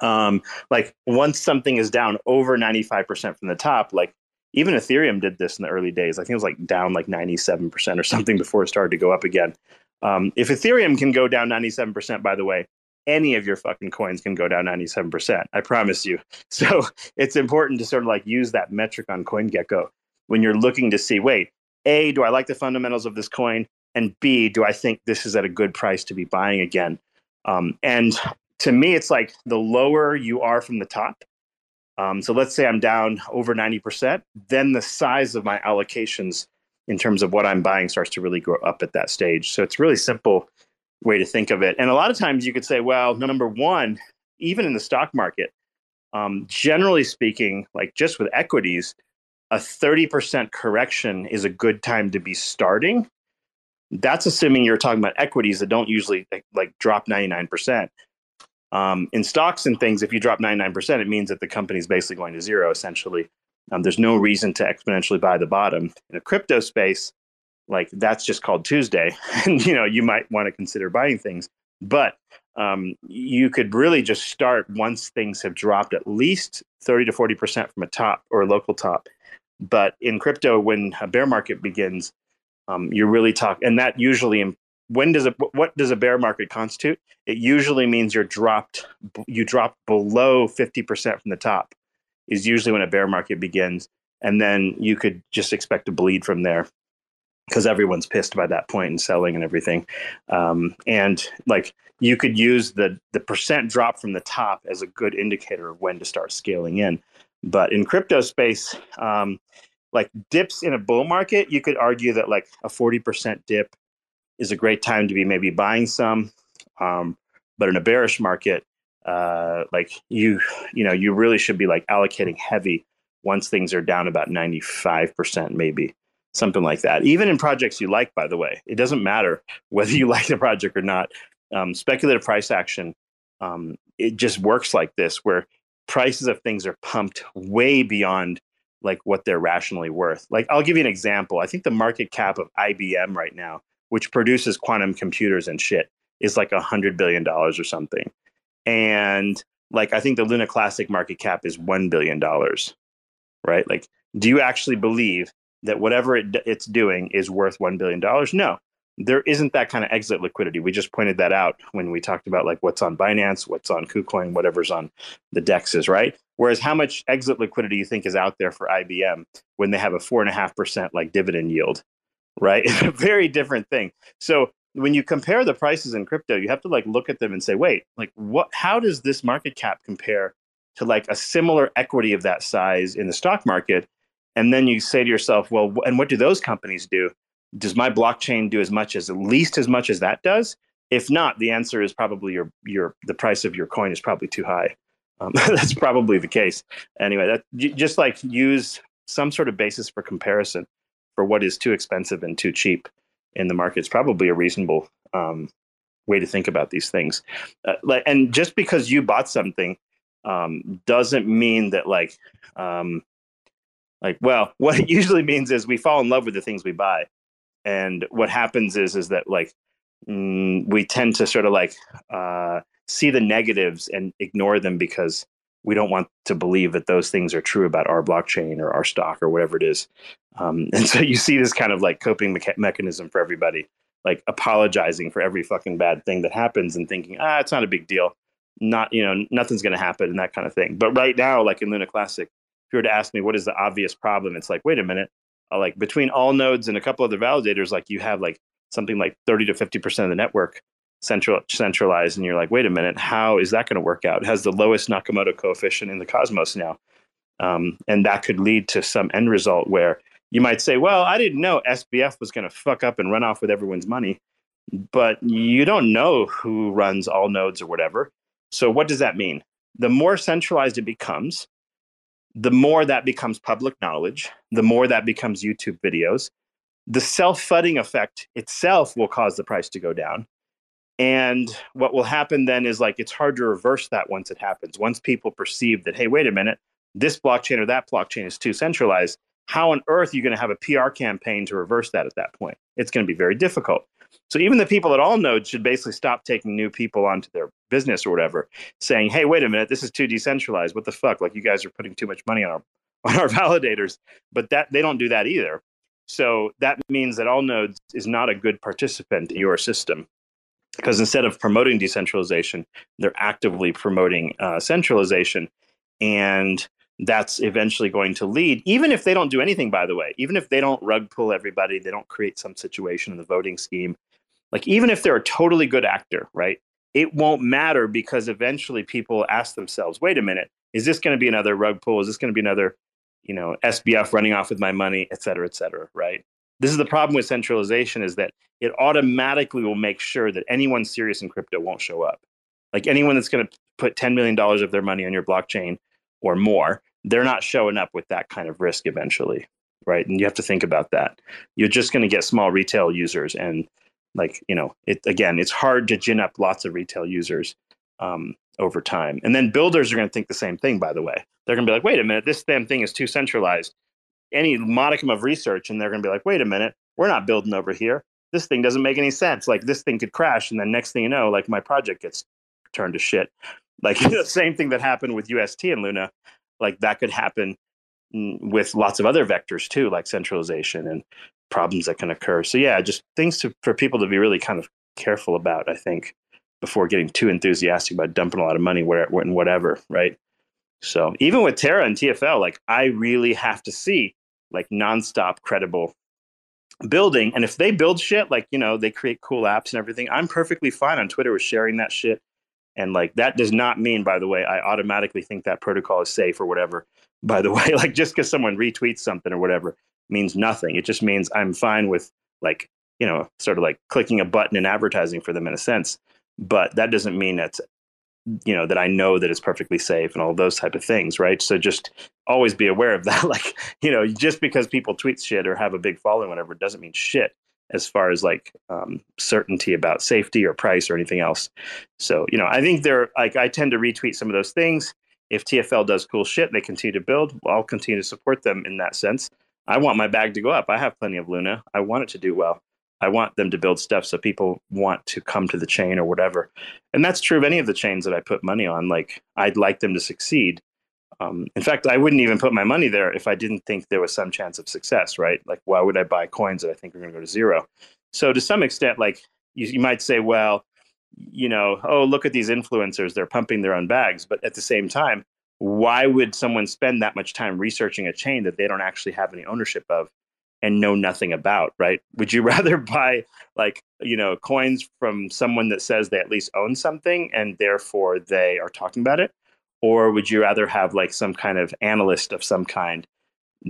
Speaker 2: um, like once something is down over 95% from the top, like even Ethereum did this in the early days. I think it was like down like 97% or something before it started to go up again. Um, if Ethereum can go down 97%, by the way, any of your fucking coins can go down 97%. I promise you. So it's important to sort of like use that metric on CoinGecko when you're looking to see, wait, A, do I like the fundamentals of this coin? And B, do I think this is at a good price to be buying again? Um, and to me, it's like the lower you are from the top. Um, so let's say I'm down over 90%, then the size of my allocations in terms of what I'm buying starts to really grow up at that stage. So it's really simple way to think of it. And a lot of times you could say, well, number one, even in the stock market, um, generally speaking, like just with equities, a 30% correction is a good time to be starting. That's assuming you're talking about equities that don't usually like, like drop 99%. Um, in stocks and things, if you drop 99%, it means that the company is basically going to zero, essentially. Um, there's no reason to exponentially buy the bottom. In a crypto space, like that's just called Tuesday. and, you know, you might want to consider buying things. But um, you could really just start once things have dropped at least 30 to 40% from a top or a local top. But in crypto, when a bear market begins, um, you're really talking, and that usually when does it what does a bear market constitute? It usually means you're dropped you drop below 50% from the top is usually when a bear market begins. And then you could just expect to bleed from there because everyone's pissed by that point and selling and everything. Um, and like you could use the the percent drop from the top as a good indicator of when to start scaling in. But in crypto space um, like dips in a bull market you could argue that like a 40% dip is a great time to be maybe buying some. Um, but in a bearish market, uh, like you, you know, you really should be like allocating heavy once things are down about 95%, maybe something like that. Even in projects you like, by the way, it doesn't matter whether you like the project or not. Um, speculative price action um, it just works like this, where prices of things are pumped way beyond like what they're rationally worth. Like I'll give you an example. I think the market cap of IBM right now, which produces quantum computers and shit, is like a hundred billion dollars or something. And like I think the Luna Classic market cap is one billion dollars, right? Like, do you actually believe that whatever it, it's doing is worth one billion dollars? No, there isn't that kind of exit liquidity. We just pointed that out when we talked about like what's on Binance, what's on KuCoin, whatever's on the dexes, right? Whereas how much exit liquidity you think is out there for IBM when they have a four and a half percent like dividend yield, right? It's a very different thing. So when you compare the prices in crypto, you have to like look at them and say, wait, like what? How does this market cap compare to like a similar equity of that size in the stock market? And then you say to yourself, well, and what do those companies do? does my blockchain do as much as at least as much as that does? If not, the answer is probably your your the price of your coin is probably too high. Um, that's probably the case. Anyway, that just like use some sort of basis for comparison for what is too expensive and too cheap in the market is probably a reasonable um, way to think about these things. Uh, and just because you bought something um, doesn't mean that like um, like well, what it usually means is we fall in love with the things we buy and what happens is is that like mm, we tend to sort of like uh, see the negatives and ignore them because we don't want to believe that those things are true about our blockchain or our stock or whatever it is. Um, and so you see this kind of like coping mecha- mechanism for everybody like apologizing for every fucking bad thing that happens and thinking ah it's not a big deal. Not you know nothing's going to happen and that kind of thing. But right now like in luna classic if you were to ask me what is the obvious problem? it's like wait a minute. Uh, like between Allnodes and a couple other validators, like you have like something like 30 to 50% of the network central centralized. And you're like, wait a minute, how is that going to work out? It has the lowest Nakamoto coefficient in the cosmos now. Um, and that could lead to some end result where you might say, well, I didn't know SBF was going to fuck up and run off with everyone's money. But you don't know who runs Allnodes or whatever. So what does that mean? The more centralized it becomes, the more that becomes public knowledge, the more that becomes YouTube videos. The self fudding effect itself will cause the price to go down. And what will happen then is like it's hard to reverse that once it happens. Once people perceive that, hey, wait a minute, this blockchain or that blockchain is too centralized, how on earth are you going to have a PR campaign to reverse that at that point? It's going to be very difficult. So even the people at Allnodes should basically stop taking new people onto their business or whatever, saying, "Hey, wait a minute, this is too decentralized. What the fuck? Like you guys are putting too much money on our on our validators." But that they don't do that either. So that means that Allnodes is not a good participant in your system because instead of promoting decentralization, they're actively promoting uh, centralization, and that's eventually going to lead, even if they don't do anything, by the way, even if they don't rug pull everybody, they don't create some situation in the voting scheme. Like, even if they're a totally good actor, right? It won't matter because eventually people ask themselves, wait a minute, is this going to be another rug pull? Is this going to be another, you know, SBF running off with my money, et cetera, et cetera, right? This is the problem with centralization is that it automatically will make sure that anyone serious in crypto won't show up. Like anyone that's going to put $10 million of their money on your blockchain or more they're not showing up with that kind of risk eventually right? And you have to think about that. You're just going to get small retail users and like you know it again it's hard to gin up lots of retail users um, over time. And then builders are going to think the same thing by the way. They're going to be like wait a minute this damn thing is too centralized any modicum of research and they're going to be like wait a minute we're not building over here this thing doesn't make any sense like this thing could crash and then next thing you know like my project gets turned to shit like the same thing that happened with ust and luna like that could happen with lots of other vectors too, like centralization and problems that can occur. So yeah, just things to, for people to be really kind of careful about, I think, before getting too enthusiastic about dumping a lot of money where and whatever, right? So even with Terra and TFL, like I really have to see like nonstop credible building. And if they build shit, like, you know, they create cool apps and everything, I'm perfectly fine on Twitter with sharing that shit and like that does not mean, by the way, I automatically think that protocol is safe or whatever. By the way, like just because someone retweets something or whatever means nothing. It just means I'm fine with like, you know, sort of like clicking a button and advertising for them in a sense. But that doesn't mean that, you know, that I know that it's perfectly safe and all those type of things, right? So just always be aware of that. like, you know, just because people tweet shit or have a big following, whatever, doesn't mean shit. as far as like um, certainty about safety or price or anything else. So, you know, I think they're like, I tend to retweet some of those things. If TFL does cool shit, they continue to build, well, I'll continue to support them in that sense. I want my bag to go up. I have plenty of Luna. I want it to do well. I want them to build stuff so people want to come to the chain or whatever. And that's true of any of the chains that I put money on. Like, I'd like them to succeed. Um, in fact, I wouldn't even put my money there if I didn't think there was some chance of success, right? Like, why would I buy coins that I think are going to go to zero? So, to some extent, like you, you might say, well, you know, oh, look at these influencers, they're pumping their own bags. But at the same time, why would someone spend that much time researching a chain that they don't actually have any ownership of and know nothing about, right? Would you rather buy like, you know, coins from someone that says they at least own something and therefore they are talking about it? or would you rather have like some kind of analyst of some kind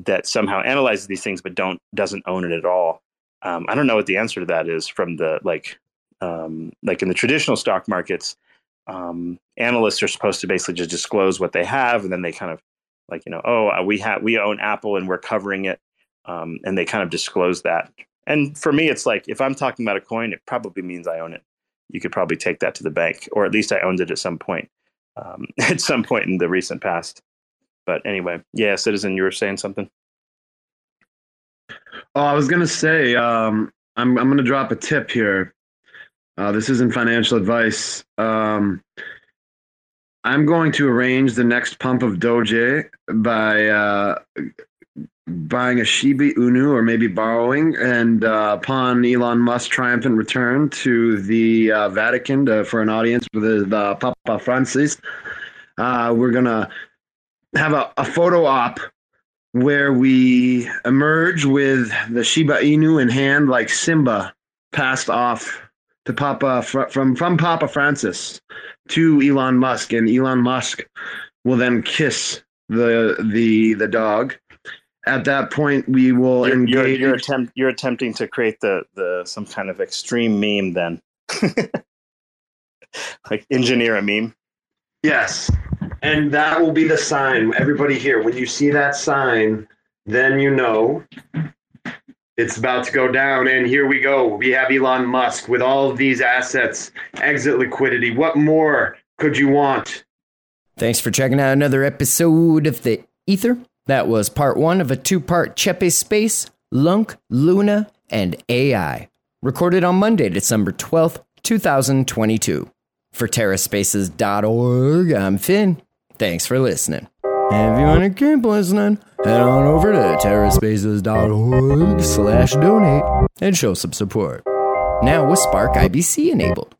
Speaker 2: that somehow analyzes these things but don't doesn't own it at all um, i don't know what the answer to that is from the like um, like in the traditional stock markets um, analysts are supposed to basically just disclose what they have and then they kind of like you know oh uh, we have we own apple and we're covering it um, and they kind of disclose that and for me it's like if i'm talking about a coin it probably means i own it you could probably take that to the bank or at least i owned it at some point um, at some point in the recent past. But anyway, yeah, Citizen, you were saying something.
Speaker 7: Oh, I was gonna say, um, I'm I'm gonna drop a tip here. Uh, this isn't financial advice. Um, I'm going to arrange the next pump of Doge by uh, buying a Shiba Inu or maybe borrowing. And uh, upon Elon Musk's triumphant return to the uh, Vatican to, for an audience with uh, Papa Francis, uh, we're going to have a, a, photo op where we emerge with the Shiba Inu in hand, like Simba passed off to Papa from from Papa Francis to Elon Musk, and Elon Musk will then kiss the the the dog at that point we will
Speaker 2: you're,
Speaker 7: engage.
Speaker 2: You're, you're, attempt, you're attempting to create the, the some kind of extreme meme then. like engineer a meme.
Speaker 7: Yes. And that will be the sign. Everybody here, when you see that sign, then you know it's about to go down. And here we go. We have Elon Musk with all of these assets, exit liquidity. What more could you want?
Speaker 1: Thanks for checking out another episode of The Ether. That was part one of a two part Cephii Space, Lunc, Luna, and AI, recorded on Monday, December 12th, 2022. For TerraSpaces.org, I'm Finn. Thanks for listening. If you want to keep listening, head on over to TerraSpaces.org slash donate and show some support. Now with Spark IBC enabled.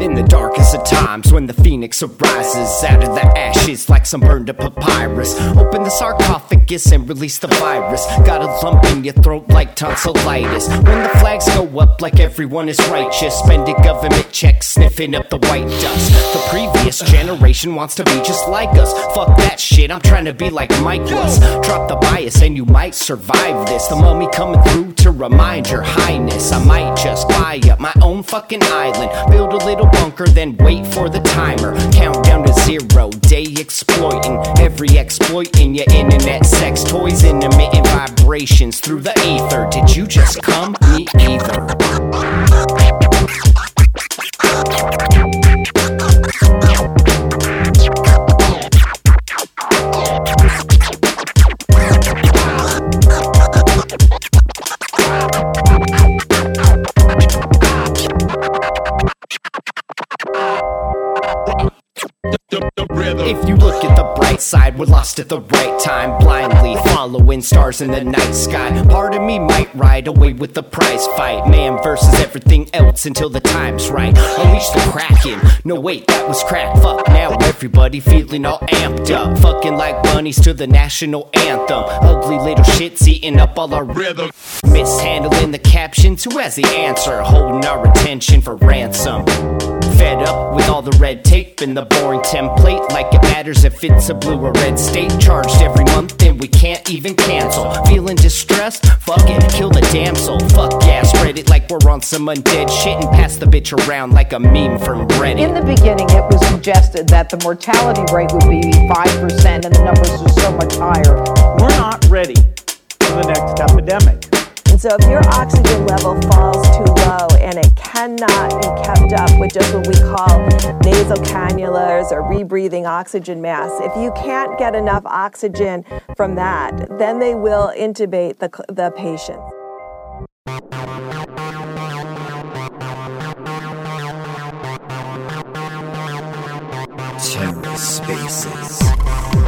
Speaker 1: In the darkest of times, when the phoenix arises out of the ashes like some burned up papyrus, open the sarcophagus and release the virus. Got a lump in your throat like tonsillitis. When the flags go up like everyone is righteous, spending government checks, sniffing up the white dust. The previous generation wants to be just like us. Fuck that shit, I'm trying to be like Mike was. Drop the bias and you might survive this. The mummy coming through to remind your highness. I might just buy up my own fucking island, build a little bunker, then wait for the timer. Countdown to zero, day exploiting. Every exploit in your internet sex toys, intermittent vibrations through the ether. Did you just come? Me either. If you look at the bright side, we're lost at the right time, blindly following stars in the night sky. Part of me might ride away with the prize fight, man versus everything else until the time's right. Unleash the kraken. No wait, that was crack. Fuck now, everybody feeling all amped up, fucking like bunnies to the national anthem. Ugly little shits eating up all our rhythm. Mishandling the captions, who has the answer? Holding our attention for ransom. Fed up with all the red tape and the boring template, like it matters if it's a blue or red state. Charged every month and we can't even cancel. Feeling distressed? Fuck it, kill the damsel. Fuck yeah, spread it like we're on some undead shit and pass the bitch around like a meme from Reddit.
Speaker 13: In the beginning, it was suggested that the mortality rate would be 5% and the numbers are so much higher.
Speaker 14: We're not ready for the next epidemic. So if your oxygen level falls too low and it cannot be kept up with just what we call nasal cannulas or rebreathing oxygen masks, if you can't get enough oxygen from that, then they will intubate the, the patient.
Speaker 1: TerraSpaces.